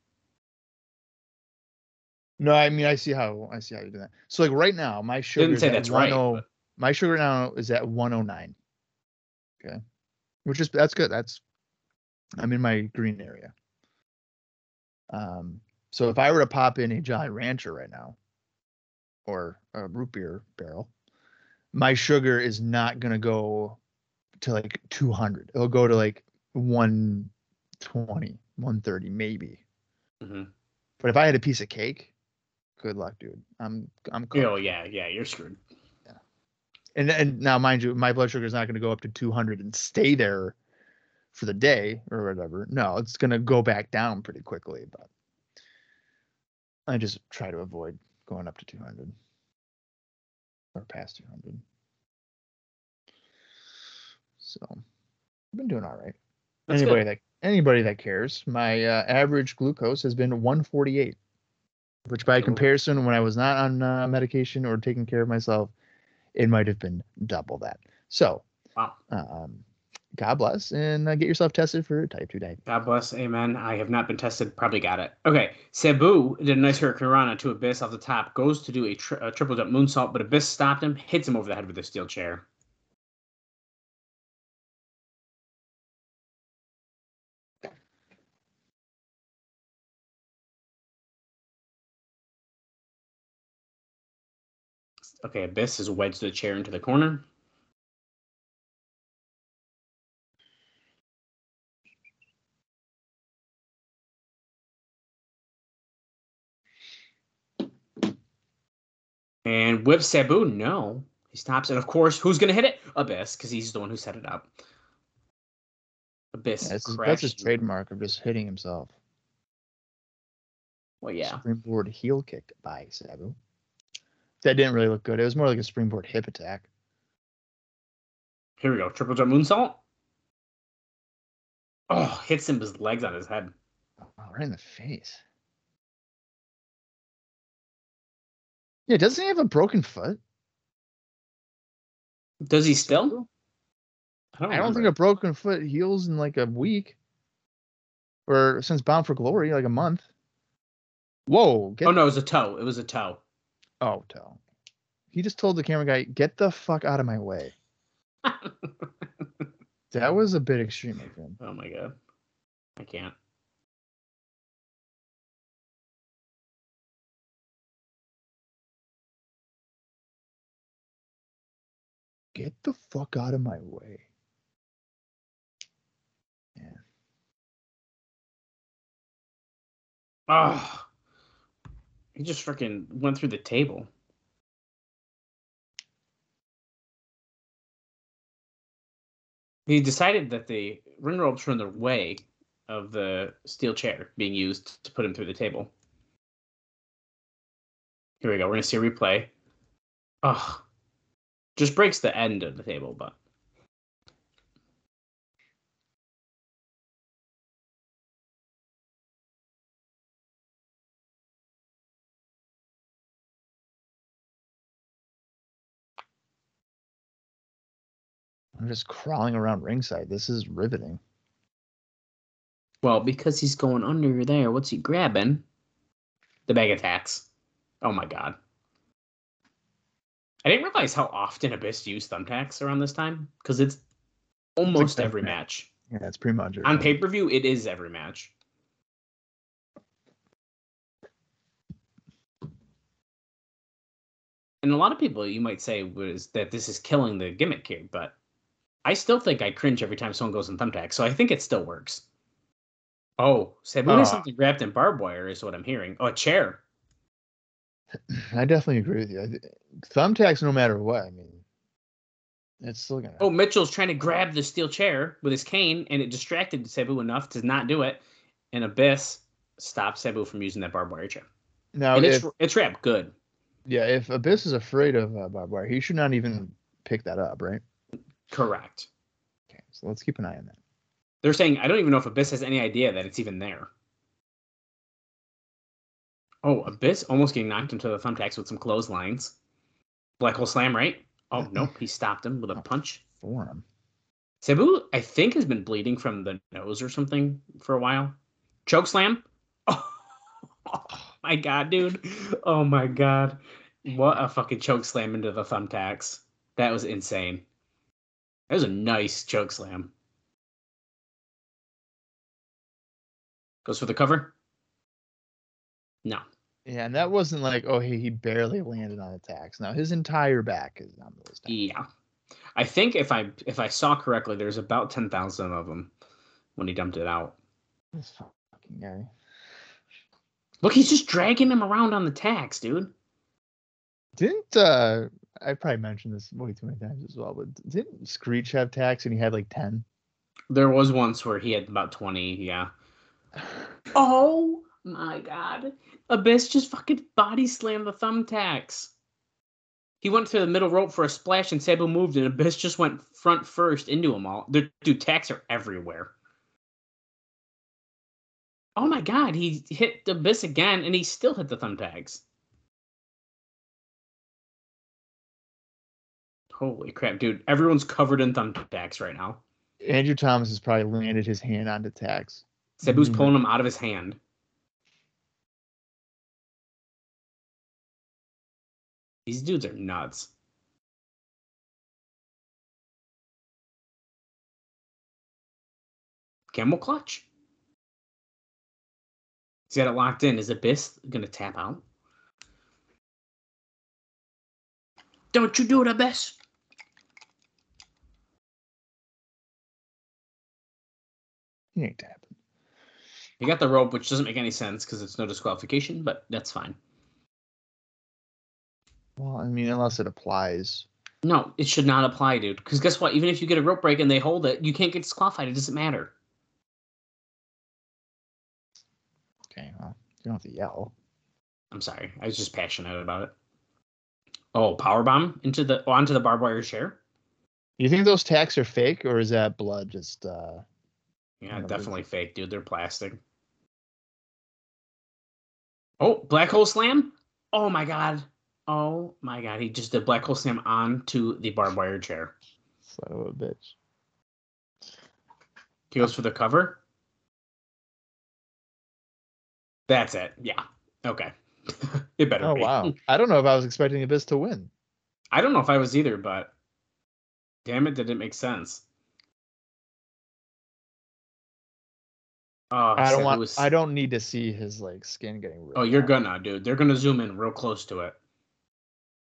No, I mean I see how I see how you do that. So like right now, my sugar Didn't say that's right, oh, but- My sugar now is at 109. Okay, which is that's good. That's I'm in my green area. Um, so if I were to pop in a Jolly Rancher right now, or a root beer barrel, my sugar is not gonna go to like 200. It'll go to like 120, 130 maybe. Mhm. But if I had a piece of cake, good luck, dude. I'm I'm cooked. Oh yeah, yeah, you're screwed. Yeah. And and now mind you, my blood sugar is not going to go up to 200 and stay there for the day or whatever. No, it's going to go back down pretty quickly, but I just try to avoid going up to 200 or past 200. So, I've been doing all right. That's anybody good. that anybody that cares, my uh, average glucose has been 148, which by comparison, when I was not on uh, medication or taking care of myself, it might have been double that. So, Wow. um, God bless, and uh, get yourself tested for type two diabetes. God bless. Amen. I have not been tested. Probably got it. Okay. Sabu did a nice Hurricane Rana to Abyss off the top. Goes to do a, tri- a triple jump moonsault, but Abyss stopped him, hits him over the head with a steel chair. Okay, Abyss has wedged the chair into the corner. And whip Sabu, no. He stops. And of course, who's going to hit it? Abyss, because he's the one who set it up. Abyss. Yeah, that's, his, that's his trademark of just hitting himself. Well, yeah. Springboard heel kick by Sabu. That didn't really look good. It was more like a springboard hip attack. Here we go. Triple jump moonsault. Oh, hits him his legs on his head. Oh, right in the face. Yeah, doesn't he have a broken foot? Does he still? I don't remember. think a broken foot heals in like a week. Or since Bound for Glory, like a month. Whoa. Get, Oh no, it was a toe. It was a toe. Oh, toe. He just told the camera guy, get the fuck out of my way. That was a bit extreme of him. Oh my god. I can't. Get the fuck out of my way. Yeah. Oh. He just freaking went through the table. He decided that the ring ropes were in the way of the steel chair being used to put him through the table. Here we go. We're gonna see a replay. Oh, just breaks the end of the table, but I'm just crawling around ringside. This is riveting. well, because he's going under there. What's he grabbing? The bag attacks. Oh my god. I didn't realize how often Abyss used thumbtacks around this time because it's almost every every match. match. Yeah, it's pretty much. On pay per view, it is every match. And a lot of people, you might say, was that this is killing the gimmick here, but I still think I cringe every time someone goes in thumbtacks, so I think it still works. Oh, Sabu has Oh. something wrapped in barbed wire, is what I'm hearing. Oh, a chair. I definitely agree with you. Thumbtacks, no matter what. I mean, it's still gonna. Oh, Mitchell's trying to grab the steel chair with his cane, and it distracted Sabu enough to not do it. And Abyss stops Sabu from using that barbed wire chair. now, and if it's it's wrapped good. yeah, if Abyss is afraid of uh, barbed wire, he should not even pick that up, right? Correct. Okay, so let's keep an eye on that. They're saying I don't even know if Abyss has any idea that it's even there. Oh, Abyss almost getting knocked into the thumbtacks with some clotheslines. Black hole slam, right? Oh nope, he stopped him with a oh. punch. Forearm. Sabu, I think, has been bleeding from the nose or something for a while. Choke slam. Oh, my god, dude. Oh my god. What a fucking choke slam into the thumbtacks. That was insane. That was a nice choke slam. Goes for the cover? No. Yeah, and that wasn't like, oh, he, he barely landed on attacks. Now his entire back is on those. attacks. Yeah. I think if I if I saw correctly, there's about ten thousand of them when he dumped it out. This fucking guy. Look, he's just dragging him around on the tacks, dude. Didn't uh I probably mentioned this way too many times as well, but didn't Screech have tacks and he had like ten? There was once where he had about 20, yeah. Oh my god. Abyss just fucking body slammed the thumbtacks. He went to the middle rope for a splash and Sabu moved and Abyss just went front first into them all. Their dude, tacks are everywhere. Oh my god, he hit Abyss again and he still hit the thumbtacks. Holy crap, dude. Everyone's covered in thumbtacks right now. Andrew Thomas has probably landed his hand onto tacks. Sabu's Mhm. pulling him out of his hand. These dudes are nuts. Camel clutch. He's got it locked in. Is Abyss gonna tap out? Don't you do it, Abyss. He ain't tapping. He got the rope, which doesn't make any sense because it's no disqualification, but that's fine. Well, I mean, unless it applies. No, it should not apply, dude. Because guess what? Even if you get a rope break and they hold it, you can't get disqualified. It doesn't matter. Okay, well, you don't have to yell. I'm sorry. I was just passionate about it. Oh, power bomb into the onto the barbed wire chair. You think those tacks are fake, or is that blood just? uh Yeah, definitely fake, dude. They're plastic. Oh, black hole slam! Oh my god! Oh my god! He just did black hole slam onto the barbed wire chair. Son of a bitch. He goes for the cover. That's it. Yeah. Okay. it better Oh be. wow! I don't know if I was expecting Abyss to win. I don't know if I was either, but damn it, did it make sense? Oh, I don't want. was- I don't need to see his like skin getting. ripped Oh, you're gonna, dude. They're gonna zoom in real close to it.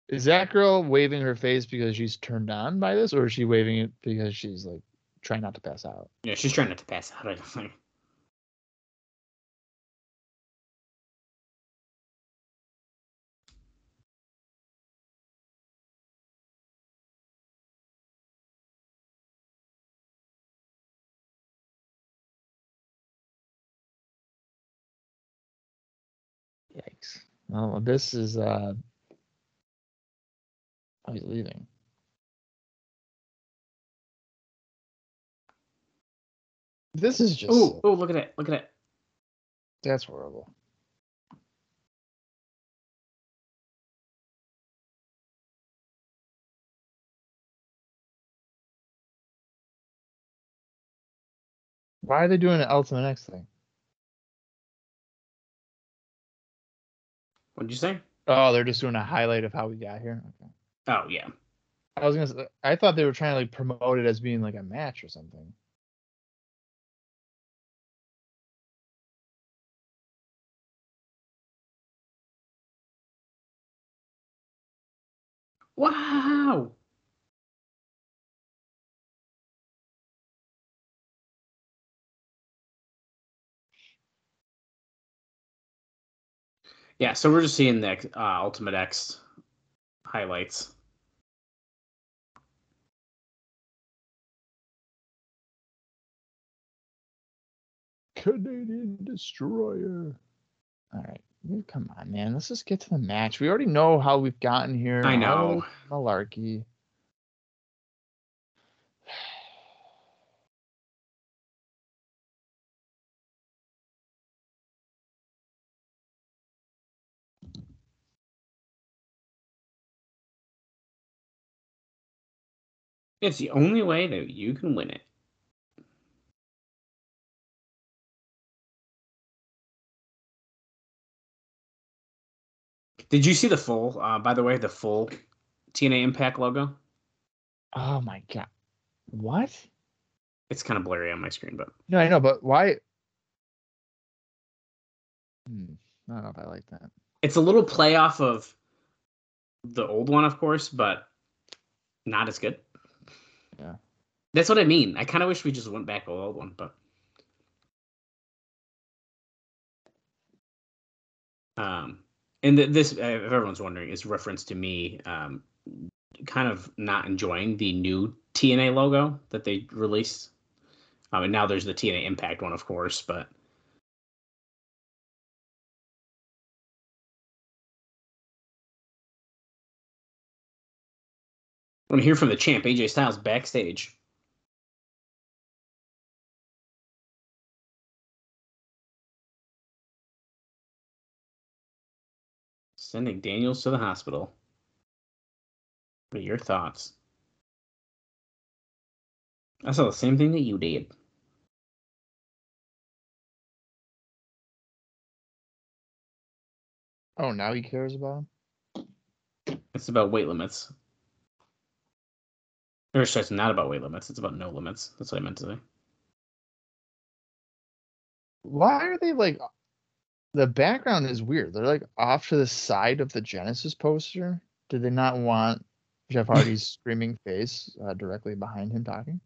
Is that girl waving her face because she's turned on by this, or is she waving it because she's like trying not to pass out? Yeah, she's trying not to pass out. I don't think. Yikes! Well, Abyss is. uh Oh, he's leaving. This is just. Oh, oh, look at it! Look at it! That's horrible. Why are they doing an Ultimate X thing? What'd you say? Oh, they're just doing a highlight of how we got here. Okay. Oh yeah. I was gonna. Say, I thought they were trying to like promote it as being like a match or something. Wow. Yeah, so we're just seeing the uh, Ultimate X highlights. Canadian Destroyer. All right, mm, come on, man. Let's just get to the match. We already know how we've gotten here. I know. malarkey. It's the only way that you can win it. Did you see the full, uh, by the way, the full TNA Impact logo? Oh my god. What? It's kind of blurry on my screen, but No, I know, but why? Hmm, I don't know if I like that. it's a little play off of the old one, of course, but not as good. Yeah. That's what I mean. I kind of wish we just went back to the old one, but um, and th- this, uh, if everyone's wondering, is reference to me um, kind of not enjoying the new TNA logo that they released. Um, and now there's the TNA Impact one, of course, but I want to hear from the champ, AJ Styles, backstage. Sending Daniels to the hospital. What are your thoughts? I saw the same thing that you did. Oh, now he cares about him. It's about weight limits. Or sorry, it's not about weight limits. It's about no limits. That's what I meant to say. Why are they like? The background is weird. They're like off to the side of the Genesis poster. Did they not want Jeff Hardy's screaming face uh, directly behind him talking?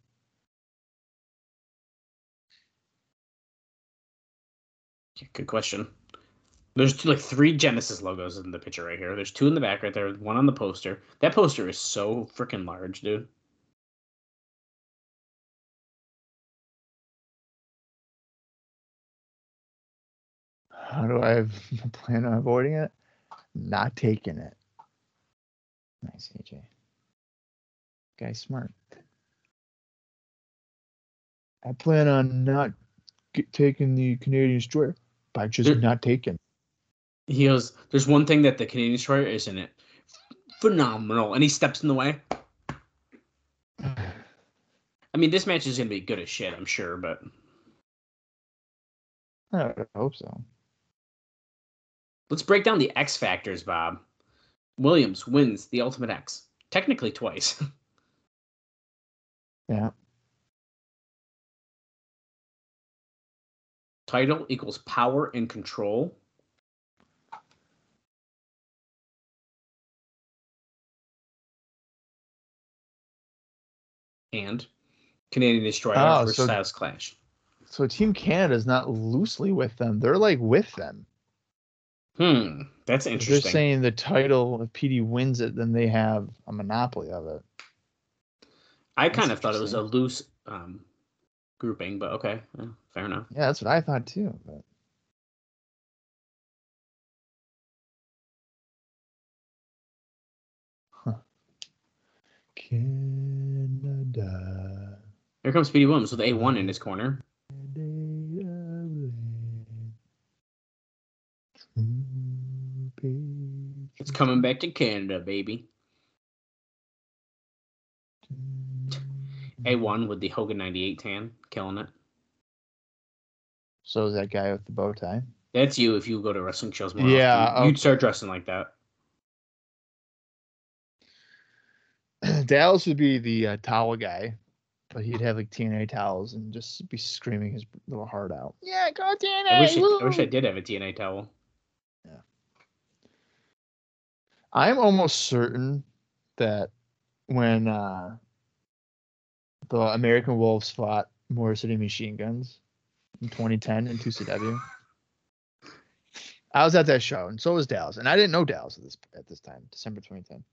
Good question. There's two, like three Genesis logos in the picture right here. There's two in the back right there. One on the poster. That poster is so freaking large, dude. How do I plan on avoiding it? Not taking it. Nice, AJ. Guy's smart. I plan on not taking the Canadian destroyer by just There- not taking. He goes, "There's one thing that the Canadian Destroyer is in it, phenomenal," and he steps in the way. I mean, this match is gonna be good as shit, I'm sure, but I hope so. Let's break down the X factors, Bob. Williams wins the Ultimate X, technically twice. Yeah. Title equals power and control. And Canadian Destroyer Oh, versus so- Styles Clash. So Team Canada is not loosely with them. They're like with them. Hmm, that's interesting. They're saying the title, if Petey wins it, then they have a monopoly of it. I That's kind of thought it was a loose um, grouping, but okay, yeah, fair enough. Yeah, that's what I thought too. But Huh. Canada. Here comes Petey Williams with A1 in his corner. It's coming back to Canada, baby. A1 with the Hogan 98 tan, killing it. So is that guy with the bow tie? That's you if you go to wrestling shows more. Yeah, often. you'd start dressing like that. Dallas would be the uh, towel guy, but he'd have like TNA towels and just be screaming his little heart out. Yeah, go TNA! I wish I, I wish I did have a TNA towel. I'm almost certain that when uh, the American Wolves fought Motor City Machine Guns in 2010 in 2CW, I was at that show, and so was Dallas, and I didn't know Dallas at this at this time, December 2010.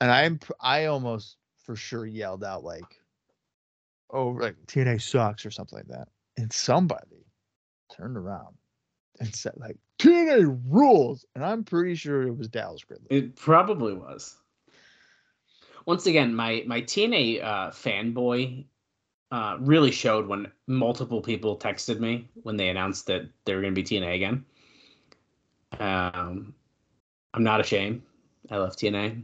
And I'm I almost for sure yelled out like, "Oh, like TNA sucks" or something like that, and somebody turned around and said like TNA rules, and I'm pretty sure it was Dallas Gridley. It probably was. Once again, my my TNA uh, fanboy uh, really showed when multiple people texted me when they announced that they were going to be TNA again. Um, I'm not ashamed. I love TNA.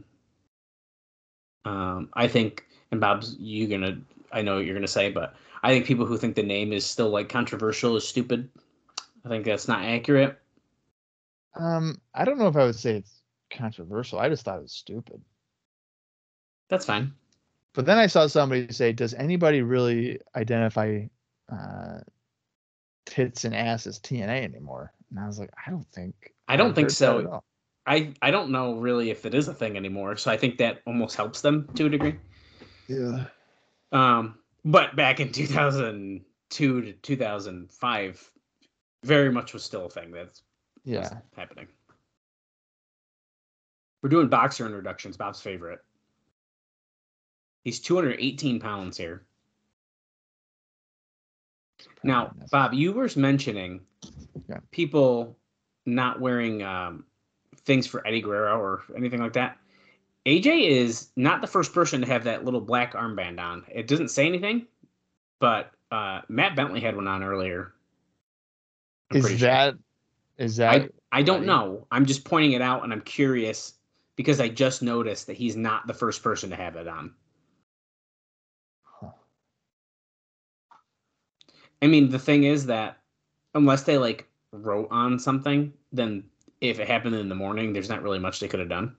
Um, I think, and Bob's, you're gonna, I know what you're gonna say, but I think people who think the name is still like controversial is stupid. I think that's not accurate. Um, I don't know if I would say it's controversial. I just thought it was stupid. That's fine. But then I saw somebody say, "Does anybody really identify uh, tits and ass as TNA anymore?" And I was like, "I don't think. I don't I've think so. I I don't know really if it is a thing anymore. So I think that almost helps them to a degree. Yeah. Um, but back in 2002 to 2005, very much was still a thing that's Yeah. happening. We're doing boxer introductions. Bob's favorite. He's 218 pounds here. Now, Bob, you were mentioning Yeah. people not wearing um, things for Eddie Guerrero or anything like that. AJ is not the first person to have that little black armband on. It doesn't say anything, but uh, Matt Bentley had one on earlier. Is sure. that is that I don't Right. know. I'm just pointing it out, and I'm curious because I just noticed that he's not the first person to have it on. I mean, the thing is that unless they like wrote on something, then if it happened in the morning, there's not really much they could have done.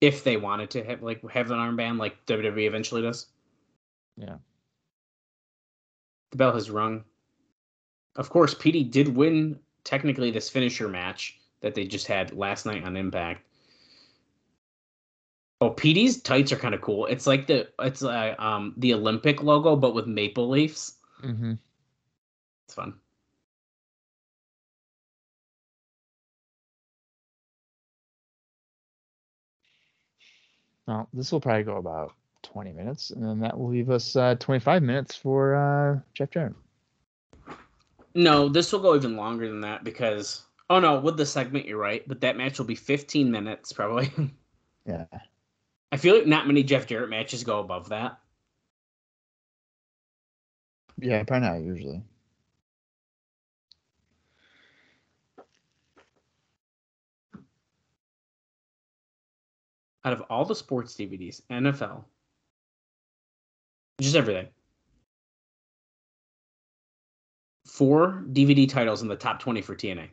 If they wanted to have like have an armband like WWE eventually does. Yeah. The bell has rung. Of course, Petey did win technically this finisher match that they just had last night on Impact. Oh, Petey's tights are kind of cool. It's like the it's uh, um the Olympic logo, but with maple leaves. Mm-hmm. It's fun. Well, this will probably go about 20 minutes, and then that will leave us uh, 25 minutes for uh, Jeff Jarrett. No, this will go even longer than that because oh no, with the segment you're right, but that match will be 15 minutes probably. Yeah. I feel like not many Jeff Jarrett matches go above that. Yeah, probably not usually. Out of all the sports DVDs, NFL, just everything. Four DVD titles in the top 20 for TNA.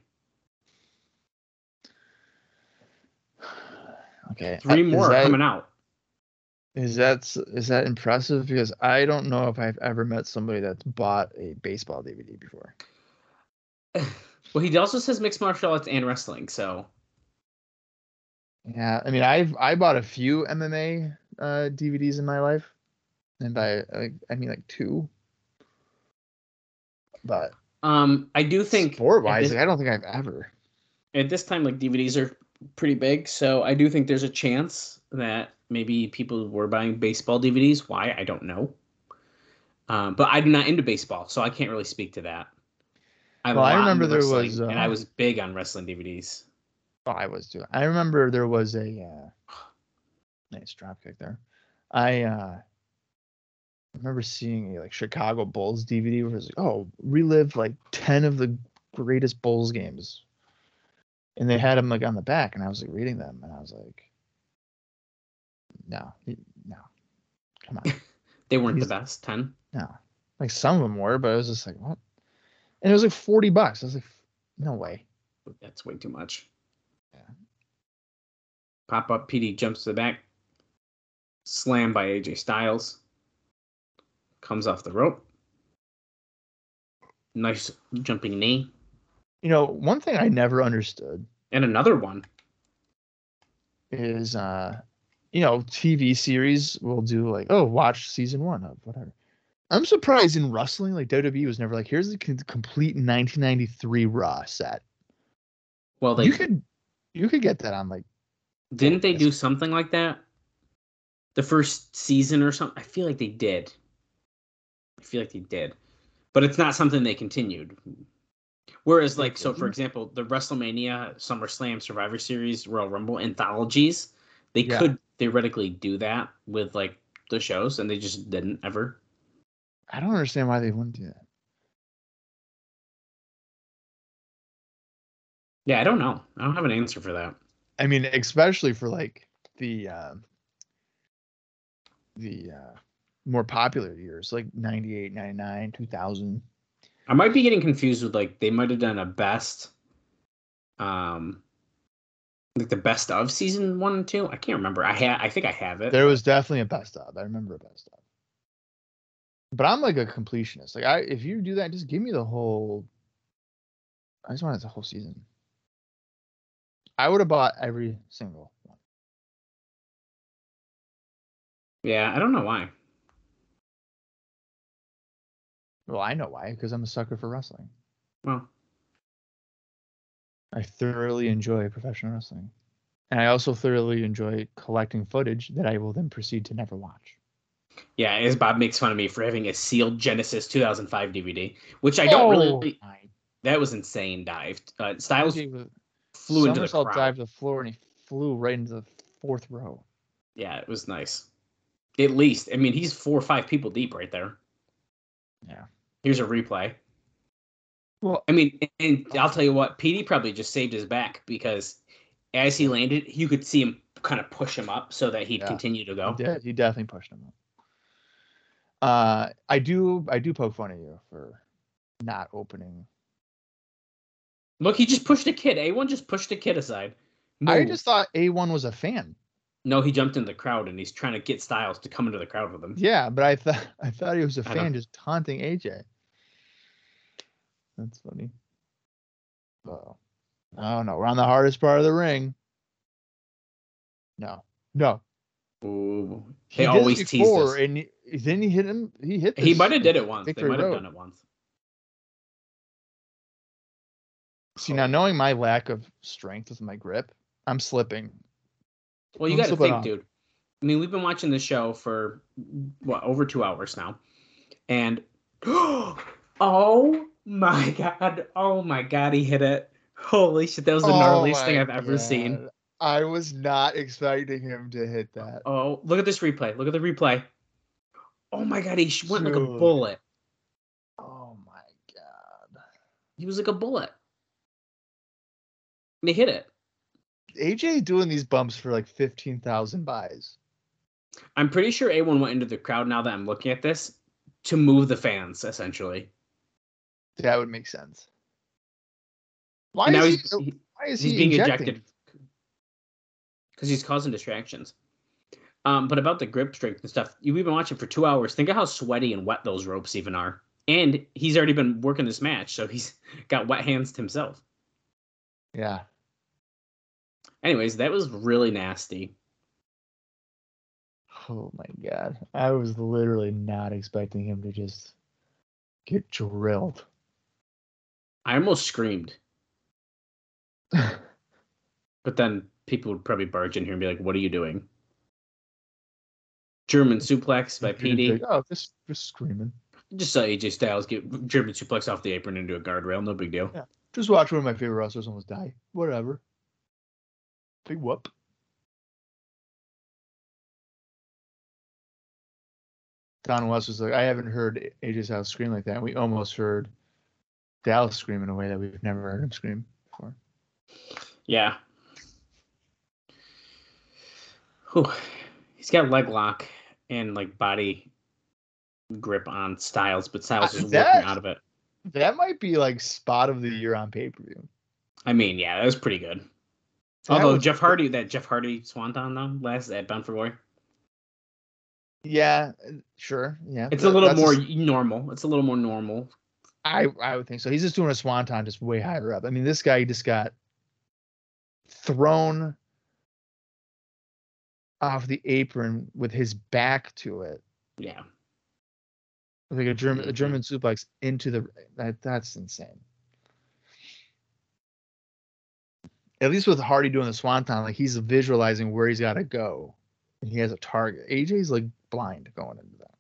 Okay. Three Uh, more that, coming out. Is that is that impressive? Because I don't know if I've ever met somebody that's bought a baseball DVD before. Well, he also says mixed martial arts and wrestling, so Yeah, I mean, I've I bought a few MMA uh, DVDs in my life, and by like I mean like two. But um I do think sport wise, like, I don't think I've ever. at this time like DVDs are pretty big, so I do think there's a chance that maybe people were buying baseball DVDs. Why I don't know. Um, but I'm not into baseball, so I can't really speak to that. I'm Well, I remember there was, and I uh, was big on wrestling DVDs. Oh, I was too. I remember there was a uh, nice drop kick there. I uh, remember seeing a like Chicago Bulls DVD where it was like, oh, relive like ten of the greatest Bulls games, and they had them like on the back, and I was like reading them, and I was like, no, no, come on, They weren't the best. Ten. no. Like some of them were, but I was just like, what? And it was like forty bucks. I was like, no way. That's way too much. Yeah. Pop up. Petey jumps to the back. Slam by AJ Styles. Comes off the rope. Nice jumping knee. You know, one thing I never understood And another one. is uh you know tv series will do like oh watch season one of whatever i'm surprised in wrestling like wwe was never like here's the complete 1993 raw set Well, they you could you could get that on like didn't they do something like that? The first season or something. I feel like they did. Feel like they did, but it's not something they continued. Whereas, like, so for example, the WrestleMania, SummerSlam, Survivor Series, Royal Rumble anthologies, they Yeah. could theoretically do that with like the shows, and they just didn't ever. i don't understand why they wouldn't do that Yeah, I don't know. I don't have an answer for that. i mean especially for like the uh the uh more popular years like 98 99 2000 I might be getting confused with like they might have done a best, um, like the best of season one and two. I can't remember. I had. I think I have it. There was definitely a best of. I remember a best of. But I'm like a completionist. Like I if you do that, just give me the whole I just wanted the whole season. I would have bought every single one. Yeah, I don't know why. Well, I know why, because I'm a sucker for wrestling. Well, I thoroughly enjoy professional wrestling. And I also thoroughly enjoy collecting footage that I will then proceed to never watch. yeah. As Bob makes fun of me for having a sealed Genesis 2005 DVD, which I don't really. my That was insane. Dived. Uh, Styles a flew into the crowd. dive to the floor and he flew right into the fourth row. Yeah, it was nice. At least, I mean, he's four or five people deep right there. Yeah. Here's a replay. Well, I mean, and I'll tell you what, Petey probably just saved his back because as he landed, you could see him kind of push him up so that he'd Yeah. continue to go. He did. He definitely pushed him up. Uh, I do. I do poke fun at you for not opening. Look, he just pushed a kid. A1 just pushed a kid aside. I just thought A1 was a fan. No, he jumped in the crowd and he's trying to get Styles to come into the crowd with him. Yeah, but I thought I thought he was a fan just taunting AJ. That's funny. Oh, oh no, we're on the hardest part of the ring. No, no. Ooh. He They did always this tease this. and he, then he hit him. He hit. He might have did it once. They might have done it once. See now, knowing my lack of strength with my grip, I'm slipping. Well, you got to think, dude. I mean, we've been watching the show for what over two hours now, and oh my god, oh my god, he hit it! Holy shit, that was the oh gnarliest thing Oh I've ever seen. I was not expecting him to hit that. Oh, look at this replay! Look at the replay. Oh my god, he sh- went like a bullet. Oh my god. He was like a bullet. And he hit it. AJ doing these bumps for like fifteen thousand buys. I'm pretty sure A1 went into the crowd now that I'm looking at this to move the fans, essentially. That would make sense. Why And now is he's, he, why is he's he being injecting? ejected because he's causing distractions. Um, but about the grip strength and stuff, you- we've been watching for two hours. Think of how sweaty and wet those ropes even are. And he's already been working this match, so he's got wet hands himself. Yeah. Anyways, that was really nasty. Oh my god. I was literally not expecting him to just get drilled. I almost screamed, but then people would probably barge in here and be like, "What are you doing?" German suplex by Petey. like, oh, just just screaming. Just saw AJ Styles get German suplex off the apron into a guardrail. No big deal. Yeah. Just watch one of my favorite wrestlers almost die. Whatever. Big whoop. Don West was like, I haven't heard AJ Styles scream like that. We almost heard Dallas scream in a way that we've never heard him scream before. Yeah. Whew. He's got leg lock and like body grip on Styles, but Styles Uh, is that- working out of it. That might be like spot of the year on pay per view. I mean, yeah, that was pretty good. Although was- Jeff Hardy, that Jeff Hardy Swanton though, last at Bound for Glory, Yeah, sure. Yeah. it's a little more normal. It's a little more normal. I I would think so. He's just doing a swanton just way higher up. I mean, this guy just got thrown off the apron with his back to it, Yeah. like a German a Mhm. German suplex into the. That, that's insane. At least with Hardy doing the swanton, like he's visualizing where he's got to go, and he has a target. AJ's like blind going into that.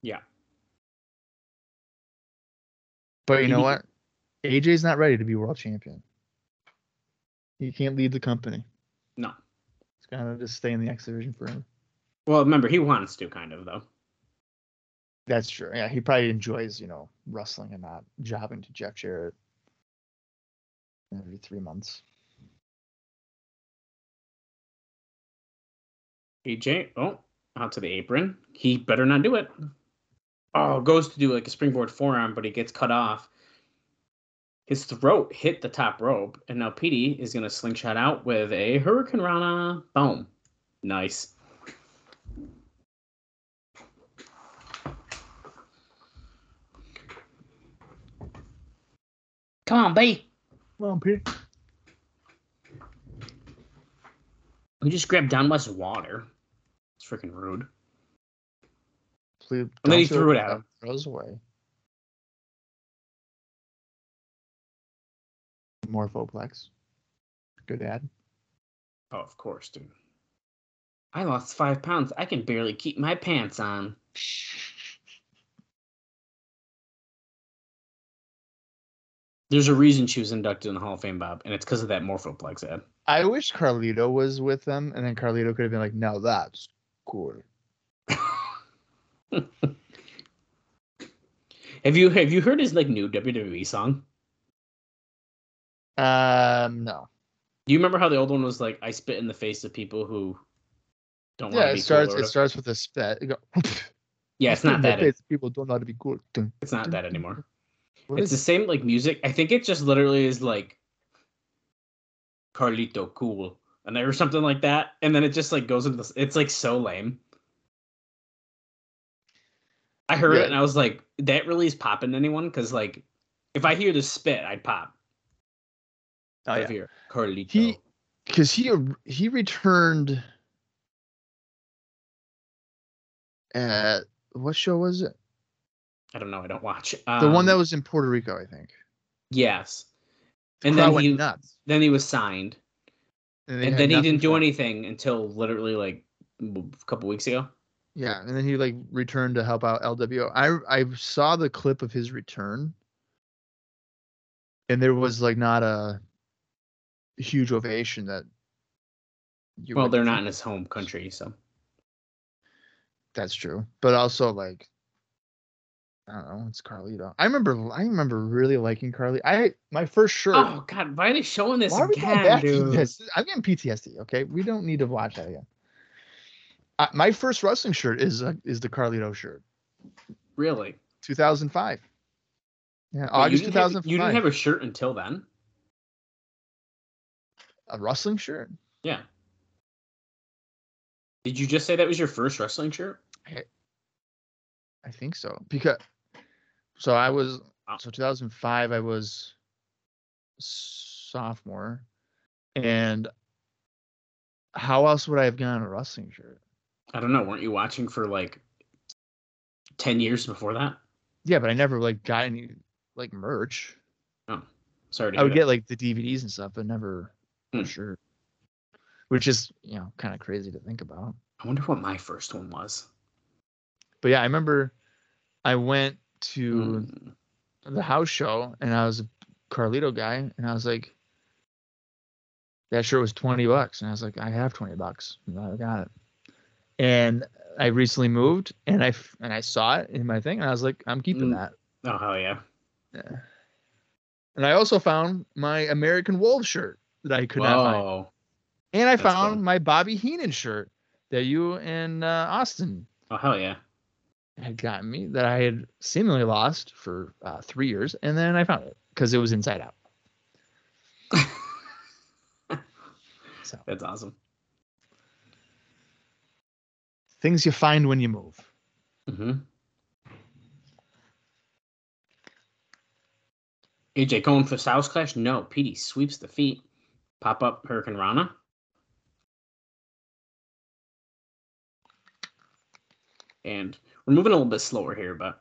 Yeah. But you know what? AJ's not ready to be world champion. He can't lead the company. No. He's gonna just stay in the X division forever. Well, remember he wants to kind of though. That's true. Yeah, he probably enjoys, you know, wrestling and not jobbing to Jeff Jarrett every three months. AJ, oh, out to the apron. He better not do it. Oh, goes to do like a springboard forearm, but he gets cut off. His throat hit the top rope, and now Petey is gonna slingshot out with a Hurricane Rana. Boom. Nice. Come on, B. Well, Pete. We just grabbed Don West's water. It's freaking rude. Please, And then he threw it throw at him. Throws away. Morphoplex. Good ad. Oh, of course, dude. I lost five pounds. I can barely keep my pants on. There's a reason she was inducted in the Hall of Fame, Bob, and it's because of that Morphoplex ad. I wish Carlito was with them, and then Carlito could have been like, "No, that's cool." Have you have you heard his like new WWE song? Um, no. Do you remember how the old one was like, "I spit in the face of people who don't want Yeah, to it be starts. cool"? It starts with a spit. Yeah, it's not that. It's people don't know how to be cool. It's not that anymore. What It's the same like music. I think it just literally is like Carlito cool and or something like that, and then it just like goes into this. It's like so lame. I heard Yeah. it and I was like, that really is popping anyone? Because like, if I hear the spit, I'd pop. Oh, I yeah. hear Carlito. He because he he returned at what show was it? I don't know. I don't watch. The one that Um, was in Puerto Rico, I think. yes, The and then he nuts. then he was signed, And, and then he didn't do anything until literally like a couple weeks ago. Yeah, and then he like returned to help out LWO. I I saw the clip of his return, and there was like not a huge ovation that. You Well, they're not in his home country, so That's true, but also like, I don't know. It's Carlito. I remember. I remember really liking Carly. I my first shirt. Oh God, why are they showing this Why are we going again, to dude? this? I'm getting PTSD. Okay, we don't need to watch that again. Uh, my first wrestling shirt is uh, is the Carlito shirt, Really? 2005. Yeah, Wait, you August didn't have- 2005. You didn't have a shirt until then. a wrestling shirt. Yeah. Did you just say that was your first wrestling shirt? I think so because so I was so 2005 I was sophomore and how else would I have gotten a wrestling shirt? I don't know. Weren't you watching for like ten years before that? Yeah, but I never like got any like merch. Oh, sorry to I would that. get like the DVDs and stuff, but never Hmm. a shirt. Which is, you know, kind of crazy to think about. I wonder what my first one was. But yeah, I remember I went to Mm. the house show and I was a Carlito guy and I was like that shirt was 20 bucks and I was like I have 20 bucks I got it and I recently moved and I, and I saw it in my thing and I was like I'm keeping Mm. that Oh hell yeah! yeah. and I also found my American Wolf shirt that I could not find and I That's found cool. my Bobby Heenan shirt that you and uh, Austin Oh hell yeah! Had gotten me that I had seemingly lost for uh, three years and then I found it because it was inside out so That's awesome. things you find when you move. hmm AJ going for Styles Clash? No. Petey sweeps the feet. Pop up Hurricane Rana. And we're moving a little bit slower here, but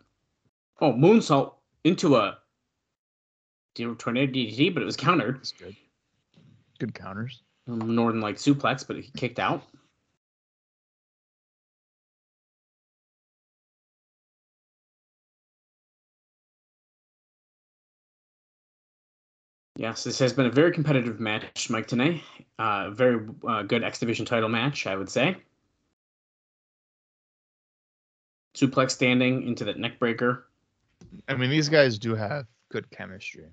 oh, moonsault into a tornado DDT, but it was countered. That's good. Good counters. Um, Northern Light suplex, but he kicked out. Yes, this has been a very competitive match, Mike Tenay. Uh, very uh, good X Division title match, I would say. Suplex standing into that neck breaker. I mean, these guys do have good chemistry.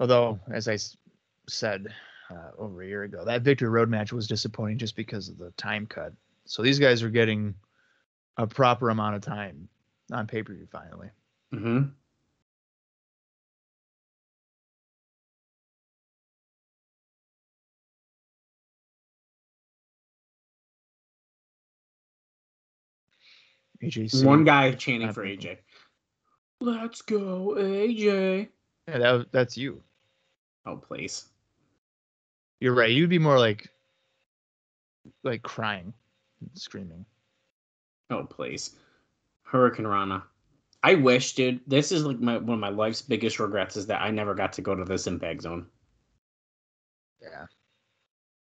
Although, as I said uh, over a year ago, that Victory Road match was disappointing just because of the time cut. So these guys are getting a proper amount of time on pay per view finally. hmm AJC. One guy chanting for AJ. Let's go, AJ. Yeah, that, that's you. Oh, please. You're right. You'd be more like, like crying, screaming. Oh, please. Hurricane Rana. I wish, dude. This is like my one of my life's biggest regrets is that I never got to go to this impact zone. Yeah.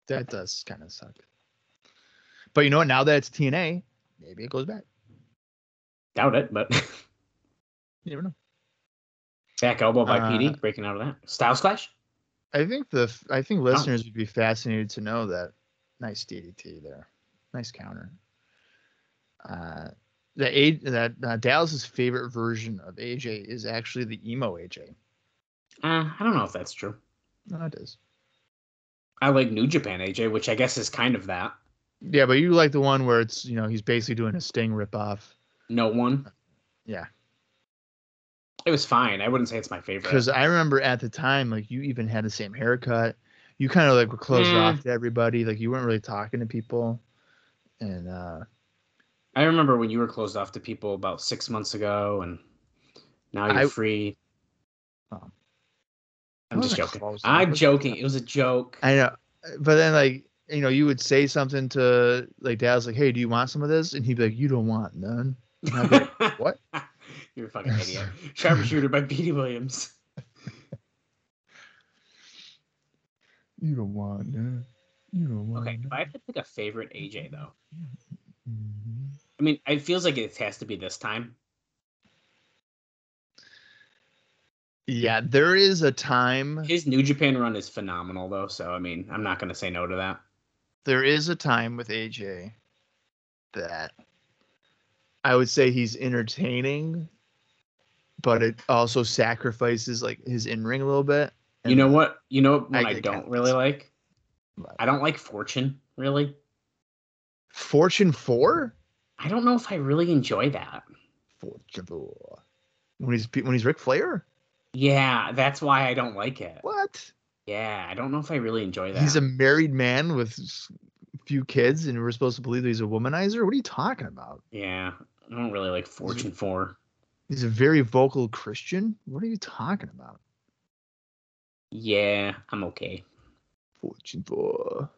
That does kind of suck. But you know what? Now that it's TNA, maybe it goes back. Doubt it, but You never know. back elbow by Uh, Petey, breaking out of that. Styles Clash? I think the I think listeners would be fascinated to know that nice DDT there, nice counter. Uh, the A that uh, Dallas's favorite version of AJ is actually the emo AJ. Uh, I don't know if that's true. No, it is. I like New Japan AJ, which I guess is kind of that. Yeah, but you like the one where it's you know he's basically doing a Sting ripoff. No one. Yeah, It was fine. I wouldn't say it's my favorite. because I remember at the time like you even had the same haircut. You kind of like were closed Mm. off to everybody. Like you weren't really talking to people, and uh I remember when you were closed off to people about six months ago, and now you're I- free. Oh. I'm just joking. I'm joking. It was a joke. I know, but then like you know you would say something to like Dad's like, hey, do you want some of this? And he'd be like, you don't want none. And be like, what? You're a fucking idiot. Sharpshooter by Petey Williams. You don't want that. You don't want. Okay, if. I had to pick a favorite AJ though, Mhm. I mean, it feels like it has to be this time. Yeah, there is a time. His New Japan run is phenomenal though, so I mean, I'm not gonna say no to that. there is a time with AJ that I would say he's entertaining, but it also sacrifices like his in ring a little bit. You know what? You know what I I, don't really like? I don't like Fortune, really. Fortune Four? I don't know if I really enjoy that. Fortune Four. When he's when he's Ric Flair? Yeah, that's why I don't like it. What? Yeah, I don't know if I really enjoy that. He's a married man with few kids, and we're supposed to believe that he's a womanizer. What are you talking about? yeah, I don't really like Fortune Four. He's a very vocal Christian. What are you talking about? Yeah, I'm okay. Fortune Four.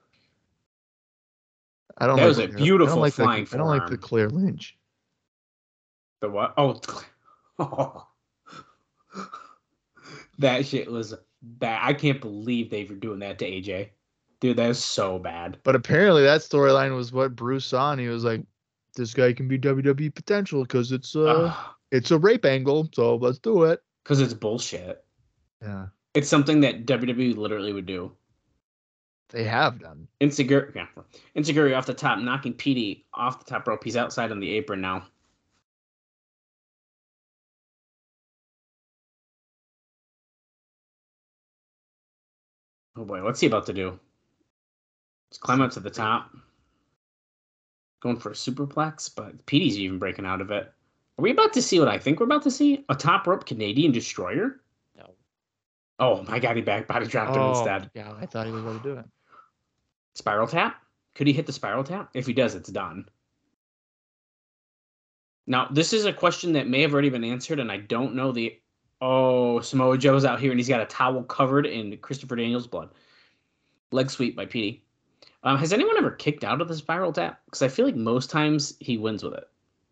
I don't. That like was a beautiful like flying the, I don't like the. Claire Lynch. The what? Oh, that shit was bad. I can't believe they were doing that to AJ. Dude, that is so bad. But apparently, that storyline was what Bruce saw, and he was like, "This guy can be WWE potential because it's uh, it's a rape angle, so let's do it." Because it's bullshit. Yeah, It's something that WWE literally would do. they have done. Insecure, yeah. Insecurity off the top, knocking Petey off the top rope. He's outside on the apron now. Oh boy, what's he about to do? Let's climb up to the top. Going for a superplex, but Petey's even breaking out of it. Are we about to see what I think we're about to see? A top rope Canadian destroyer? No. Oh my god, he back body dropped him oh, instead. yeah, I thought he was going to do it. Spiral tap? Could he hit the spiral tap? If he does, it's done. Now, this is a question that may have already been answered, and I don't know the. Oh, Samoa Joe's out here, and he's got a towel covered in Christopher Daniels' blood. Leg sweep by Petey. Um, has anyone ever kicked out of the spiral tap? Because I feel like most times he wins with it.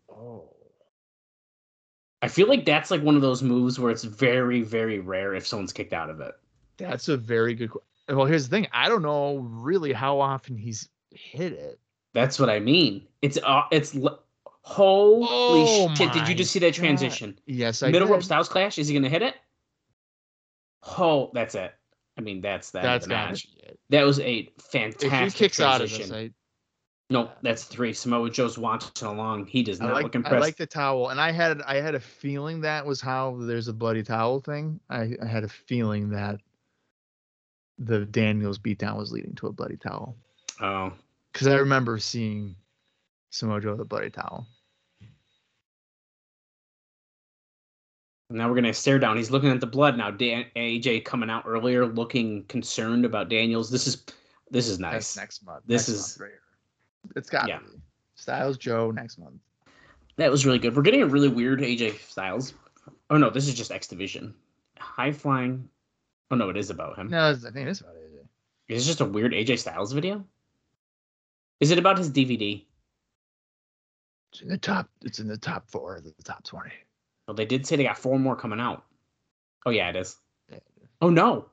Oh, I feel like that's like one of those moves where it's very, very rare if someone's kicked out of it. that's a very good. Well, here's the thing. I don't know really how often he's hit it. That's what I mean. It's uh, it's l- holy Oh shit! Did you just see that God. transition? Yes, I Middle did. rope Styles Clash. Is he going to hit it? Oh, that's it. I mean, that's that. That's match. it. That was a fantastic If he kicks out of transition. this, I, no, that's three. Samoa Joe's watching along. He does not like look I like the towel, and I had I had a feeling that was how there's a bloody towel thing. I, I had a feeling that the Daniels beatdown was leading to a bloody towel oh, because I remember seeing Samoa Joe with a bloody towel. Now we're gonna stare down. He's looking at the blood now. Dan, AJ coming out earlier, looking concerned about Daniels. This is this is nice. That's next month. This next is- month right. It's got Yeah. be Styles Joe next month. That was really good. We're getting a really weird AJ Styles. Oh no, this is just X Division. High flying. Oh no, it is about him. No, I think it's about AJ. it. Is just a weird AJ Styles video? Is it about his DVD? It's in the top. It's in the top four. of The top twenty. Well, they did say they got four more coming out. Oh yeah, it is. Yeah. Oh no.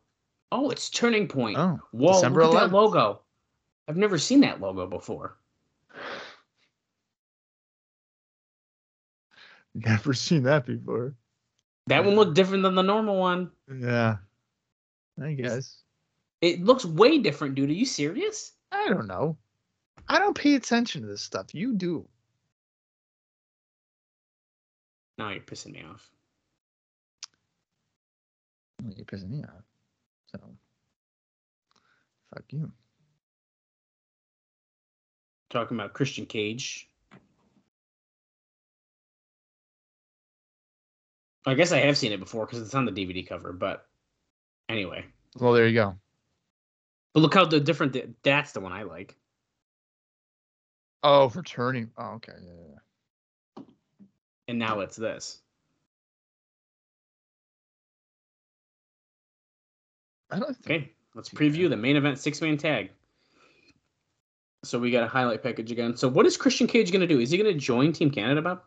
Oh, it's Turning Point. Oh, Whoa, December look at that logo. I've never seen that logo before. Never seen that before. That one looked different than the normal one. Yeah. I guess. It looks way different, dude. Are you serious? I don't know. I don't pay attention to this stuff. You do. Now you're pissing me off. Well, You're pissing me off. So, fuck you. talking about Christian Cage. I guess I have seen it before because it's on the DVD cover, but anyway. Well, there you go. But look how the different th- that's the one I like. Oh, for turning. Oh, okay. Yeah, yeah, yeah. And now it's this. I don't think. Okay, let's preview the main event six man tag. So we got a highlight package again. So what is Christian Cage going to do? Is he going to join Team Canada, Bob?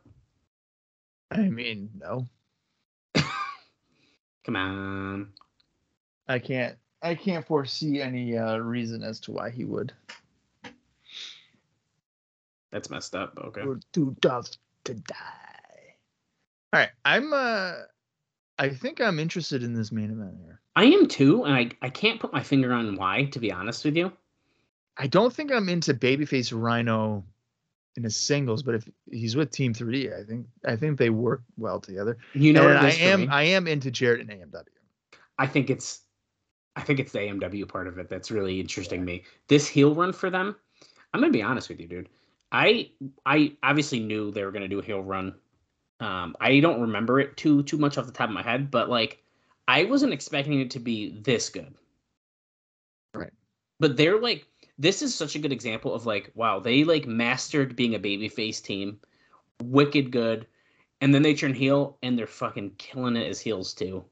I mean, no. Come on. I can't. I can't foresee any uh, reason as to why he would. That's messed up. Okay. We're too tough to die. All right, I'm. uh I think I'm interested in this main event here. I am too, and I, I can't put my finger on why, to be honest with you. I don't think I'm into babyface Rhino in his singles, but if he's with Team 3D, I think I think they work well together. You know and what it I am? I am into Jarrett and AMW. I think it's I think it's the AMW part of it that's really interesting me. This heel run for them, I'm gonna be honest with you, dude. I I obviously knew they were gonna do a heel run. Um, I don't remember it too too much off the top of my head, but like I wasn't expecting it to be this good. Right. But they're like this is such a good example of like wow they like mastered being a babyface team, wicked good, and then they turn heel and they're fucking killing it as heels too.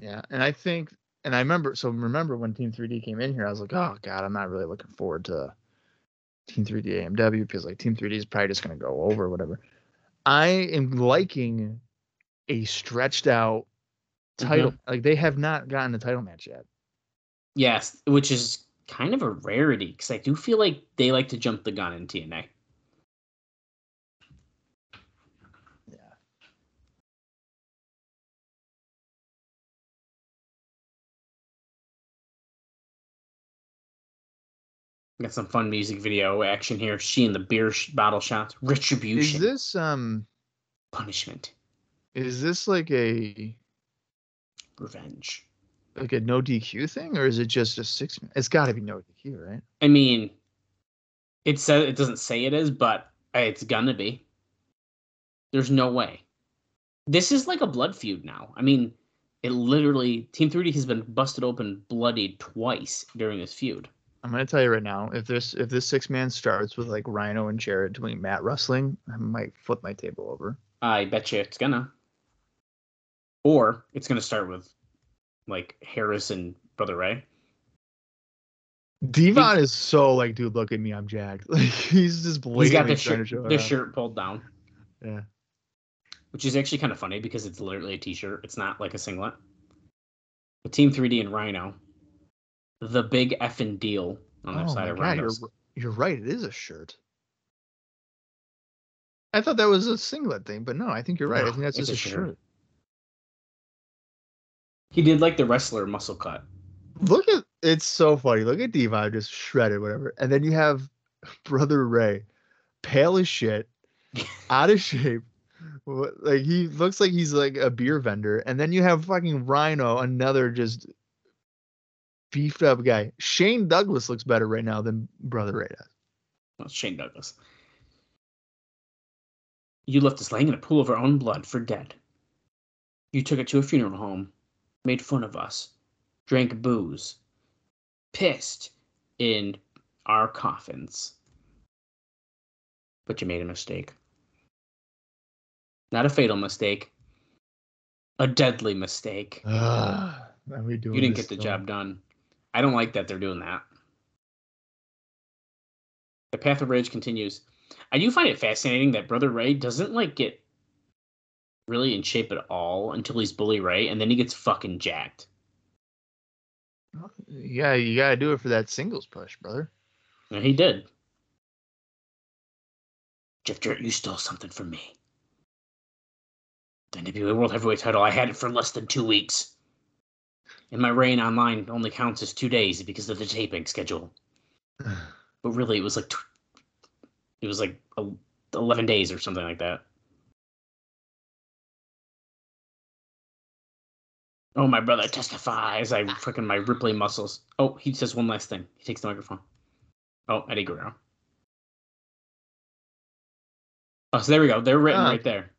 Yeah, and I think, and I remember. So remember when Team 3D came in here, I was like, oh god, I'm not really looking forward to Team 3D AMW because like Team 3D is probably just gonna go over whatever. I am liking a stretched out title. Mm-hmm. Like they have not gotten a title match yet. Yes, which is kind of a rarity because I do feel like they like to jump the gun in TNA. Got some fun music video action here. She and the beer sh- bottle shots. Retribution. Is this um? punishment. Is this like a Revenge. like a no DQ thing, or is it just a six? It's got to be no DQ, right? I mean, it says it doesn't say it is, but it's gonna be. There's no way. This is like a blood feud now. I mean, it literally Team 3D has been busted open, bloodied twice during this feud. I'm gonna tell you right now, if this if this six man starts with like Rhino and Jarrett doing mat wrestling, I might flip my table over. I bet you it's gonna. Or it's gonna start with like Harris and Brother Ray. Devon is so like, dude, look at me, I'm jacked. Like he's just He's got the shirt, the shirt pulled down, Yeah. which is actually kind of funny because it's literally a t-shirt. It's not like a singlet. But Team 3D and Rhino, the big effing deal on their Oh side of God, you're you're right. It is a shirt. I thought that was a singlet thing, but no, I think you're right. I think that's just a a shirt. shirt. He did like the wrestler muscle cut. Look at it's so funny. Look at Devon just shredded, whatever, and then you have brother Ray, pale as shit, out of shape. Like he looks like he's like a beer vendor, and then you have fucking Rhino, another just beefed up guy. Shane Douglas looks better right now than brother Ray does. Well, Shane Douglas. You left us laying in a pool of our own blood for dead. You took it to a funeral home, made fun of us, drank booze, pissed in our coffins. But you made a mistake. Not a fatal mistake, a deadly mistake. Ugh, are we doing You didn't get the job done. I don't like that they're doing that. The Path of Rage continues. I do find it fascinating that Brother Ray doesn't like get really in shape at all until he's Bully Ray, and then he gets fucking jacked. Yeah, you gotta do it for that singles push, brother. And he did. Jeff Jarrett, you stole something from me. The NWA World Heavyweight title, I had it for less than two weeks. And my reign online only counts as two days because of the taping schedule. but really it was like tw- it was like el- 11 days or something like that oh my brother testifies i freaking my ripley muscles oh he says one last thing he takes the microphone Oh, Eddie Guerrero. Oh, so there we go. They're written Ah. right there.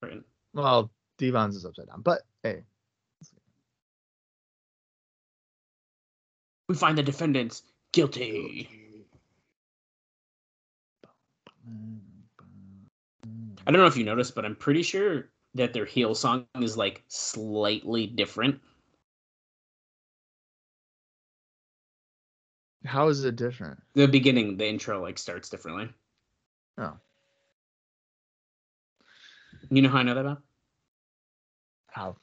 Written. Well, Devon's is upside down, but hey, We find the defendants guilty. I don't know if you noticed, but I'm pretty sure that their heel song is like slightly different. How is it different? The beginning, the intro, like starts differently. Oh, You know how I know that, about? how?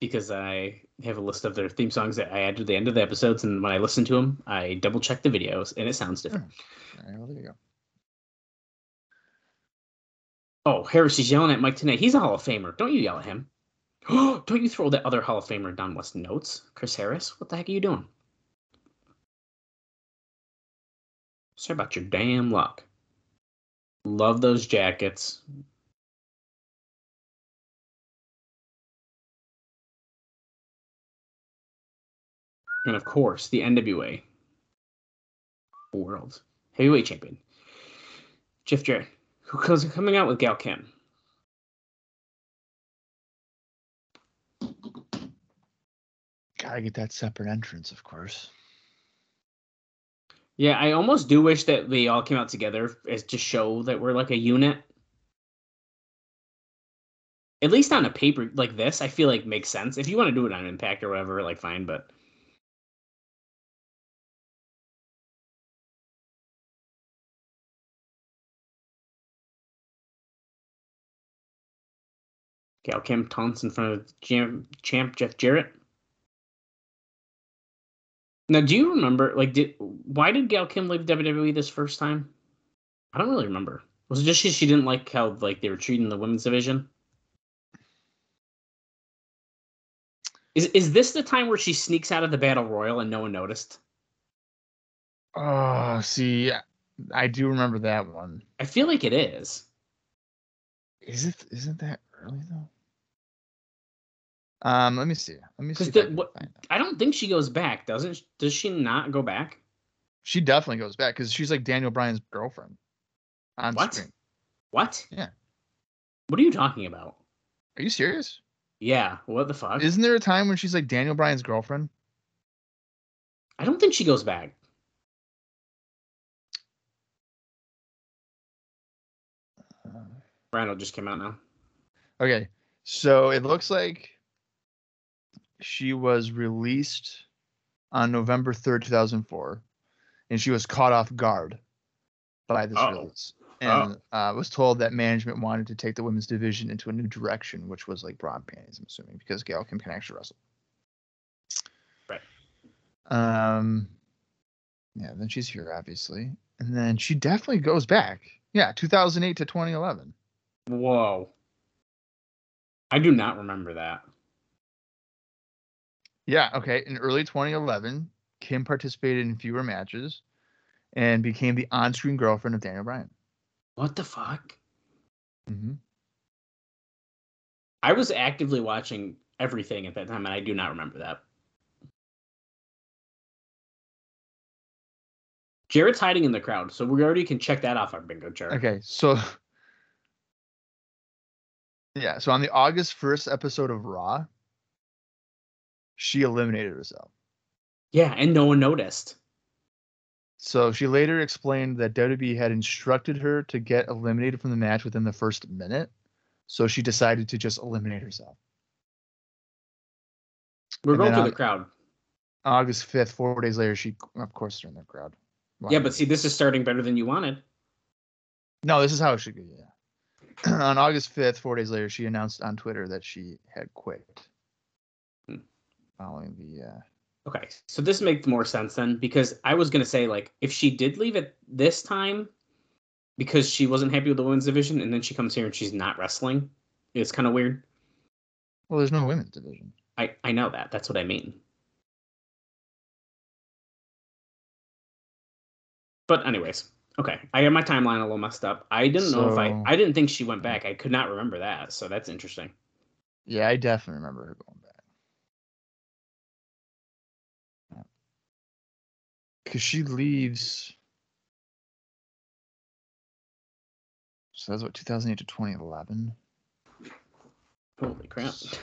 Because I have a list of their theme songs that I add to the end of the episodes, and when I listen to them, I double check the videos, and it sounds different. Hmm. All right, well, there you go. Oh, Harris is yelling at Mike Tenay. He's a Hall of Famer. Don't you yell at him. Don't you throw that other Hall of Famer Don West notes, Chris Harris. What the heck are you doing? Sorry about your damn luck. Love those jackets. And of course, the NWA World Heavyweight Champion, Jeff Jarrett, who comes coming out with Gail Kim. Gotta get that separate entrance, of course. Yeah, I almost do wish that they all came out together as to show that we're like a unit. At least on a paper like this, I feel like makes sense. If you want to do it on Impact or whatever, like fine, but Gail Kim taunts in front of Jam, champ Jeff Jarrett. Now, do you remember? Like, did why did Gail Kim leave WWE this first time? I don't really remember. Was it just she, she didn't like how like they were treating the women's division? Is is this the time where she sneaks out of the battle royal and no one noticed? Oh, see, I do remember that one. I feel like it is. Is it? Isn't that early though? Um, let me see. Let me see. The- I what- I don't think she goes back, doesn't? Does she not go back? She definitely goes back because she's like Daniel Bryan's girlfriend on What? screen. What? Yeah. What are you talking about? Are you serious? Yeah. What the fuck? Isn't there a time when she's like Daniel Bryan's girlfriend? I don't think she goes back. Uh, Rhino just came out now. Okay, so it looks like she was released on November 3rd, 2004, and she was caught off guard by this Uh-oh. release. And uh, was told that management wanted to take the women's division into a new direction, which was like broad panties, I'm assuming, because Gail Kim can actually wrestle. Right. Um, yeah, then she's here, obviously. And then she definitely goes back. Yeah, 2008 to 2011. Whoa. I do not remember that. Yeah, okay. In early 2011, Kim participated in fewer matches and became the on screen girlfriend of Daniel Bryan. What the fuck? Mm-hmm. I was actively watching everything at that time, and I do not remember that. Jarrett's hiding in the crowd, so we already can check that off our bingo chart. Okay, so. Yeah, so on the August 1st episode of Raw, she eliminated herself. Yeah, and no one noticed. So she later explained that WWE had instructed her to get eliminated from the match within the first minute. So she decided to just eliminate herself. We're And going through the crowd. August 5th, four days later, she, of course, they're in the crowd. Yeah, but see, this is starting better than you wanted. No, this is how it should go. Yeah. on August 5th, four days later, she announced on Twitter that she had quit. Following the. Uh, Okay, so this makes more sense then because I was gonna say like if she did leave at this time because she wasn't happy with the women's division and then she comes here and she's not wrestling, it's kind of weird. well, there's no women's division. I I know that. That's what I mean. But anyways, okay. I got my timeline a little messed up. I didn't know if I I didn't think she went back. I could not remember that. So that's interesting. Yeah, I definitely remember her going back. Because she leaves. So that's what 2008 to 2011. Holy crap. So...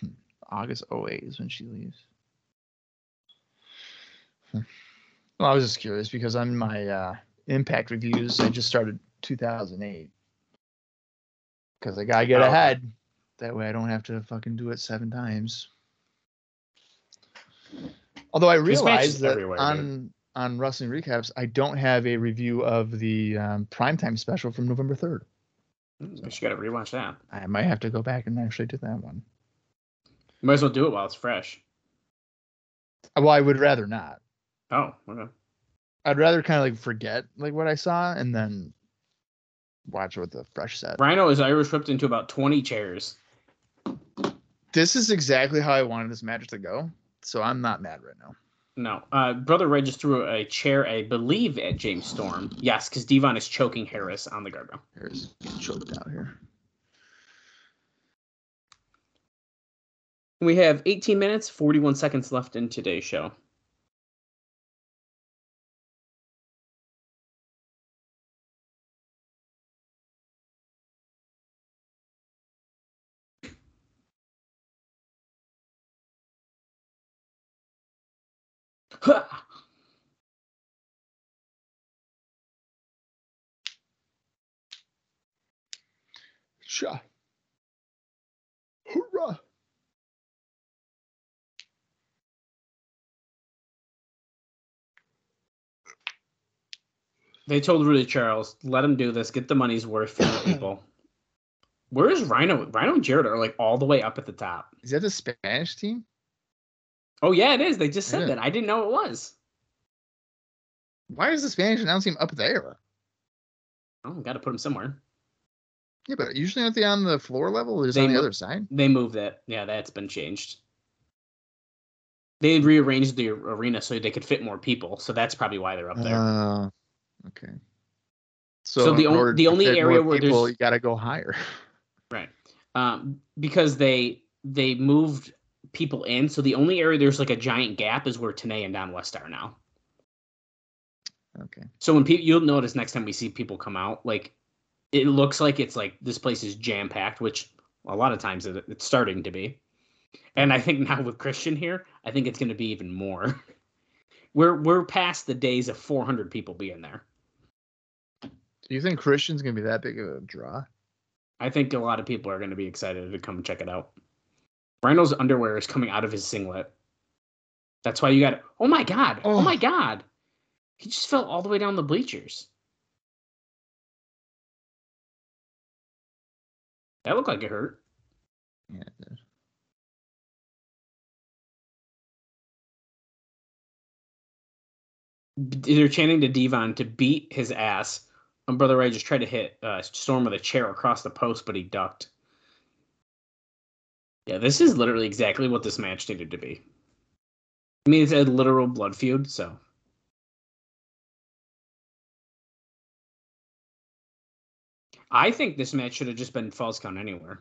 Hmm, August 08 is when she leaves. Hmm. Well, I was just curious because on my uh, impact reviews, I just started 2008 because I gotta get Oh, ahead. That way, I don't have to fucking do it seven times. Although I This match is realized that on on wrestling recaps, I don't have a review of the um, primetime special from November 3rd. Hmm, Guess you gotta rewatch that. I might have to go back and actually do that one. You might as well do it while it's fresh. Well, I would rather not. Oh, okay. I'd rather kind of like forget like what I saw and then watch what the fresh set. Rhino is Irish whipped into about 20 chairs. This is exactly how I wanted this match to go, so I'm not mad right now. No. Uh, Brother Ray just threw a chair, I believe, at James Storm. Yes, because Devon is choking Harris on the guardrail. Harris getting choked out here. We have 18 minutes, 41 seconds left in today's show. Sha. Hoorah. They told Rudy Charles, let him do this, get the money's worth for the people. Where is Rhino? Rhino and Jarrett are like all the way up at the top. Is that the Spanish team? Oh yeah, it is. They just said Yeah. that. I didn't know it was. Why is the Spanish announce team up there? Oh, got to put them somewhere. Yeah, but usually aren't they on the floor level or just They on the mo- other side? They moved that. Yeah, that's been changed. They rearranged the arena so they could fit more people. So that's probably why they're up there. Oh, okay. So the in on- order the only area where people, there's- you got to go higher. right. Um, because they they moved people in. So the only area there's like a giant gap is where Tenay and Don West are now. Okay. So when people you'll notice next time we see people come out, like it looks like it's like this place is jam packed, which a lot of times it, it's starting to be. And I think now with Christian here, I think it's going to be even more. we're we're past the days of 400 people being there. Do you think Christian's gonna be that big of a draw? I think a lot of people are going to be excited to come check it out. Rhino's underwear is coming out of his singlet. That's why you got. Oh my god! Oh, Oh. my god! He just fell all the way down the bleachers. That looked like it hurt. Yeah. it did. they're chanting to Devon to beat his ass. And Brother Ray just tried to hit uh, Storm with a chair across the post, but he ducked. Yeah, this is literally exactly what this match needed to be. I mean, it's a literal blood feud, so. I think this match should have just been falls count anywhere.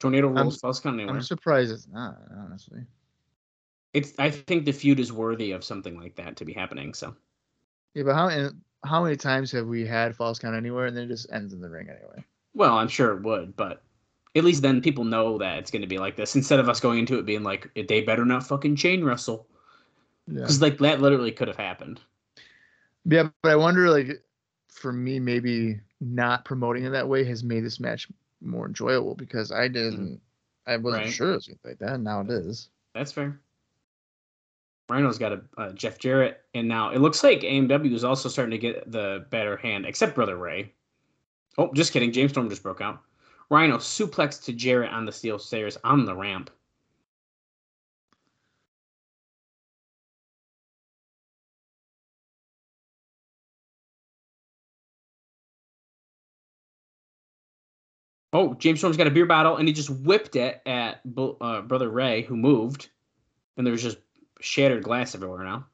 Tornado I'm- falls count anywhere. I'm surprised it's not, honestly. It's. I think the feud is worthy of something like that to be happening. So. Yeah, but how and how many times have we had falls count anywhere and then it just ends in the ring anyway? Well, I'm sure it would, but at least then people know that it's going to be like this instead of us going into it being like they better not fucking chain wrestle Yeah. because like that literally could have happened. Yeah, but I wonder, like, for me, maybe not promoting it that way has made this match more enjoyable because I didn't, I wasn't Right. sure it was gonna be like that. and Now it is. That's fair. Rhino's got a uh, Jeff Jarrett, and now it looks like AMW is also starting to get the better hand, except Brother Ray. Oh, just kidding. James Storm just broke out. Rhino suplex to Jarrett on the steel stairs on the ramp. Oh, James Storm's got a beer bottle, and he just whipped it at uh, Brother Ray, who moved, and there's just shattered glass everywhere now.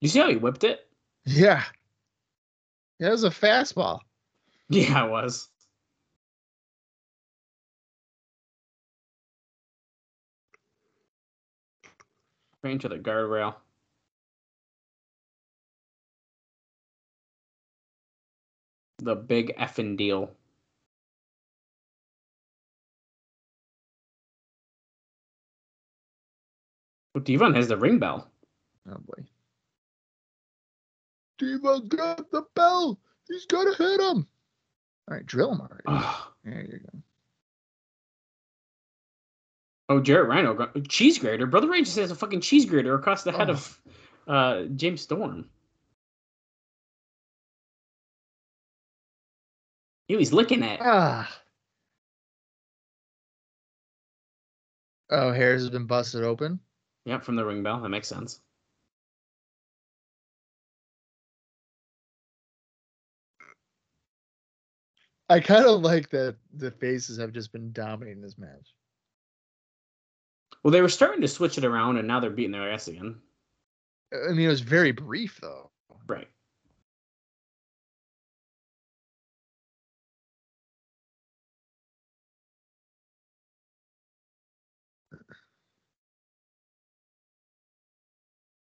You see how he whipped it? Yeah. It was a fastball. Yeah, it was. Right into the guardrail. The big effing deal. But Devon has the ring bell. Oh boy. Devon got the bell. He's gonna hit him. All right, drill. Oh, There you go. oh Jarrett Rhino. Cheese grater. Brother Ray just has a fucking cheese grater across the head Oh. of uh, James Storm. Ew, he's looking at. Ah. Oh, Harris has been busted open. Yep, from the ring bell. That makes sense. I kind of like that the faces have just been dominating this match. Well, they were starting to switch it around, and now they're beating their ass again. I mean, it was very brief though. Right.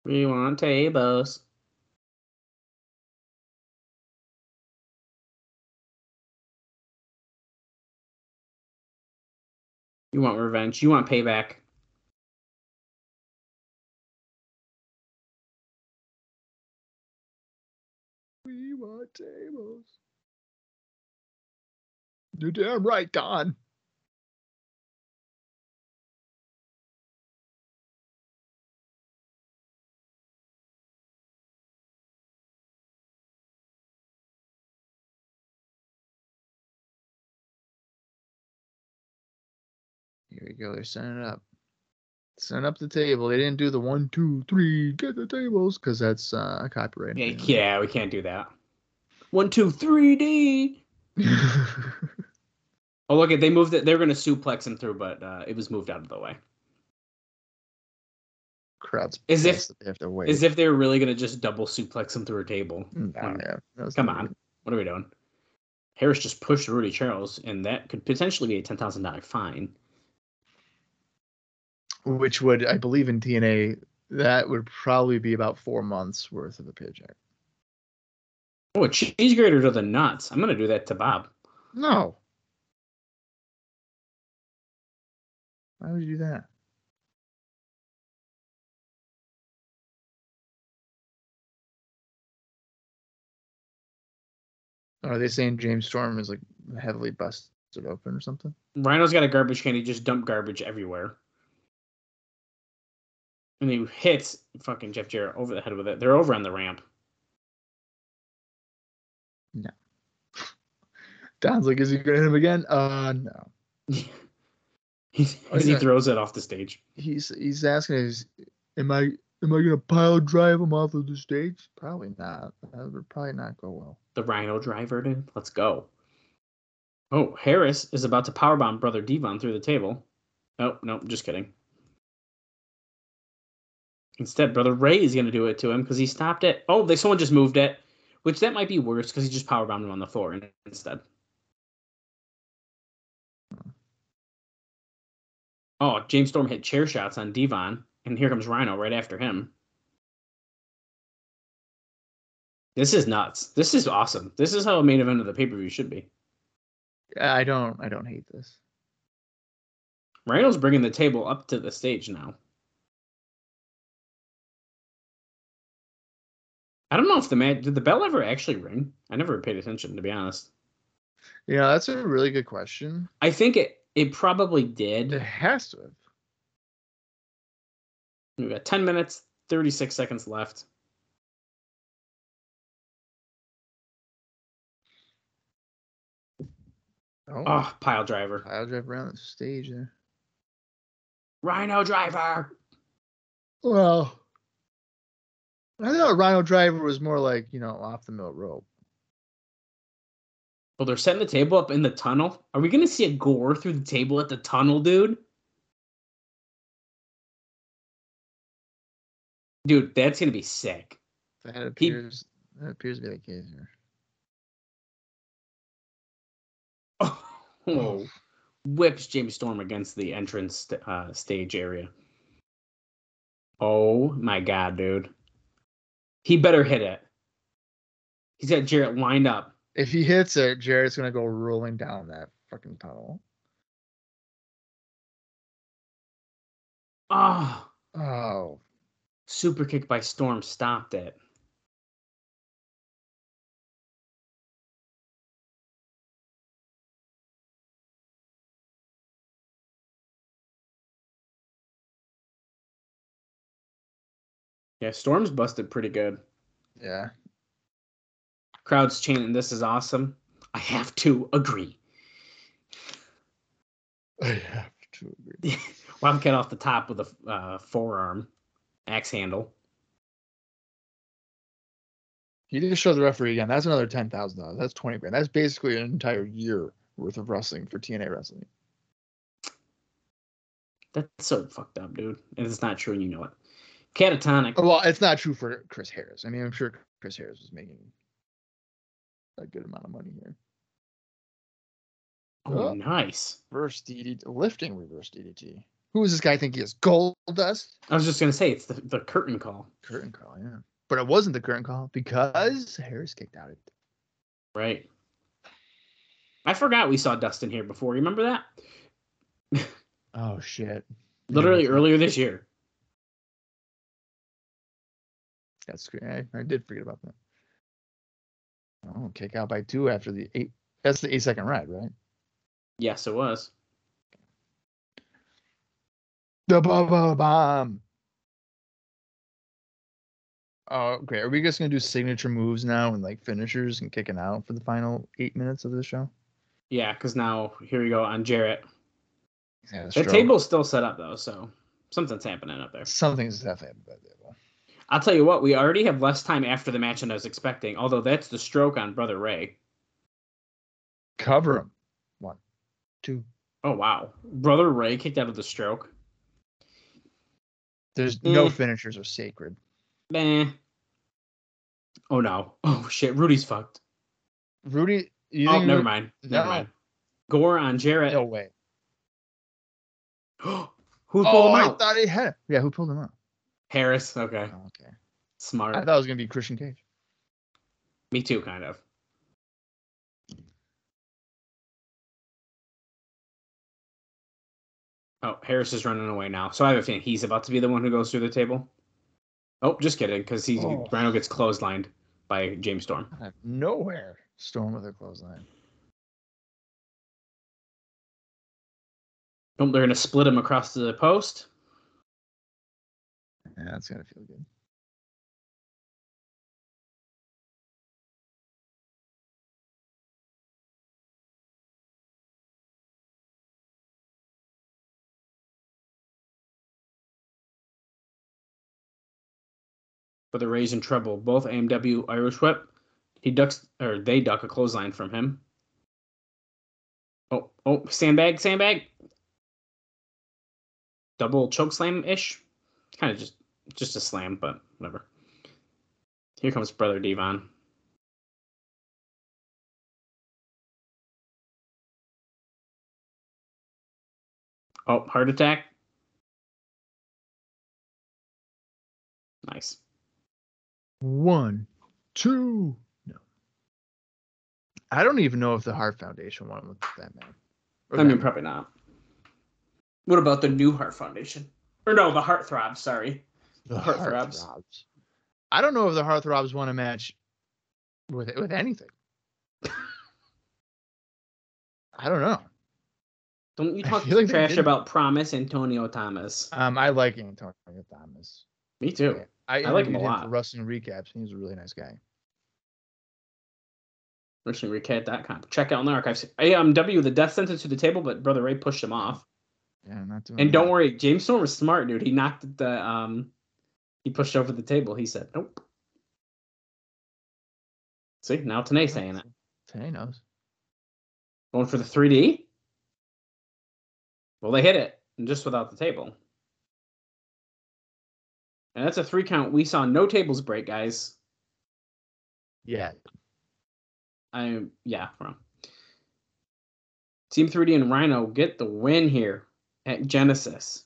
We want tables. You want revenge. You want payback. We want tables. You're damn right, Don. Here we go. They're setting it up. Setting up the table. They didn't do the one, two, three, get the tables, because that's uh, copyright. Yeah, yeah, we can't do that. One, two, three D. Oh, look, they moved it. They were going to suplex him through, but uh, it was moved out of the way. Crowd's As if- they have to wait. As if they were really going to just double suplex him through a table. Nah, Come on. good. What are we doing? Harris just pushed Rudy Charles, and that could potentially be a ten thousand dollar fine. Which would, I believe, in TNA, that would probably be about four months worth of a paycheck. Oh, a cheese grater to the nuts. I'm gonna do that to Bob. No. Why would you do that? Are they saying James Storm is like heavily busted open or something? Rhino's got a garbage can. He just dumped garbage everywhere. And he hits fucking Jeff Jarrett over the head with it. They're over on the ramp. No. Don's like, is he gonna hit him again? Uh no. he, Oh, he yeah. throws it off the stage. He's he's asking is am I am I gonna pile drive him off of the stage? Probably not. That would probably not go well. The Rhino driver, dude. Let's go. Oh, Harris is about to powerbomb Brother Devon through the table. Oh, no, just kidding. Instead, Brother Ray is going to do it to him because he stopped it. Oh, they someone just moved it, which that might be worse because he just powerbombed him on the floor instead. Oh, James Storm hit chair shots on Devon, and here comes Rhino right after him. This is nuts. This is awesome. This is how a main event of the pay per view should be. I don't I don't hate this. Rhino's bringing the table up to the stage now. I don't know if the man did the bell ever actually ring. I never paid attention to be honest. Yeah, that's a really good question. I think it it probably did. It has to have. We've got ten minutes, thirty six seconds left. Oh, Oh, pile driver, pile driver around the stage there. Rhino driver. Well, I thought Rhino Driver was more like you know off the middle rope. Well, they're setting the table up in the tunnel. Are we gonna see a gore through the table at the tunnel, dude? Dude, that's gonna be sick. That appears that appears to be the case here. Oh, whips James Storm against the entrance uh, stage area. Oh my god, dude. He better hit it. He's got Jarrett lined up. If he hits it, Jarrett's gonna go rolling down that fucking tunnel. Oh, Oh, super kick by Storm stopped it. Yeah, Storm's busted pretty good. yeah. Crowd's chanting, "This is awesome." I have to agree. I have to agree. Wildcat off the top with a uh, forearm axe handle. He just showed the referee again. That's another ten thousand dollars. That's twenty grand. That's basically an entire year worth of wrestling for TNA wrestling. That's so fucked up, dude. And it's not true, and you know it. Catatonic. Well, it's not true for Chris Harris. I mean, I'm sure Chris Harris was making a good amount of money here. Oh, Oh. nice. Reverse DDT, lifting reverse DDT. Who does this guy think he is? Gold Dust? I was just gonna say it's the, the curtain call, Curtain call, yeah. But it wasn't the curtain call because Harris kicked out. It. right? I forgot we saw Dustin here before. Remember that? Oh shit! Literally Yeah, earlier this year. That's great. I, I did forget about that. Oh, kick out by two after the eight. That's the eight second ride, right? Yes, it was. The bomb bomb. Oh, great. Are we just gonna do signature moves now and like finishers and kicking out for the final eight minutes of the show? Yeah, because now here we go on Jarrett. Yeah, The table's still set up though, so something's happening up there. Something's definitely happened at that table. I'll tell you what, we already have less time after the match than I was expecting. Although that's the stroke on Brother Ray. Cover him. One, two. Oh wow, Brother Ray kicked out of the stroke. There's no Eh. finishers are sacred. Nah. Oh no. Oh shit, Rudy's fucked. Rudy, you oh, never mind. Never No. mind. Gore on Jarrett. No way. Who pulled Oh, him I out? thought he had. it. Yeah, who pulled him out? Harris. Okay. Oh, okay. Smart. I thought it was gonna be Christian Cage. Me too, kind of. Oh, Harris is running away now. So I have a feeling he's about to be the one who goes through the table. Oh, just kidding, because he Oh. Rhino gets clotheslined by James Storm. Nowhere. Storm with a clothesline. Oh, they're gonna split him across the post. Yeah, that's gonna feel good. But the Rays in trouble. Both AMW Irish whip. He ducks or they duck a clothesline from him. Oh, oh, sandbag, sandbag. Double choke slam ish. Kind of just just a slam, but whatever. Here comes brother Devon. Oh, heart attack. Nice. One, two. No. I don't even know if the Heart Foundation won with that man. I mean, that- probably not. What about the New Heart Foundation? Or no, the Heart Throbs. Sorry. The Heartthrobs. Heartthrobs. I don't know if the Heartthrobs won a match with with anything. I don't know. Don't you talk like trash about Promise Antonio Thomas? Um, I like Antonio Thomas. Me too. I, I like him a lot. for wrestling recaps. and He's a really nice guy. WrestlingRecap.com. Check out in the archives. AMW the death sentence to the table, but Brother Ray pushed him off. Yeah, not doing. And don't worry, James Storm was smart, dude. He knocked the um he pushed over the table. He said, Nope. See, now Tenay saying it. Tay knows. Going for the 3D. Well, they hit it, and just without the table. And that's a three count. We saw no tables break, guys. Yeah. I yeah, wrong. Team 3D and Rhino get the win here at Genesis.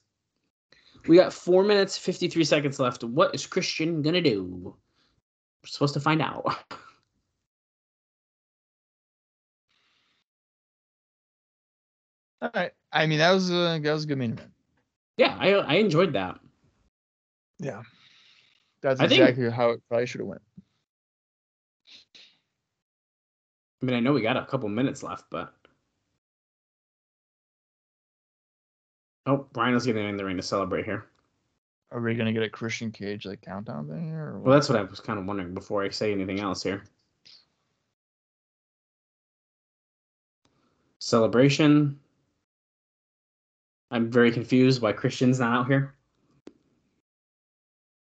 We got four minutes, 53 seconds left. What is Christian gonna do? We're supposed to find out. All right. I mean, that was a that was a good main event. yeah, I I enjoyed that. Yeah. That's I think- exactly how it probably should have went. I mean, I know we got a couple minutes left, but oh, Rhino's getting in the ring to celebrate here. Are we gonna get a Christian Cage like countdown thing here? Or Well, that's what I was kind of wondering before I say anything else here. Celebration. I'm very confused why Christian's not out here.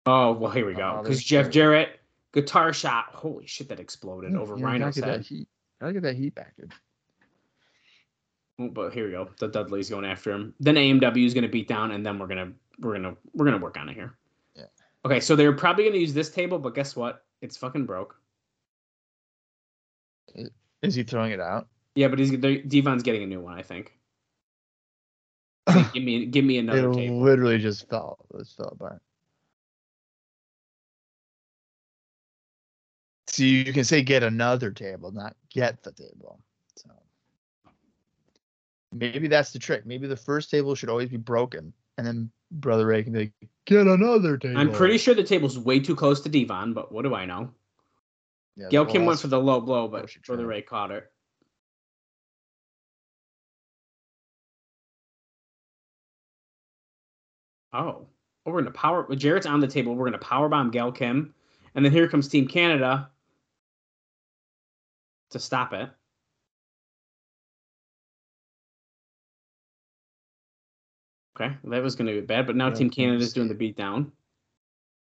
Oh well, here we go. Oh, Because there's Jeff Jarrett. Jarrett guitar shot. Holy shit, that exploded over Yeah, Rhino's head. that heat. Gotta get that heat back, dude. But here we go. The Dudley's going after him. Then AMW is going to beat down, and then we're gonna we're gonna we're gonna work on it here. Yeah. Okay, so they're probably gonna use this table, but guess what? It's fucking broke. Is he throwing it out? Yeah, but he's Devon's getting a new one, I think. give me give me It another table. literally just fell. It fell apart. See, you can say get another table, not get the table. So maybe that's the trick. Maybe the first table should always be broken, and then Brother Ray can be like, get another table. I'm pretty sure the table's way too close to Devon, but what do I know? Yeah, Gail Kim went for the low blow, but Brother. Ray caught it. Oh. Oh, we're gonna power Jarrett's on the table. We're gonna power bomb Gail Kim. And then here comes Team Canada to stop it. Okay, that was gonna be bad, but now Gail Team Canada's doing the beatdown.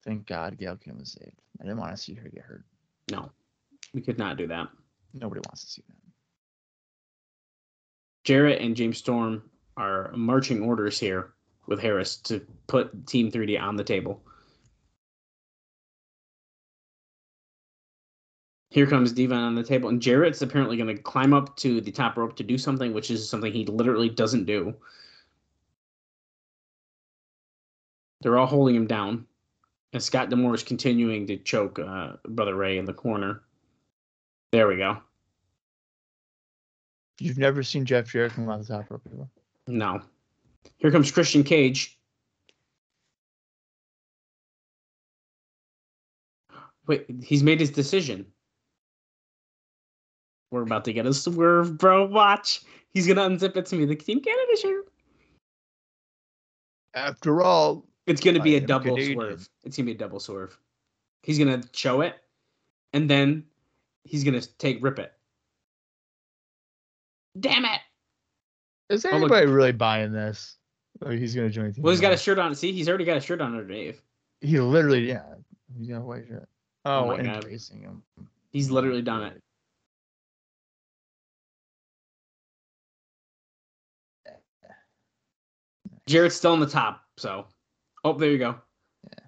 Thank God Gail Kim was saved. I didn't want to see her get hurt. No, we could not do that. Nobody wants to see that. Jarrett and James Storm are marching orders here with Harris to put Team 3D on the table. Here comes Devon on the table, and Jarrett's apparently going to climb up to the top rope to do something, which is something he literally doesn't do. They're all holding him down, and Scott D'Amore is continuing to choke uh, Brother Ray in the corner. There we go. You've never seen Jeff Jarrett come out the top rope before. No. Here comes Christian Cage. Wait, he's made his decision. We're about to get a swerve, bro. Watch. He's gonna unzip it to me. The Team Canada shirt. After all, It's gonna be a double Canadian. swerve. It's gonna be a double swerve. He's gonna show it, and then he's gonna take rip it. Damn it! is Oh, look. anybody really buying this? Or he's gonna join. Well, he's got a shirt on. See, he's already got a shirt on Dave. He literally, yeah, he's got a white shirt. Oh Oh, my and God. racing him. He's literally done it. Jarrett's still on the top, so. Oh, there you go. Yeah.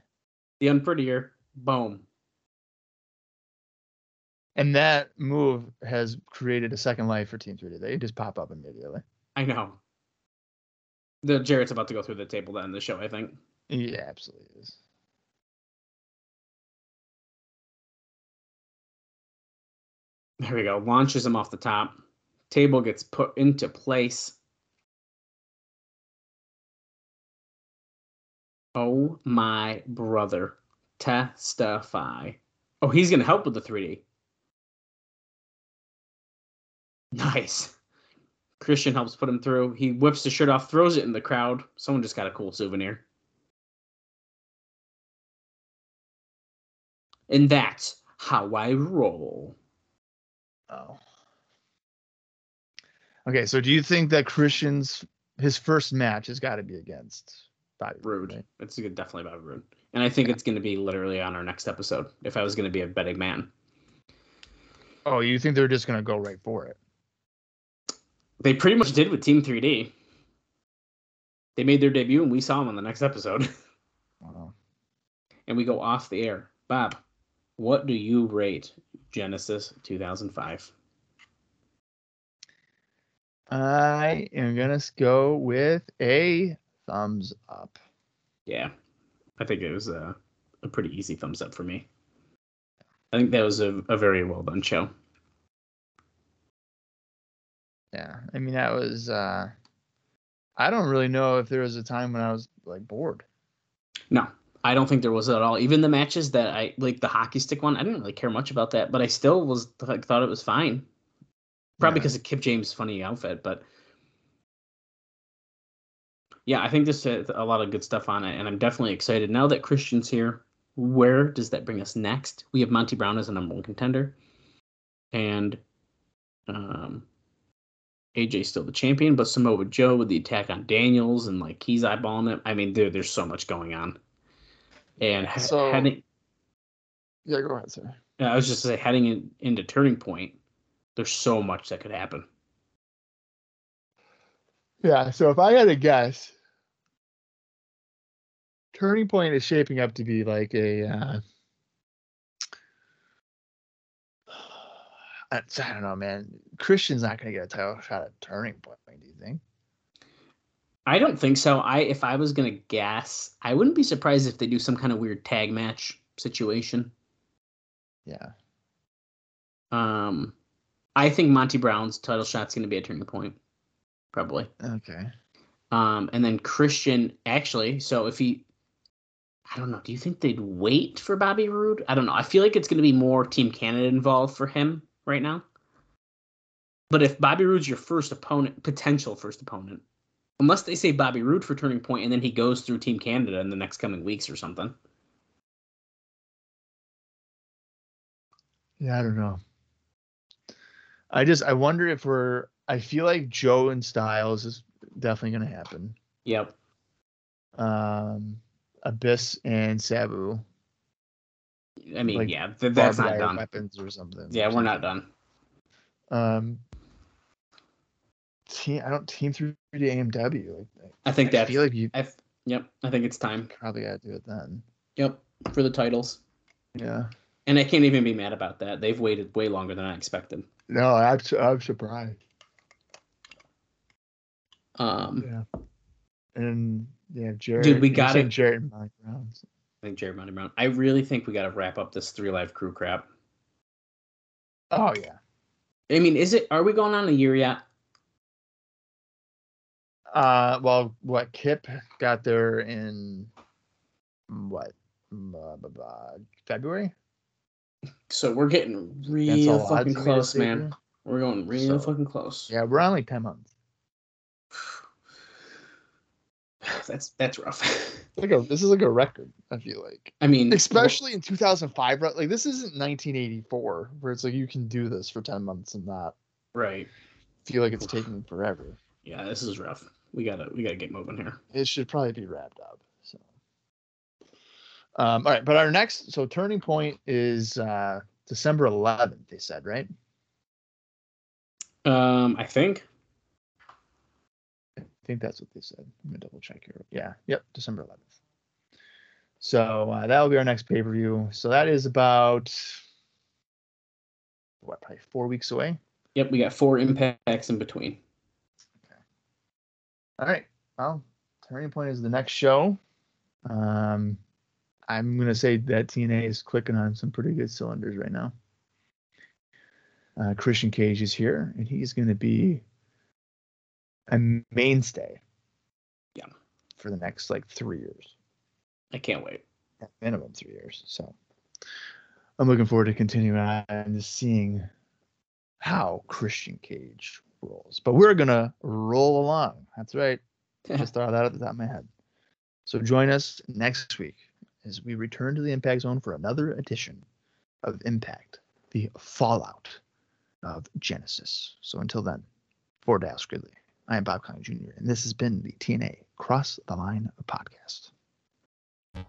The unprettier. Boom. And that move has created a second life for Team 3D. They just pop up immediately. I know. The Jarrett's about to go through the table to end the show, I think. Yeah, absolutely is. There we go. Launches him off the top. Table gets put into place. Oh my brother. Testify. Oh, he's going to help with the 3D. Nice. Christian helps put him through. He whips the shirt off, throws it in the crowd. Someone just got a cool souvenir. And that's how I roll. Oh. Okay, so do you think that Christian's his first match has got to be against Bobby Roode? Rude. It's good, definitely about Roode. And I think it's going to be literally on our next episode. If I was going to be a betting man, Oh, you think they're just gonna go right for it? they pretty much did with Team 3D. They made their debut, and we saw them on the next episode. Wow. and we go off the air. Bob, what do you rate Genesis 2005? I am gonna go with a thumbs up. Yeah, I think it was a, a pretty easy thumbs up for me. I think that was a, a very well done show. Yeah, I mean that was. uh I don't really know if there was a time when I was like bored. No, I don't think there was at all. Even the matches that I like the hockey stick one, I didn't really care much about that, but I still was like thought it was fine. Probably Yeah. because of Kip James' funny outfit, but yeah, I think this a lot of good stuff on it, and I'm definitely excited now that Christian's here. Where does that bring us next? We have Monty Brown as a number one contender, and um, AJ's still the champion, but Samoa Joe with the attack on Daniels and like he's eyeballing it. I mean, dude, there's so much going on. And he- So- heading, Yeah, go ahead, sir. I was just say heading in, into turning point, there's so much that could happen. Yeah, so if I had to guess, Turning Point is shaping up to be like a. Uh, I, don't know, man. Christian's not going to get a title shot at Turning Point. Do you think? I don't think so. I if I was gonna guess, I wouldn't be surprised if they do some kind of weird tag match situation. Yeah. Um, I think Monty Brown's title shot's gonna be a turning point, probably. Okay. Um, and then Christian actually. So if he, I don't know. Do you think they'd wait for Bobby Roode? I don't know. I feel like it's gonna be more Team Canada involved for him right now. But if Bobby Roode's your first opponent, potential first opponent, unless they say Bobby Roode for turning point, and then he goes through Team Canada in the next coming weeks or something. Yeah, I don't know. I just I wonder if we're. I feel like Joe and Styles is definitely going to happen. Yep. Um, Abyss and Sabu. I mean, Like, yeah, th- that's not done. Weapons or something. Yeah, or we're not done. Um, team. I don't team through to AMW. Like, I think I that's. feel like you I yep. I think it's time. probably got to do it then. Yep. For the titles. Yeah. And I can't even be mad about that. They've waited way longer than I expected. No, I'm I'm surprised. Um, Yeah. And yeah, Jarrett. Dude, we gotta- said Jarrett and Mike Brown. I think Jarrett Monty Brown. I really think we got to wrap up this three live crew crap. Oh yeah. I mean, is it? Are we going on a year yet? Uh, well, what Kip got there in what uh, blah, blah, February? So we're getting real fucking you mean to close, man. We're going real So- fucking close. Yeah, we're on like ten months. That's that's rough. Like a, this is like a record. I feel like, I mean, especially in 2005. right? Like this isn't 1984, where it's like you can do this for 10 months and not right? feel like it's taking forever. Yeah, this is rough. We gotta we gotta get moving here. It should probably be wrapped up. So, um, all right, but our next so turning point is uh December 11th. They said right. Um, I think. I think that's what they said. I'm gonna double check here. Yeah. Yep. December 11th. So uh, that will be our next pay per view. So that is about what, probably four weeks away. Yep, we got four impacts in between. Okay. All right. Well, turning point is the next show. Um, I'm gonna say that TNA is clicking on some pretty good cylinders right now. Uh, Christian Cage is here, and he's gonna be a mainstay. Yeah. For the next like three years. I can't wait. at minimum three years. So I'm looking forward to continuing on and just seeing how Christian Cage rolls. But we're gonna roll along. That's right. Just throw that at the top of my head. So join us next week as we return to the Impact Zone for another edition of Impact, the fallout of Genesis. So until then, for Dallas Gridley, I am Bob Colling Jr., and this has been the TNA Cross the Line podcast. Thank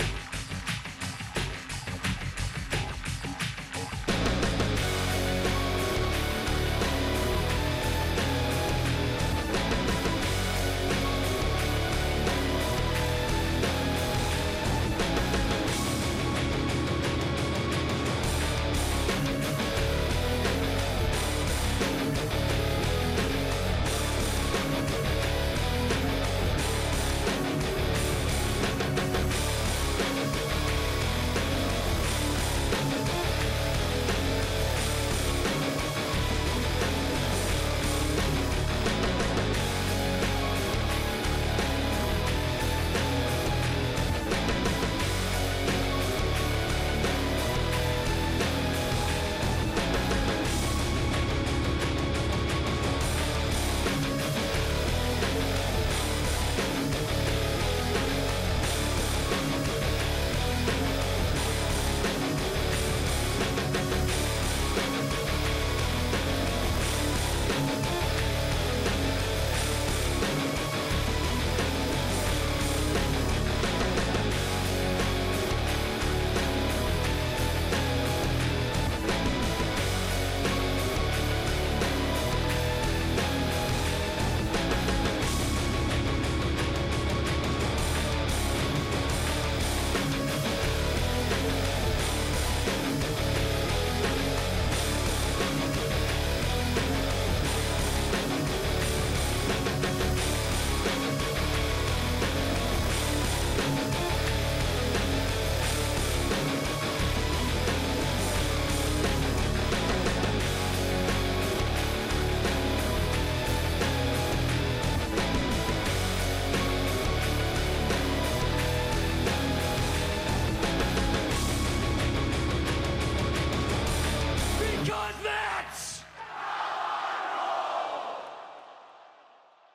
you.